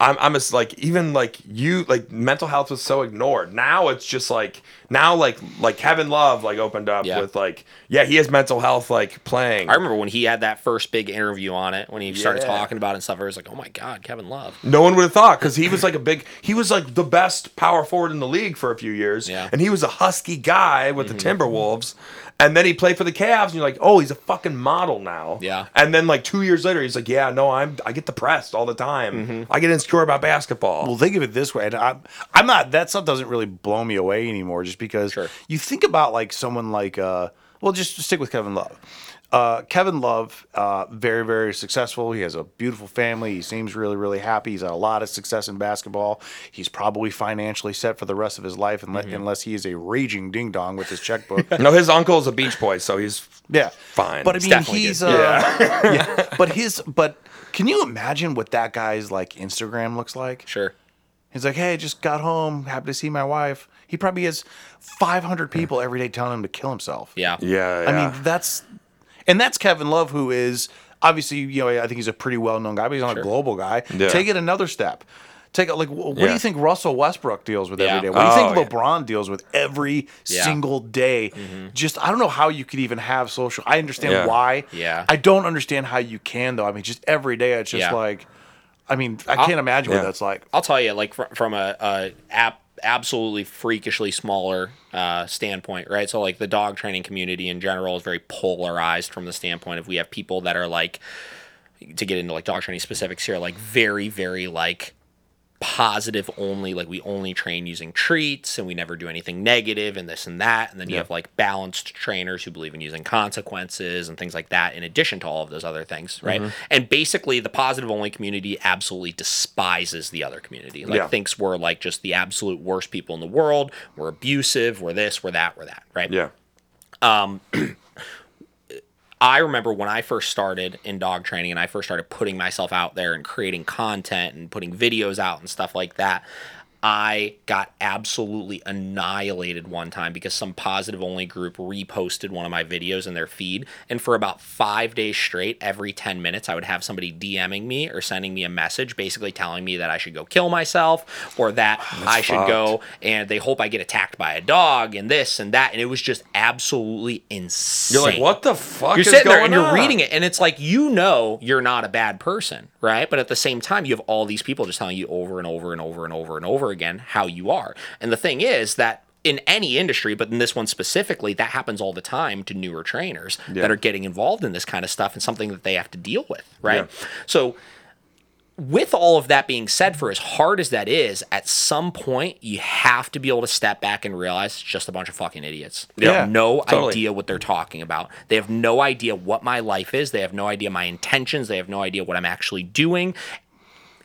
I'm I'm just like even like you like mental health was so ignored. Now it's just like now like like Kevin Love like opened up Yeah. with like yeah he has mental health like playing. I remember when he had that first big interview on it, when he started talking about it and stuff. I was like, oh my god, Kevin Love. No one would have thought because he was like a big, he was like the best power forward in the league for a few years. Yeah. Mm-hmm. And he was a husky guy with the Timberwolves. And then he played for the Cavs, and you're like, oh, he's a fucking model now. Yeah. And then like two years later, he's like, yeah, no, I'm, I get depressed all the time. Mm-hmm. I get insecure about basketball. Well, think of it this way. And I'm, I'm not, that stuff doesn't really blow me away anymore just because Sure. you think about like someone like, uh, well, just stick with Kevin Love. Uh, Kevin Love, uh, very, very successful. He has a beautiful family. He seems really, really happy. He's had a lot of success in basketball. He's probably financially set for the rest of his life unless, Mm-hmm. unless he is a raging ding dong with his checkbook. no, his uncle is a Beach Boy, so he's Yeah, Fine. But I mean, definitely he's uh, yeah. But his, but can you imagine what that guy's like Instagram looks like? Sure. He's like, hey, I just got home, happy to see my wife. He probably has 500 people every day telling him to kill himself. Yeah. yeah. I mean, that's and that's Kevin Love, who is obviously you know I think he's a pretty well known guy, but he's not a global guy. Yeah. Take it another step. Take it like wh- what do you think Russell Westbrook deals with Yeah. every day? What do you think Oh, yeah. LeBron deals with every Yeah. single day? Mm-hmm. Just I don't know how you could even have social. I understand Yeah. why. Yeah. I don't understand how you can though. I mean, just every day it's just Yeah. like, I mean, I can't imagine what Yeah. that's like. I'll tell you, like fr- from a, a app, absolutely freakishly smaller uh, standpoint, right? So like the dog training community in general is very polarized from the standpoint of we have people that are like, to get into like dog training specifics here, like very very like positive only like we only train using treats and we never do anything negative and this and that. And then you have like balanced trainers who believe in using consequences and things like that in addition to all of those other things right? Mm-hmm. And basically the positive only community absolutely despises the other community. Like Yeah. thinks we're like just the absolute worst people in the world. We're abusive. We're this. We're that. We're that right? Yeah. Um, I remember when I first started in dog training and I first started putting myself out there and creating content and putting videos out and stuff like that. I got absolutely annihilated one time because some positive only group reposted one of my videos in their feed. And for about five days straight, every 10 minutes, I would have somebody DMing me or sending me a message basically telling me that I should go kill myself or that I should fucked. go and they hope I get attacked by a dog and this and that. And it was just absolutely insane. You're like, what the fuck? You're is sitting there and you're reading it, and it's like you know you're not a bad person, right? But at the same time, you have all these people just telling you over and over and over and over and over again how you are. And the thing is that in any industry, but in this one specifically, that happens all the time to newer trainers that are getting involved in this kind of stuff and something that they have to deal with, right? Yeah. So with all of that being said, for as hard as that is, at some point you have to be able to step back and realize it's just a bunch of fucking idiots. They Yeah, have no totally. idea what they're talking about. They have no idea what my life is. They have no idea my intentions. They have no idea what I'm actually doing.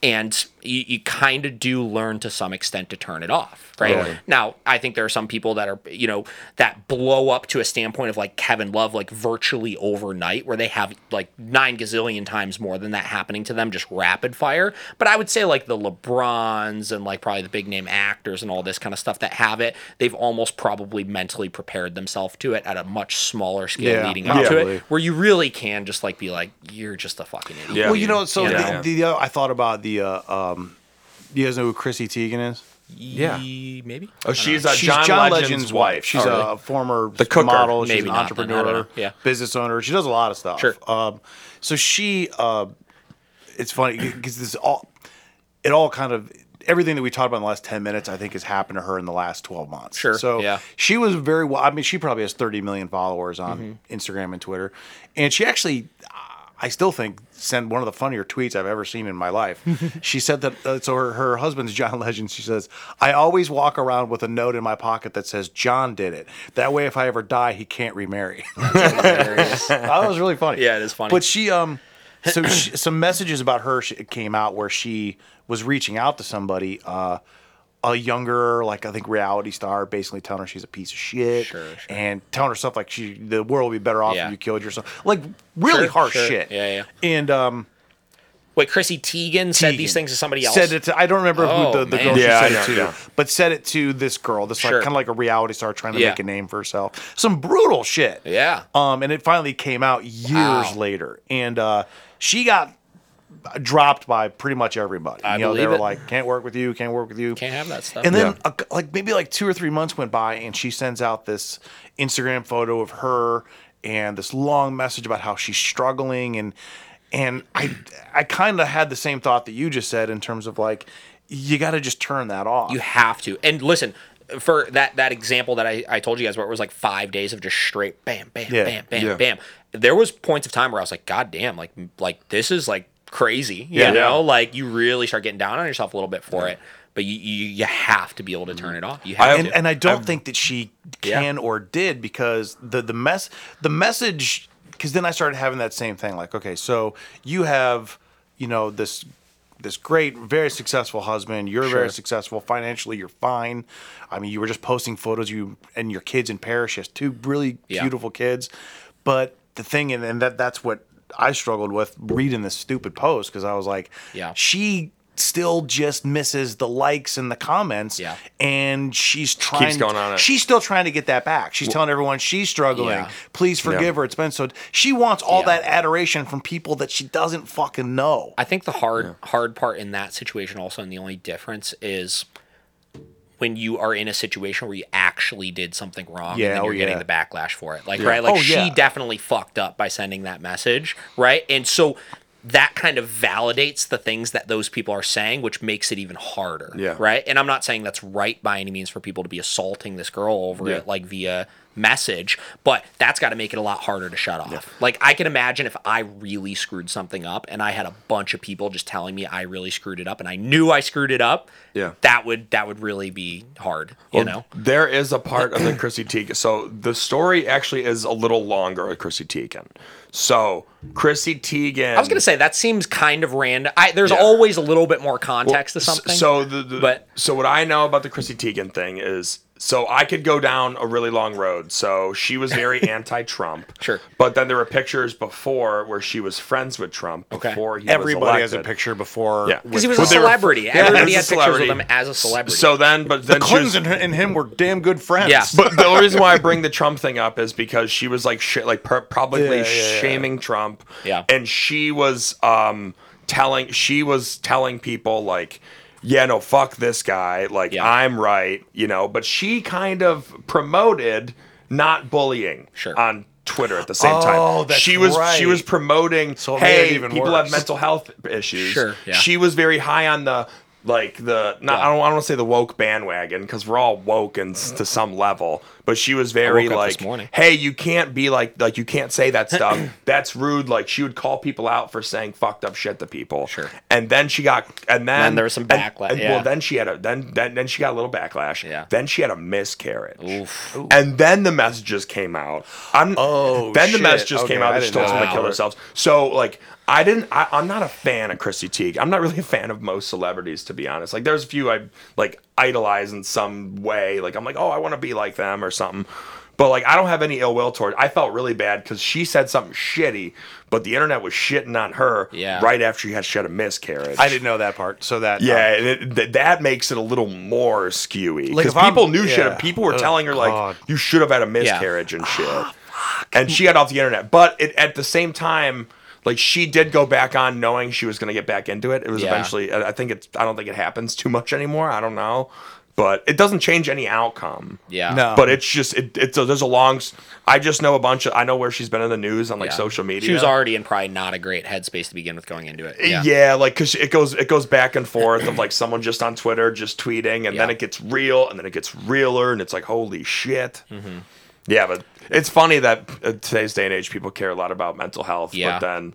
And you, you kind of do learn to some extent to turn it off, right? Totally. Now, I think there are some people that are, you know, that blow up to a standpoint of like Kevin Love, like virtually overnight, where they have like nine gazillion times more than that happening to them, just rapid fire. But I would say like the LeBrons and like probably the big name actors and all this kind of stuff that have it, they've almost probably mentally prepared themselves to it at a much smaller scale Yeah, leading up to probably. it, where you really can just like be like, you're just a fucking idiot. Yeah. Well, you know, so Yeah. the, the, other I thought about the. Uh, um, you guys know who Chrissy Teigen is? Yeah. Maybe. Oh, she's a She's John, Legend's, wife. She's Oh, really? a former The cooker. model. She's Maybe an not then, I don't entrepreneur, know. Yeah. business owner. She does a lot of stuff. Sure. Um, so she, uh, it's funny because this all, it all kind of everything that we talked about in the last ten minutes, I think, has happened to her in the last twelve months. Sure, So yeah. she was very well. I mean, she probably has thirty million followers on Mm-hmm. Instagram and Twitter, and she actually. I still think sent one of the funnier tweets I've ever seen in my life. she said that uh, so her, her husband's John Legend. She says, "I always walk around with a note in my pocket that says John did it. That way, if I ever die, he can't remarry." that was really funny. Yeah, it is funny. But she um, so she, some messages about her sh- came out where she was reaching out to somebody. Uh, a younger, like I think, reality star, basically telling her she's a piece of shit, Sure, sure. and telling her stuff like she, the world would be better off Yeah. if you killed yourself, like really Sure, harsh sure. shit. Yeah, yeah. And um, Wait, Chrissy Teigen, said these things to somebody else. Said it to, I don't remember Oh, who the, the man. girl she Yeah, said it to, yeah. but said it to this girl, this like kind of like a reality star trying to Yeah. make a name for herself. Some brutal shit. Yeah. Um, and it finally came out years Wow. later, and uh, she got dropped by pretty much everybody. I you know, they believe were it. like, "Can't work with you, can't work with you." Can't have that stuff. And then, Yeah. a- like maybe like two or three months went by, and she sends out this Instagram photo of her and this long message about how she's struggling, and and I I kind of had the same thought that you just said in terms of like you got to just turn that off. You have to. And listen, for that that example that I, I told you guys where it was like five days of just straight bam, bam, Yeah. bam, bam, Yeah. bam. There was points of time where I was like, God damn, like like this is like crazy. You Yeah. know? Like you really start getting down on yourself a little bit for it. But you, you you have to be able to turn it off. You have I- and, to. and I don't think that she Yeah. can or did because the the mess the message because then I started having that same thing like okay so you have you know this this great very successful husband you're very successful financially you're fine I mean you were just posting photos you and your kids in parishes two really Yeah. beautiful kids but the thing and, and that that's what I struggled with reading this stupid post because I was like Yeah. she still just misses the likes and the comments. Yeah. And she's trying going on it. She's still trying to get that back. She's telling everyone she's struggling. Yeah. Please forgive Yeah. her. It's been so she wants all Yeah. that adoration from people that she doesn't fucking know. I think the hard hard part in that situation also, and the only difference is when you are in a situation where you actually did something wrong Yeah, and then oh, you're getting yeah. the backlash for it. Like right, like Oh, she yeah. definitely fucked up by sending that message, right? And so that kind of validates the things that those people are saying, which makes it even harder. Yeah. Right. And I'm not saying that's right by any means for people to be assaulting this girl over Yeah. it, like via message, but that's got to make it a lot harder to shut off. Like I can imagine if I really screwed something up and I had a bunch of people just telling me I really screwed it up and I knew I screwed it up, Yeah. that would that would really be hard, you know. There is a part of the Chrissy Teigen. So the story actually is a little longer with Chrissy Teigen. So Chrissy Teigen. I was gonna say that seems kind of random. I, there's Yeah. always a little bit more context to something. So the, the but- so what I know about the Chrissy Teigen thing is so I could go down a really long road. So she was very anti-Trump. Sure. But then there were pictures before where she was friends with Trump Okay. before he Everybody was has a picture before. Yeah. because he was Well, a they were- celebrity. yeah, Everybody he had was pictures with him as a celebrity. So then, but then The she was- Clintons and, him were damn good friends. Yeah. But the only reason why I bring the Trump thing up is because she was like sh- like per- publicly Yeah, yeah, yeah. shaming Trump. Yeah. And she was um telling she was telling people like yeah, no, fuck this guy. Like Yeah. I'm right, you know, but she kind of promoted not bullying Sure. on Twitter at the same Oh, time. that's she was she was promoting So it made it hey, even people worse. have mental health issues. Sure, yeah. She was very high on the like the not Yeah. I don't I don't want to say the woke bandwagon because we're all woke and to some level, but she was very like, hey, you can't be like like you can't say that stuff. That's rude. Like she would call people out for saying fucked up shit to people. Sure. And then she got and then then there was some and- backla- and- yeah. Well, then she had a then then then she got a little backlash. Yeah. Then she had a miscarriage. Oof. And then the messages came out. I'm, Oh, Then the shit. messages Okay, came out I that she told know someone to kill themselves. So like I didn't. I, I'm not a fan of Chrissy Teigen. I'm not really a fan of most celebrities, to be honest. Like there's a few I like idolize in some way. Like I'm like, oh, I want to be like them or something. But like I don't have any ill will toward. I felt really bad because she said something shitty, but the internet was shitting on her Yeah. right after she had she had a miscarriage. I didn't know that part. So that Yeah, um, and it, th- that makes it a little more skewy Like, because if I'm- people knew shit. yeah. and People were Oh, telling her like, "You should have had a miscarriage and ah, shit," and she got off the internet. But it, at the same time, like she did go back on knowing she was going to get back into it. It was Yeah. eventually. I I think it's. I don't think it happens too much anymore. I don't know, but it doesn't change any outcome. Yeah. No. But it's just it, it's a, there's a long. I just know a bunch of. I know where she's been in the news on like Yeah. social media. She was already in probably not a great headspace to begin with going into it. Yeah, Yeah. like because it goes it goes back and forth of like someone just on Twitter just tweeting, and then it gets real, and then it gets realer, and it's like holy shit. Mm-hmm. Yeah, but it's funny that uh, today's day and age people care a lot about mental health, Yeah. but then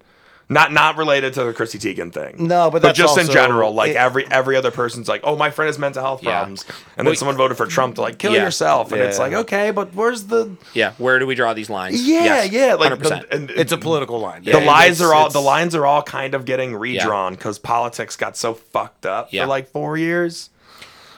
not not related to the Chrissy Teigen thing. No, but that's just in general, like it- every every other person's like, oh, my friend has mental health Yeah. problems, and then Well, someone voted for Trump to like kill Yeah. yourself, and it's Yeah. like okay, but where's the Yeah. Where do we draw these lines? yeah Yes, yeah like 100%. the, and, It's a political line. the lines are all the lines are all kind of getting redrawn because politics got so fucked up Yeah. for like four years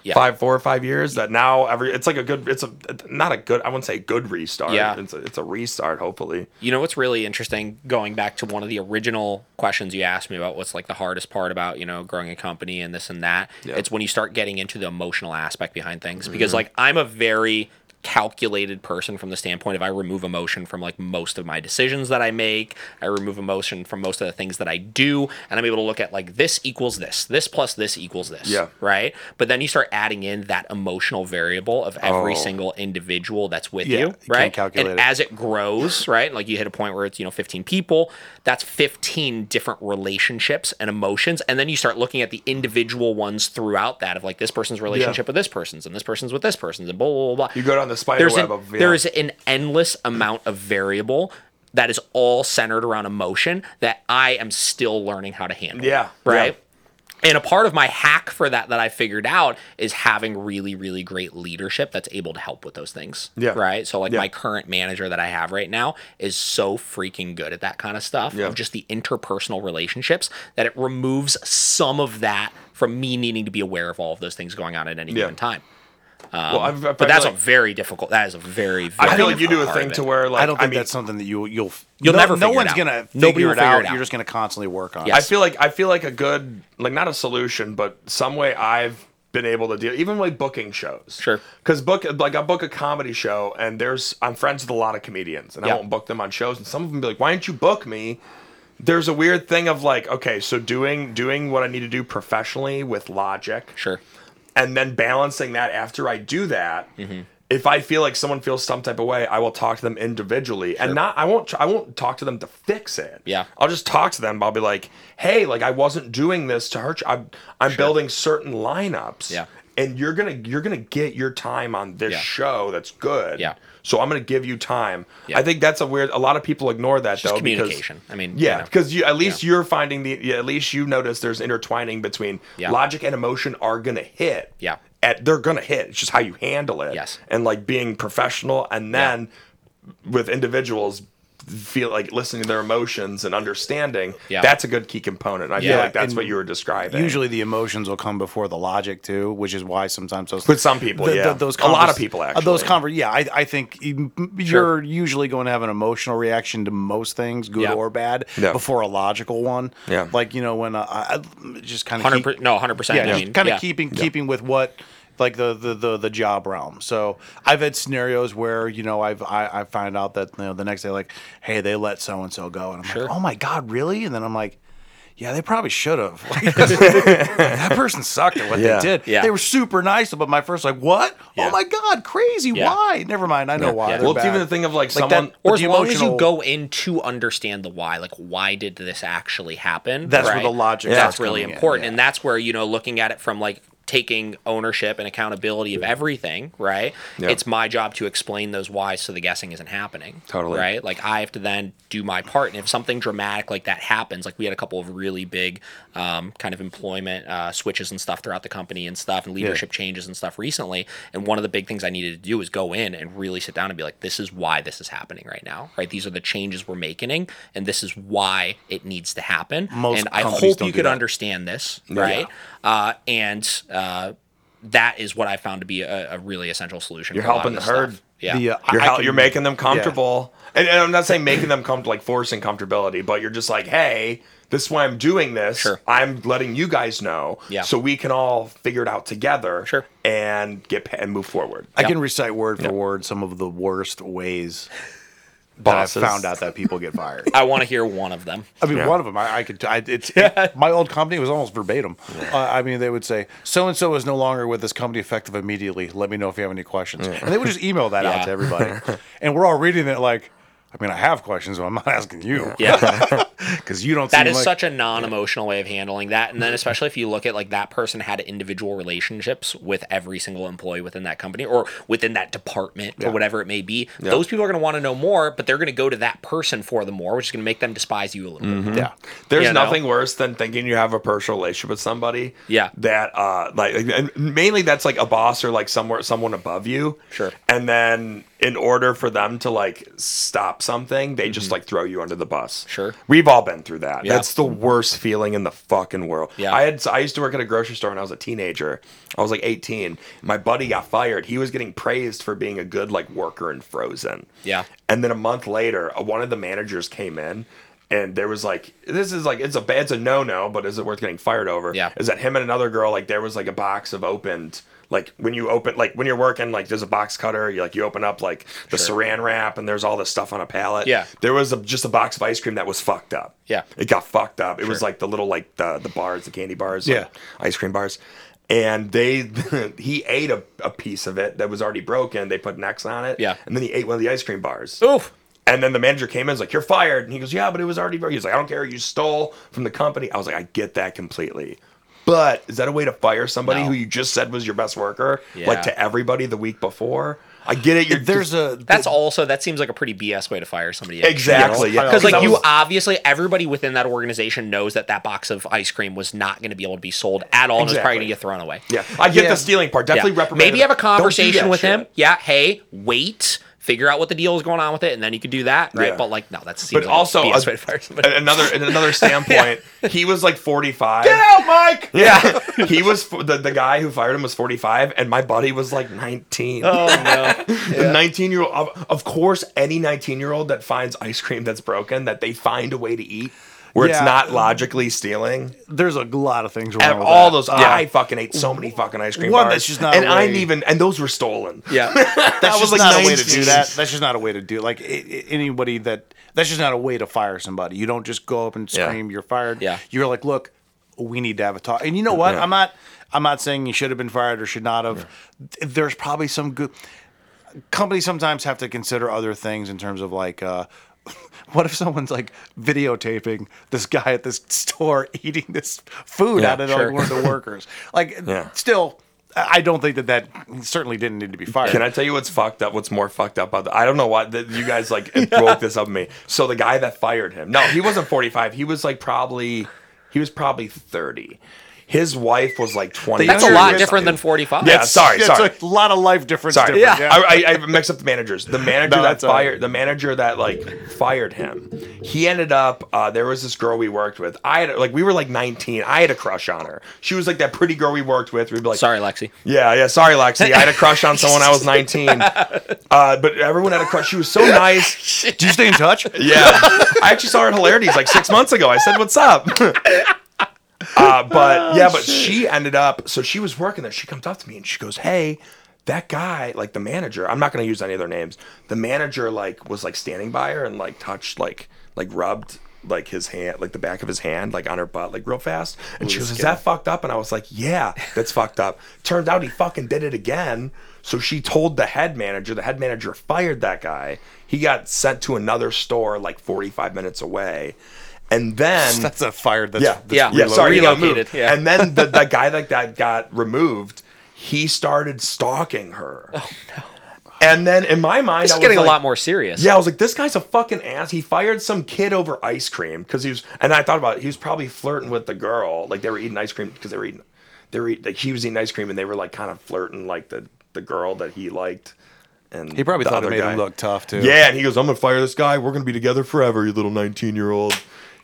Yeah. five four or five years that now every it's like a good it's a not a good i wouldn't say good restart Yeah. it's a, it's a restart hopefully You know what's really interesting? Going back to one of the original questions you asked me about what's like the hardest part about you know growing a company and this and that. Yeah. Mm-hmm. It's when you start getting into the emotional aspect behind things because like I'm a very calculated person from the standpoint of I remove emotion from like most of my decisions that I make. I remove emotion from most of the things that I do, and I'm able to look at like this equals this, this plus this equals this. Yeah. Right. But then you start adding in that emotional variable of every Oh. single individual that's with Yeah, you. Right. calculate and it. as it grows, right? Like you hit a point where it's, you know, 15 people, that's 15 different relationships and emotions. And then you start looking at the individual ones throughout that of like this person's relationship with this person's and this person's with this person's and blah, blah, blah, blah. you go down the spider There's web an, of yeah. there is an endless amount of variable that is all centered around emotion that I am still learning how to handle. Yeah, Right. yeah. And a part of my hack for that that I figured out is having really, really great leadership that's able to help with those things. Yeah. Right. So like Yeah. my current manager that I have right now is so freaking good at that kind of stuff Yeah. of just the interpersonal relationships that it removes some of that from me needing to be aware of all of those things going on at any Yeah. given time. Um, Well, I've- I but that's feel a very difficult. That is a very. very I feel like you do a thing to it. where like I don't think mean, that's something that you you'll You'll no, never no figure it one's out. gonna Nobody figure will it figure out. it out. You're just gonna constantly work on Yes. I feel like I feel like a good like not a solution, but some way I've been able to deal even like booking shows. Sure. Because book like I book a comedy show and there's I'm friends with a lot of comedians and Yeah. I won't book them on shows and some of them be like, why didn't you book me? There's a weird thing of like, okay, so doing doing what I need to do professionally with logic Sure. And then balancing that after I do that. Mm-hmm. If I feel like someone feels some type of way, I will talk to them individually, and not I won't I won't talk to them to fix it. Yeah. I'll just talk to them. I'll be like, hey, like I wasn't doing this to hurt you. I'm I'm building certain lineups. Yeah. And you're gonna you're gonna get your time on this Yeah. show that's good. Yeah. So I'm gonna give you time. Yeah. I think that's a weird. A lot of people ignore that Just though. communication. I mean, Because, yeah, you know. because you at least you're finding the yeah, at least you notice there's intertwining between Yeah. logic and emotion are gonna hit. Yeah. At, they're gonna hit. It's just how you handle it. Yes. And like being professional, and then with individuals feel like listening to their emotions and understanding. Yeah. That's a good key component. I feel like that's and what you were describing. Usually the emotions will come before the logic too, which is why sometimes those With some people, yeah. those A lot of convers- people, uh, those actually. conver- yeah, I, I think you- you're usually going to have an emotional reaction to most things, good Yeah. or bad, Yeah. before a logical one. Yeah. like you know when uh, I I just kind of hundred per- no, hundred percent. yeah, I mean, kind of yeah. keeping keeping with what like the, the the the job realm. So I've had scenarios where you know I've I, I find out that you know the next day like hey they let so and so go and I'm Sure. like oh my god really and then I'm like yeah they probably should have like, that person sucked at what Yeah. they did Yeah. they were super nice but my first like what oh Yeah. oh my god crazy Yeah. why never mind I know why Yeah. They're well, it's bad. even the thing of like, Like someone. that- or as the long as you go in to understand the why, like why did this actually happen? That's where the logic That's really coming in, important, yeah. and that's where you know looking at it from like taking ownership and accountability of everything. Right? Yeah. It's my job to explain those whys so the guessing isn't happening. Totally. Right? Like I have to then do my part, and if something dramatic like that happens, like we had a couple of really big um, kind of employment uh, switches and stuff throughout the company and stuff, and leadership changes and stuff recently. And one of the big things I needed to do was go in and really sit down and be like, this is why this is happening right now, right? These are the changes we're making, and this is why it needs to happen. Most and I hope you could that. understand this, right? Uh, and uh, that is what I found to be a, a really essential solution. You're for helping the herd. stuff. Yeah. The, uh, You're, I hel- can- you're making them yeah. comfortable. And, and I'm not saying making them comfortable, like forcing comfortability, but you're just like, hey, this is why I'm doing this. Sure. I'm letting you guys know Yeah. so we can all figure it out together Sure. and get and move forward. I can recite word for word some of the worst ways that Bosses. I found out that people get fired. I want to hear one of them. I mean, Yeah. one of them, I, I could. I, it's my old company was almost verbatim. Uh, I mean, they would say, "So and so is no longer with this company, effective immediately. Let me know if you have any questions." And they would just email that Yeah. out to everybody, and we're all reading it like, I mean, I have questions, but I'm not asking you Yeah. because you don't. That is like, such a non-emotional way of handling that, and then especially if you look at like that person had individual relationships with every single employee within that company or within that department or whatever it may be. Those people are going to want to know more, but they're going to go to that person for the more, which is going to make them despise you a little bit. yeah. There's You know? nothing worse than thinking you have a personal relationship with somebody. Yeah. That uh like and mainly that's like a boss or like somewhere someone above you. Sure. And then in order for them to like stop something, they just like throw you under the bus. Mm-hmm. Sure. We've all been through that. Yeah. That's the worst feeling in the fucking world. Yeah. I had I used to work at a grocery store when I was a teenager. I was like 18. My buddy got fired. He was getting praised for being a good like worker in Frozen. Yeah. And then a month later, uh, one of the managers came in and there was like this is like it's a bad, it's a no no, but is it worth getting fired over? Yeah. Is that him and another girl like there was like a box of opened like when you open like when you're working like there's a box cutter you like you open up like the Sure. saran wrap and there's all this stuff on a pallet. Yeah. There was a, just a box of ice cream that was fucked up. Yeah. It got fucked up. It was like the little like the the bars, the candy bars, like, Yeah. ice cream bars. And they he ate a, a piece of it that was already broken. They put an X on it. Yeah. And then he ate one of the ice cream bars. Oof. And then the manager came in and was like, You're fired. And he goes, Yeah, but it was already broken. He's like, I don't care. You stole from the company. I was like, I get that completely. But is that a way to fire somebody No. who you just said was your best worker? Yeah. Like to everybody the week before? I get it. You're There's a That's also that seems like a pretty BS way to fire somebody. Exactly, yeah. Because like That you obviously everybody within that organization knows that that box of ice cream was not going to be able to be sold at all and was probably going to get thrown away. Yeah. I get Yeah. the stealing part. Definitely Yeah. reprimand Maybe have a him. Don't do conversation that with him. Yeah, hey, wait. Figure out what the deal is going on with it, and then you could do that, right? Yeah. But like, no, that's But also, BS a- somebody. another another standpoint, he was like 45. Get out, Mike. Yeah, he was the the guy who fired him was 45, and my buddy was like 19. oh no, The 19 year old, of, of course, any 19 year old that finds ice cream that's broken, that they find a way to eat, where it's not logically stealing. There's a lot of things wrong all that. those, Uh, I fucking ate so many fucking ice cream One, bars, that's just not and a I didn't even, and those were stolen. yeah, That's was just like not a way to do that. That's just not a way to do. Like i- i- anybody that that's just not a way to fire somebody. You don't just go up and Yeah. scream you're fired. Yeah. You're like, look, we need to have a talk. And you know what? Yeah. I'm not. I'm not saying you should have been fired or should not have. There's probably some good companies sometimes have to consider other things in terms of like. uh what if someone's like videotaping this guy at this store eating this food Yeah, out of sure. like, one of the workers? Like, Yeah. still, I don't think that that certainly didn't need to be fired. Can I tell you what's fucked up? What's more fucked up about that? I don't know why that you guys like it broke this up on me. So the guy that fired him, no, he wasn't 45. He was like probably, he was probably 30. His wife was like 20. that's a lot different than forty-five. Yeah, sorry, Yeah, sorry. It's a lot of life difference. Sorry, difference, Yeah. I, I, I mixed up the managers. The manager No, that that's all right. fired, the manager that like fired him, he ended up. Uh, there was this girl we worked with. I had like we were like 19. I had a crush on her. She was like that pretty girl we worked with. We'd be like, Sorry, Lexi. yeah, yeah. Sorry, Lexi. I had a crush on someone. I was 19. Uh, but everyone had a crush. She was so nice. Do you stay in touch? Yeah, I actually saw her at Hilarities like six months ago. I said, "What's up?" Uh, but yeah, but she ended up. So she was working there. She comes up to me and she goes, "Hey." That guy, like the manager, I'm not gonna use any of their names. The manager, like, was like standing by her and like touched, like, like rubbed like his hand, like the back of his hand, like on her butt, like real fast. And she was, "Is that fucked up?" And I was like, "Yeah, that's fucked up." Turns out he fucking did it again. So she told the head manager. The head manager fired that guy. He got sent to another store like 45 minutes away. And then That's a fire. That's, yeah, that's Yeah. yeah, sorry, he relocated, moved. yeah. And then the, the guy like that got, got removed, he started stalking her. Oh no. And then in my mind, This I is was getting like, a lot more serious. yeah, I was like, this guy's a fucking ass. He fired some kid over ice cream because he was, and I thought about it. He was probably flirting with the girl. Like they were eating ice cream because they were eating, they were eating, like he was eating ice cream and they were like kind of flirting like the the girl that he liked. And He probably the thought it made guy. him look tough too. Yeah, and he goes, I'm gonna fire this guy. We're gonna be together forever, you little 19 year old.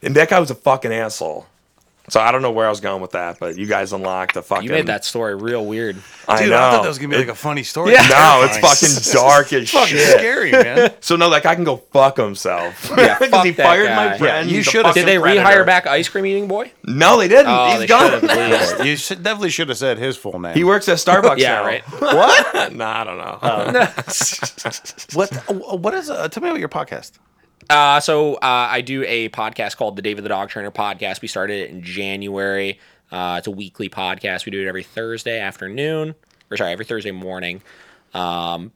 And that guy was a fucking asshole. So I don't know where I was going with that, but you guys unlocked the fucking. You made that story real weird. I Dude, know. I thought that was gonna be like a funny story. Yeah. no, it's fucking dark as fucking shit. scary, man. So no, that guy can go fuck himself. Yeah, because fuck he that fired guy. my friend. Yeah, you should've- Did they predator. rehire back Ice Cream Eating Boy? No, they didn't. Oh, He's they gone. you should, definitely should have said his full name. He works at Starbucks Yeah, now. right. What? nah, I don't know. what? What is? Uh, tell me about your podcast. Uh, so uh, I do a podcast called the David the Dog Trainer Podcast. We started it in January. Uh, it's a weekly podcast. We do it every Thursday afternoon, or sorry, every Thursday morning. Um,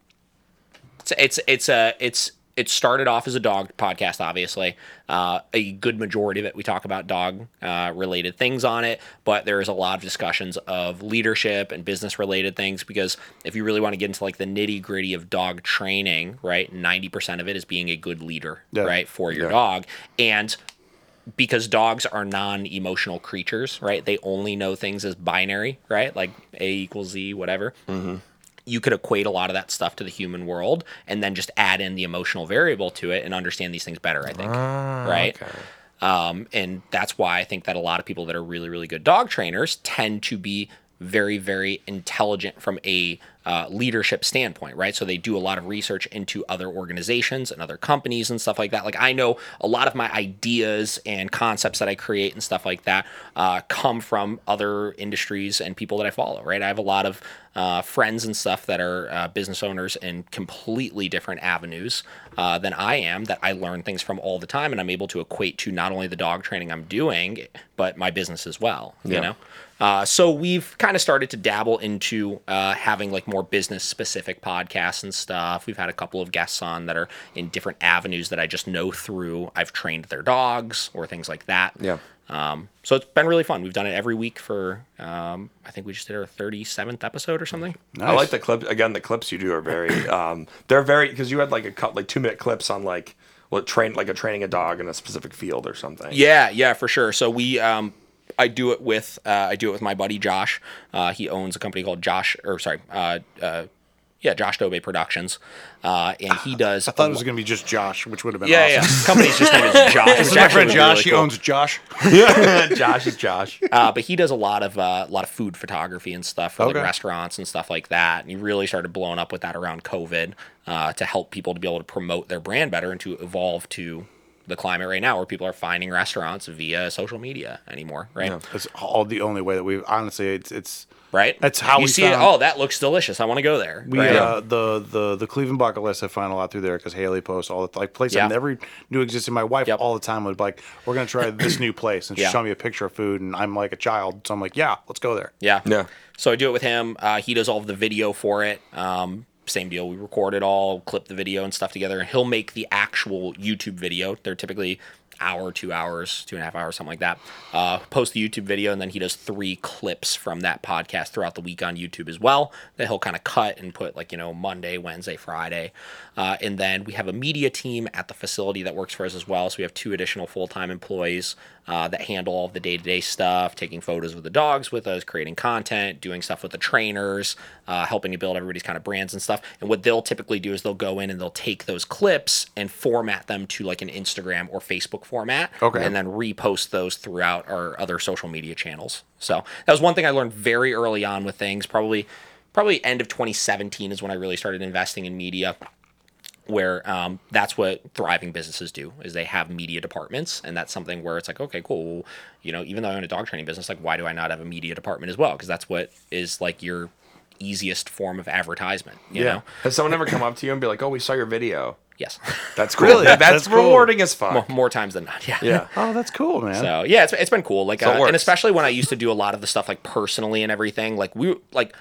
it's it's it's a it's it started off as a dog podcast, obviously. Uh, a good majority of it we talk about dog uh, related things on it, but there's a lot of discussions of leadership and business related things because if you really want to get into like the nitty gritty of dog training, right, ninety percent of it is being a good leader, Yeah. right, for your Yeah. dog, and because dogs are non-emotional creatures, right? They only know things as binary, right? Like A equals Z, whatever. You could equate a lot of that stuff to the human world, and then just add in the emotional variable to it and understand these things better. I think, right? Um, and that's why I think that a lot of people that are really, really good dog trainers tend to be very, very intelligent from a uh, leadership standpoint, right? So they do a lot of research into other organizations and other companies and stuff like that. Like I know a lot of my ideas and concepts that I create and stuff like that uh, come from other industries and people that I follow, right? I have a lot of uh, friends and stuff that are uh, business owners in completely different avenues uh, than I am that I learn things from all the time, and I'm able to equate to not only the dog training I'm doing, but my business as well. You know. Uh, so we've kind of started to dabble into uh, having like more business specific podcasts and stuff. We've had a couple of guests on that are in different avenues that I just know through. I've trained their dogs or things like that. Yeah. Um, so it's been really fun. We've done it every week for um, I think we just did our 37th episode or something. I like the clip again. The clips you do are very, um, they're very because you had like a cut like two minute clips on like what train like a training a dog in a specific field or something. Yeah, yeah, for sure. So we, um, I do it with, uh, I do it with my buddy Josh. Uh, he owns a company called Josh, or sorry, uh, uh, Yeah, Josh Dobe Productions, uh, and he does. I thought it was going to be just Josh, which would have been yeah, awesome. yeah. Company's just name is Josh. This is my friend Josh. really he cool. owns Josh. Josh is Josh. Uh, but he does a lot of uh, a lot of food photography and stuff for Okay. like restaurants and stuff like that. And he really started blowing up with that around COVID uh, to help people to be able to promote their brand better and to evolve to the climate right now where people are finding restaurants via social media anymore, right? That's all the only way that we honestly. It's it's Right. That's how you we see it. Oh, that looks delicious. I want to go there. We right? uh, the the the Cleveland bucket list. I find a lot through there because Haley posts all the like places Yeah. I never knew existed. My wife Yep. all the time would be like, "We're gonna try this new place," and she'd Yeah. show me a picture of food, and I'm like a child, so I'm like, "Yeah, let's go there." Yeah. Yeah. So I do it with him. Uh, he does all of the video for it. Um, same deal. We record it all, clip the video and stuff together, and he'll make the actual YouTube video. They're typically hour, two hours, two and a half hours, something like that. Uh, post the YouTube video, and then he does three clips from that podcast throughout the week on YouTube as well. That he'll kind of cut and put like you know Monday, Wednesday, Friday, uh, and then we have a media team at the facility that works for us as well. So we have two additional full time employees uh, that handle all of the day to day stuff, taking photos of the dogs with us, creating content, doing stuff with the trainers, uh, helping to build everybody's kind of brands and stuff. And what they'll typically do is they'll go in and they'll take those clips and format them to like an Instagram or Facebook format, Okay. and then repost those throughout our other social media channels. So that was one thing I learned very early on with things. Probably, probably end of 2017 is when I really started investing in media where um, that's what thriving businesses do is they have media departments and that's something where it's like okay cool you know even though i own a dog training business like why do i not have a media department as well because that's what is like your easiest form of advertisement you know Has someone ever come up to you and be like, "Oh, we saw your video"? yes That's cool. Really? That- that's, That's cool. rewarding as fuck. more, more times than not yeah Yeah. Oh, that's cool, man. So yeah, it's, it's been cool. Like, So uh, and especially when I used to do a lot of the stuff like personally and everything. Like we like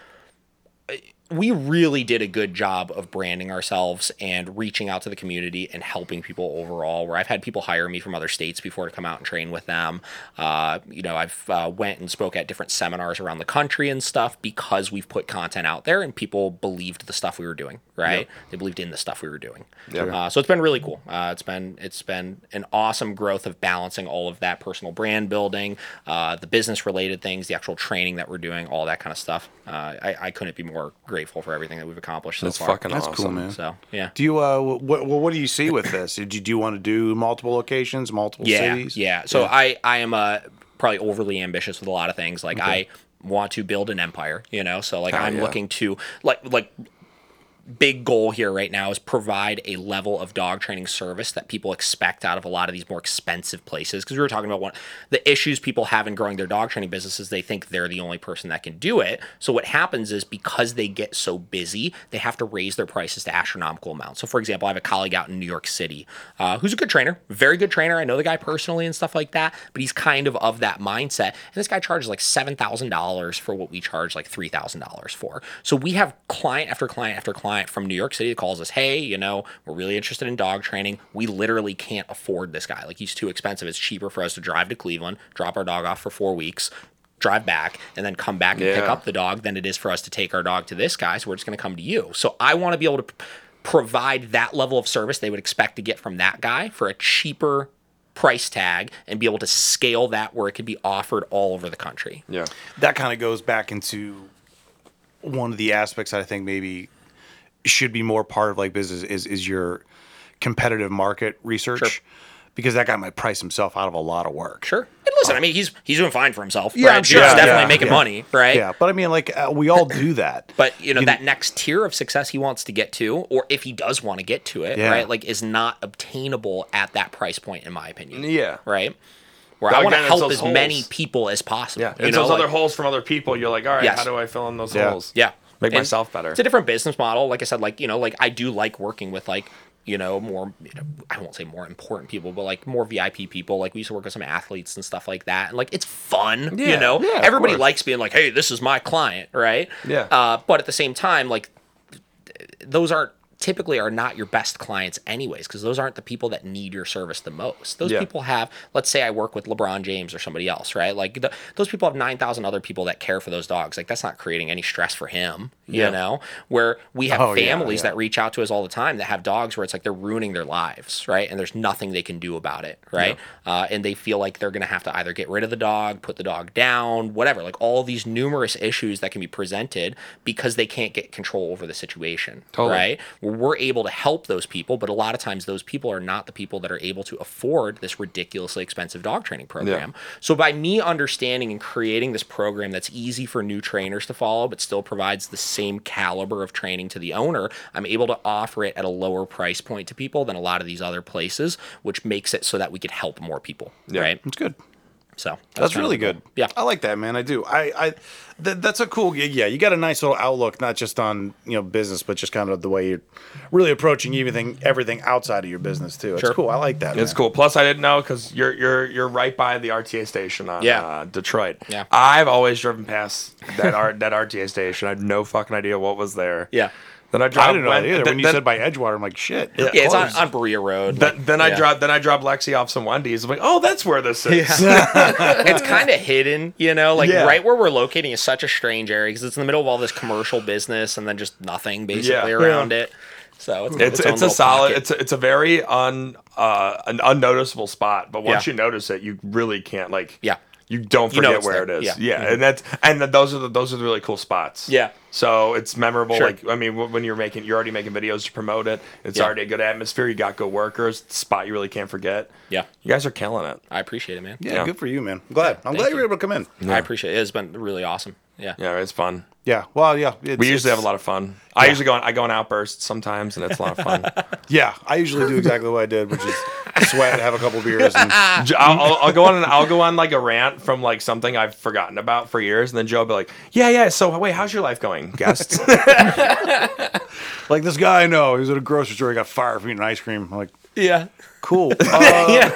we really did a good job of branding ourselves and reaching out to the community and helping people overall. Where I've had people hire me from other states before to come out and train with them. Uh, you know, I've uh, went and spoke at different seminars around the country and stuff because we've put content out there and people believed the stuff we were doing. Right? They believed in the stuff we were doing. Yep. Uh, so it's been really cool. Uh, it's been it's been an awesome growth of balancing all of that personal brand building, uh, the business related things, the actual training that we're doing, all that kind of stuff. Uh, I, I couldn't be more grateful for everything that we've accomplished so That's far. fucking That's awesome. cool, man. So yeah. Do you uh what well, what do you see with this? Do you, do you want to do multiple locations, multiple yeah, cities? Yeah. So I I am uh, probably overly ambitious with a lot of things. Like I want to build an empire, you know. So like Hell I'm yeah. looking to like like big goal here right now is provide a level of dog training service that people expect out of a lot of these more expensive places. Because we were talking about one the issues people have in growing their dog training businesses they think they're the only person that can do it. So what happens is because they get so busy they have to raise their prices to astronomical amounts. So for example i have a colleague out in new york city uh, who's a good trainer very good trainer. I know the guy personally and stuff like that but he's kind of of that mindset. And this guy charges like $7000 for what we charge like $3000 for. So we have client after client after client from New York City that calls us, hey, you know, we're really interested in dog training. We literally can't afford this guy. Like he's too expensive. It's cheaper for us to drive to Cleveland, drop our dog off for four weeks, drive back, and then come back and pick up the dog than it is for us to take our dog to this guy. So we're just going to come to you. So I want to be able to p- provide that level of service they would expect to get from that guy for a cheaper price tag and be able to scale that where it could be offered all over the country. Yeah. that kind of goes back into one of the aspects that I think maybe should be more part of like business is is your competitive market research. Sure. Because that guy might price himself out of a lot of work. Sure. And listen, I mean, he's he's doing fine for himself. Yeah, right? Sure. He's Yeah, definitely yeah, making yeah. money, right? Yeah, but I mean, like uh, we all do that. But you know You- that next tier of success he wants to get to, or if he does want to get to it, Yeah. right? Like is not obtainable at that price point, in my opinion. Yeah. Right. Where But I want to help as holes. many people as possible. Yeah. You know, those like- other holes from other people. You're like, all right, Yes. how do I fill in those Yeah. holes? Yeah. Make And myself better. It's a different business model. Like I said, like, you know, like I do like working with like, you know, more, you know, I won't say more important people, but like more VIP people. Like we used to work with some athletes and stuff like that. And like, it's fun, you know, yeah, everybody course. likes being like, Hey, this is my client. Right. Yeah. Uh, but at the same time, like those aren't typically are not your best clients anyways because those aren't the people that need your service the most. Those Yeah. people have let's say i work with lebron james or somebody else right? Like the, those people have 9000 other people that care for those dogs. Like that's not creating any stress for him you Yeah. know? Where we have Oh, families yeah. that reach out to us all the time that have dogs where it's like they're ruining their lives right? And there's nothing they can do about it right? Uh, and they feel like they're going to have to either get rid of the dog put the dog down whatever. Like all these numerous issues that can be presented because they can't get control over the situation Totally. right where we're able to help those people but a lot of times those people are not the people that are able to afford this ridiculously expensive dog training program so by me understanding and creating this program that's easy for new trainers to follow but still provides the same caliber of training to the owner i'm able to offer it at a lower price point to people than a lot of these other places which makes it so that we could help more people Yeah. right It's good. So That's kind of really the goal. good. yeah I like that, man. I do. I, I th- that's a cool gig. Yeah, you got a nice little outlook, not just on you know business, but just kind of the way you're really approaching everything, everything outside of your business too. It's Sure. cool. I like that. It's man. cool. Plus, I didn't know because you're you're you're right by the RTA station on Yeah. uh, Detroit. Yeah. I've always driven past that R- that RTA station. I had no fucking idea what was there. yeah Then I dropped. I didn't know that either. then- when you then- said by Edgewater, I'm like, shit. Yeah. yeah it's on, on Berea Road Then, like, then I yeah. dropped. Then I dropped Lexi off some Wendy's. I'm like, oh, that's where this is. it's kind of hidden, you know, like Yeah. right where we're locating is such a strange area because it's in the middle of all this commercial business and then just nothing basically Yeah. around it. So it's It's own it's a solid. pocket. It's a, it's a very un uh, an unnoticeable spot. But once Yeah. you notice it, you really can't like. Yeah. You don't You know forget where there. it is. Yeah. Yeah, Mhm. and that's and those are the those are the really cool spots. Yeah. So it's memorable. Sure. Like I mean, when you're making, you're already making videos to promote it. It's Yeah. already a good atmosphere. You got good workers. Spot you really can't forget. yeah, You guys are killing it. I appreciate it, man. Yeah, Yeah. good for you, man. I'm glad. I'm glad you you. were able to come in. I appreciate it. It's been really awesome. Yeah. Yeah, it's fun. Yeah. Well, yeah. It's, We usually it's- have a lot of fun. I usually go on, I go on outbursts sometimes, and it's a lot of fun. Yeah, I usually do exactly what I did, which is sweat, and have a couple beers, and J- I'll, I'll, I'll go on. and I'll go on like a rant from like something I've forgotten about for years, and then Joe will be like, "Yeah, yeah. So wait, how's your life going, guest?" like this guy I know, he was at a grocery store, he got fired for eating ice cream. I'm like, Yeah. cool. Uh,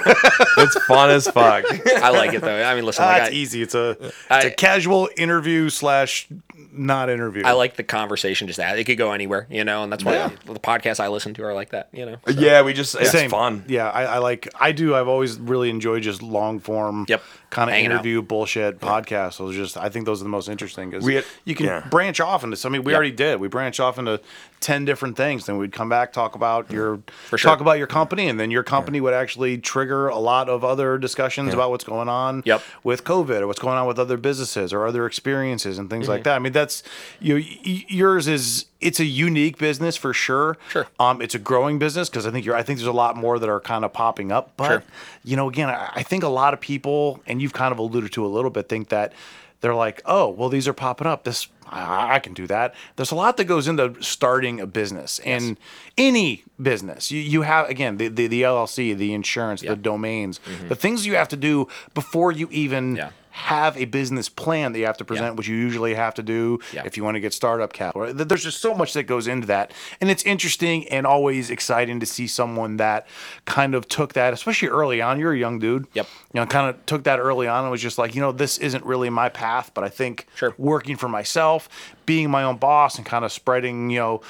it's fun as fuck. I like it though. I mean, listen, ah, like, it's I, easy. It's a it's I- a casual interview slash not interview. I like the conversation just that. It could go anywhere, you know, and that's why Yeah. the podcasts I listen to are like that, you know. So, Yeah, we just it's Same. fun. Yeah, I, I like. I do. I've always really enjoyed just long form. Yep. Kind of Hanging out. interview bullshit podcasts. Those just. I think those are the most interesting because We had- you can yeah. branch off into. I mean, we Yep. already did. We branched off into ten different things. Then we'd come back talk about your For sure. talk about your company, and then your company would actually trigger a lot of other discussions about what's going on. Yep. With COVID or what's going on with other businesses or other experiences and things Mm-hmm. like that. I mean, that's you. Know, yours is. It's a unique business for sure. Sure. Um, it's a growing business because I think you're. I think there's a lot more that are kind of popping up. But Sure. you know, again, I, I think a lot of people, and you've kind of alluded to a little bit, think that they're like, oh, well, these are popping up. This I, I can do that. There's a lot that goes into starting a business and any business. You you have again the the, the LLC, the insurance, the domains, the things you have to do before you even. Mm-hmm. Yeah. Have a business plan that you have to present, which you usually have to do Yeah. if you want to get startup capital. There's just so much that goes into that, and it's interesting and always exciting to see someone that kind of took that, especially early on. You're a young dude. Yep. You know, kind of took that early on and was just like, you know, this isn't really my path, but I think Sure. working for myself, being my own boss, and kind of spreading, you know.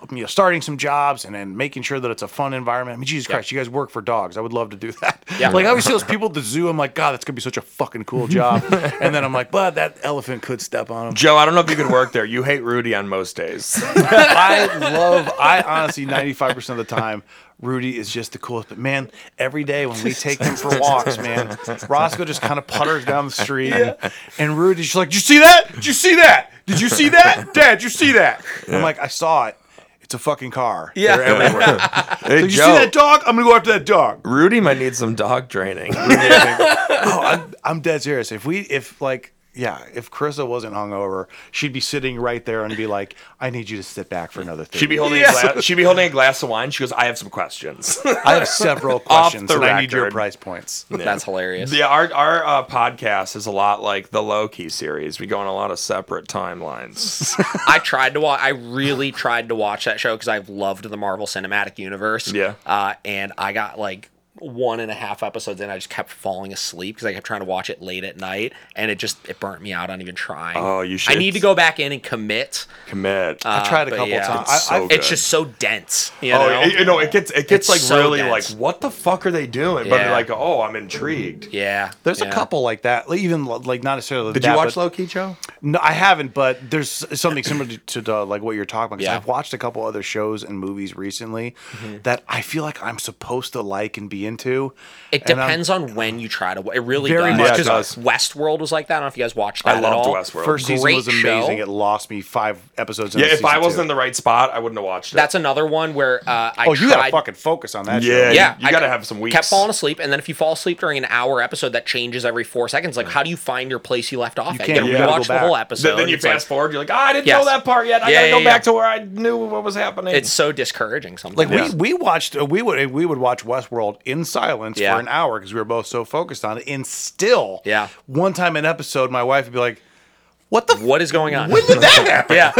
Um, you know, starting some jobs and then making sure that it's a fun environment. I mean, Jesus Christ, you guys work for dogs. I would love to do that. Yeah. Like I always see those people at the zoo. I'm like, God, that's gonna be such a fucking cool job. and then I'm like, but that elephant could step on him. Joe, I don't know if you could work there. You hate Rudy on most days. I love. I honestly, ninety five percent of the time, Rudy is just the coolest. But man, every day when we take him for walks, man, Roscoe just kind of putters down the street, and, and Rudy's just like, "Did you see that? Did you see that? Did you see that, Dad? Did you see that?" I'm like, "I saw it. It's a fucking car. Yeah. They're everywhere. Hey, Did you see that dog? I'm gonna go after that dog." Rudy might need some dog training. oh, I'm, I'm dead serious. If we, if like, yeah, if Carissa wasn't hungover, she'd be sitting right there and be like, "I need you to sit back for another 30 She'd be holding Yeah. a glass. She'd be holding a glass of wine. She goes, "I have some questions." I have several questions, the and I need your price points." That's hilarious. yeah, our our uh, podcast is a lot like the Loki series. We go on a lot of separate timelines. I tried to watch. I really tried to watch that show because I've loved the Marvel Cinematic Universe. Yeah. Uh, and I got like one and a half episodes in, I just kept falling asleep because I kept trying to watch it late at night, and it just it burnt me out on even trying. Oh, you should. I need to go back in and commit. Commit. Uh, I tried a couple yeah. times. It's so I, I. It's just so dense. You Oh, know? it, you know, it gets it gets It's like so really dense. like what the fuck are they doing? But Yeah. like, oh, I'm intrigued. yeah. there's yeah. a couple like that. Even like not necessarily. Did that, you watch but- Loki, Joe? No, I haven't, but there's something similar to, to the, like what you're talking about. Yeah. I've watched a couple other shows and movies recently Mm-hmm. that I feel like I'm supposed to like and be into. It and I'm- depends on when you try to. It really Very does. much Yeah, it 'Cause does. Westworld was like that. I don't know if you guys watched I that at loved all. Westworld. First season Great was amazing. show. It lost me five episodes. Yeah, into if I wasn't two. in the right spot, I wouldn't have watched it. That's another one where uh, I oh, you tried. gotta fucking focus on that. Yeah, show. yeah, you I gotta kept- have some weeks. Kept falling asleep, and then if you fall asleep during an hour episode that changes every four seconds, like how do you find your place you left off? at? can't. You You gotta gotta rewatch go the whole back. episode. then, then you It's like- fast forward. You're like, ah, I didn't Yes. know that part yet. I Yeah, gotta yeah, go yeah. back to where I knew what was happening. it's so discouraging sometimes. Like we, we watched uh, we would we would watch Westworld in silence Yeah. for an hour because we were both so focused on it. And still, Yeah. one time an episode, my wife would be like, "What the? F- what is going on? when did that happen?" yeah,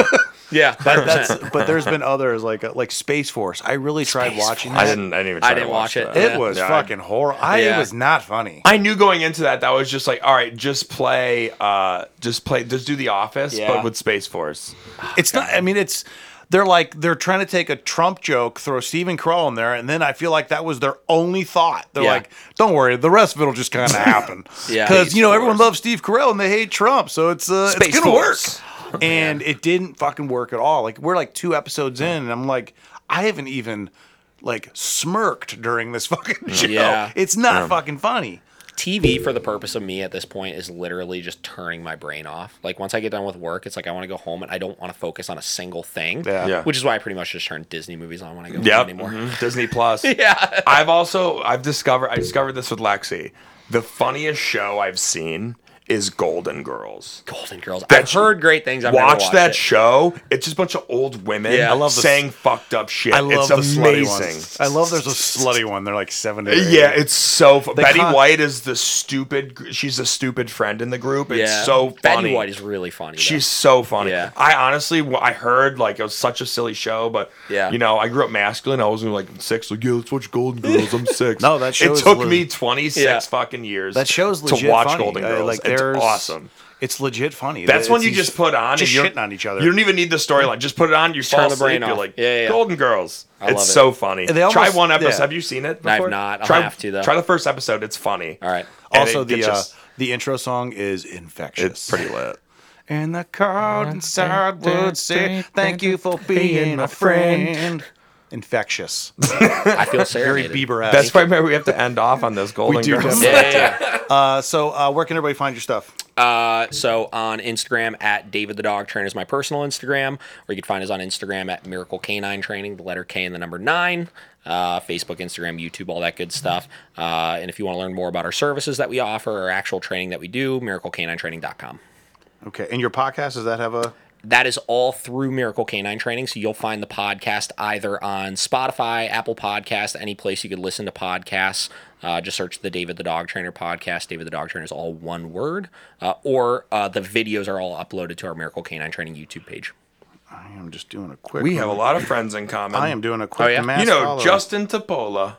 yeah. But that's but there's been others like uh, like Space Force. I really tried Space watching. I didn't. I didn't even. I didn't to watch it. that. It Yeah. was Yeah, fucking horrible. I Yeah. it was not funny. I knew going into that that was just like, all right, just play, uh, just play, just do The Office, Yeah. but with Space Force. It's not. I mean, it's they're like they're trying to take a Trump joke, throw Steven Carell in there, and then I feel like that was their only thought. They're Yeah. like, "Don't worry, the rest of it'll just kind of happen." Yeah. because you know Space everyone loves Steve Carell and they hate Trump, so it's uh, Space it's gonna Force. work. And it didn't fucking work at all. Like we're like two episodes in, and I'm like, I haven't even like smirked during this fucking show. Yeah. It's not fucking funny. TV for the purpose of me at this point is literally just turning my brain off. Like once I get done with work, it's like I want to go home and I don't want to focus on a single thing. Yeah. Yeah. Which is why I pretty much just turn Disney movies on when I go Yep. home anymore. mhm, Disney Plus. Yeah. I've also I've discovered I discovered this with Lexi. The funniest show I've seen is Golden Girls. Golden Girls. I've heard great things. I've Watch watched that it. show. It's just a bunch of old women Yeah. I love the- saying fucked up shit. I love it's the slutty amazing. ones. I love there's a slutty one. They're like seventy. Yeah, it's so. Fu- Betty con- White is the stupid. She's a stupid friend in the group. It's Yeah. so funny. Betty White is really funny. though. She's so funny. Yeah. I honestly, I heard like it was such a silly show, but Yeah. you know, I grew up masculine. I was like six, like yeah, let's watch Golden Girls. I'm six. No, that show It is took le- me 26 Yeah. fucking years. That show's legit to watch funny. Golden Uh, Girls. Like it's awesome. It's legit funny. That's It's when you just put on just and you're shitting on each other. You don't even need the storyline. Just put it on. You fall turn the asleep. brain You're like, Yeah, yeah. Golden Girls. I it's love it. so funny. They try one episode. yeah. Have you seen it? I've not. I'll try, have to, though. Try the first episode. It's funny. All right. And Also, the gets uh, the intro song is infectious. it's pretty lit. And the card inside would say, "Thank you for being my friend." Infectious. I feel Very serenaded. Bieber. That's probably where we have to end off on this Golden do Girls. Yeah, yeah, yeah. Uh, so, uh, where can everybody find your stuff? Uh, so on Instagram at David the Dog Trainer is my personal Instagram, or you can find us on Instagram at Miracle Canine Training, the letter K and the number nine. Uh, Facebook, Instagram, YouTube, all that good stuff. Uh, and if you want to learn more about our services that we offer, or actual training that we do, miracleCanineTraining.com. Okay, and your podcast does that have a? That is all through Miracle Canine Training. So you'll find the podcast either on Spotify, Apple Podcast, any place you could listen to podcasts. Uh, just search the David the Dog Trainer podcast. David the Dog Trainer is all one word. Uh, or uh, the videos are all uploaded to our Miracle Canine Training YouTube page. I am just doing a quick. We have a lot of friends in common. I am doing a quick. Oh, yeah? mass You know, follow. Justin Topola.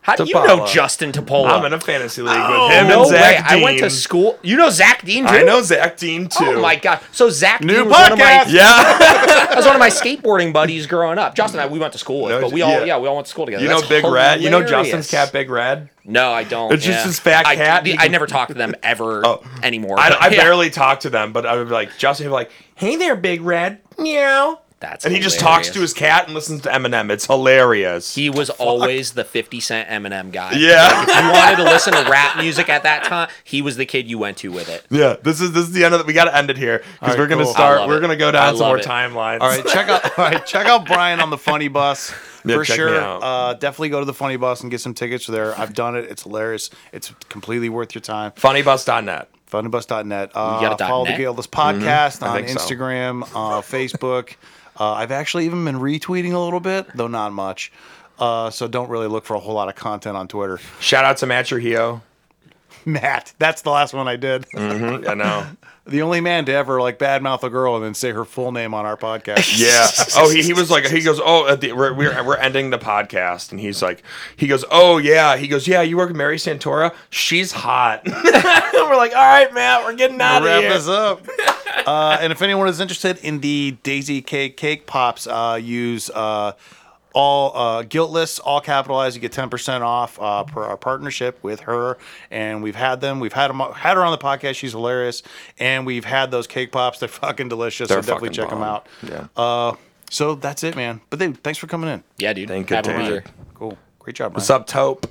How do you know Justin Topola? I'm in a fantasy league Oh, with him no and Zach way. Dean. I went to school. You know Zach Dean too? I know Zach Dean oh, too. Oh my god! So Zach New Dean was one of my podcast! Yeah. was one of my skateboarding buddies growing up. Justin and I we went to school with, No, but we all yeah. yeah. we all went to school together. you know That's Big Red. You know. Justin's cat, Big Red. No, I don't. It's just yeah. this fat I, cat, I, you can- never talk to them ever oh. anymore. I, but I yeah. barely talk to them, but I would be like, Justin would be like, "Hey there, Big Red." Meow. That's And he just talks to his cat and listens to Eminem. It's hilarious. He was always the 50 Cent Eminem guy. Yeah. If you wanted to listen to rap music at that time, he was the kid you went to with it. yeah, this is this is the end of it. We got to end it here because All right, we're gonna cool. Start. We're it. gonna go down some more it. timelines. All right, check out. All right, check out Brian on the Funny Bus Yeah, for sure. Uh, definitely go to the Funny Bus and get some tickets there. I've done it. It's hilarious. It's completely worth your time. Funnybus.net. Funnybus.net. Uh, got a dot follow the net? Gayless podcast on Mm-hmm. think so. Instagram, uh, Facebook. Uh, I've actually even been retweeting a little bit, though not much. Uh, so don't really look for a whole lot of content on Twitter. Shout out to Matt Trujillo. Matt. That's the last one I did. I know. the only man to ever like badmouth a girl and then say her full name on our podcast. Yeah. Oh, he, he was like, he goes, oh, at the, we're, we're we're ending the podcast, and he's like, he goes, oh yeah, he goes, yeah, you work with Mary Santora, she's hot. we're like, all right, Matt, we're getting out of here. wrap this up. uh, and if anyone is interested in the Daisy Cake Cake Pops, uh, use uh, all uh, guiltless, all capitalized. You get ten percent off uh, per our partnership with her. And we've had them. We've had them. Had her on the podcast. She's hilarious. And we've had those cake pops. They're fucking delicious. They're so definitely fucking check them out. Yeah. Uh, so that's it, man. But then, thanks for coming in. Yeah, dude. Thank you, Happy to be here. Cool. Great job, Brian. What's up, Taupe?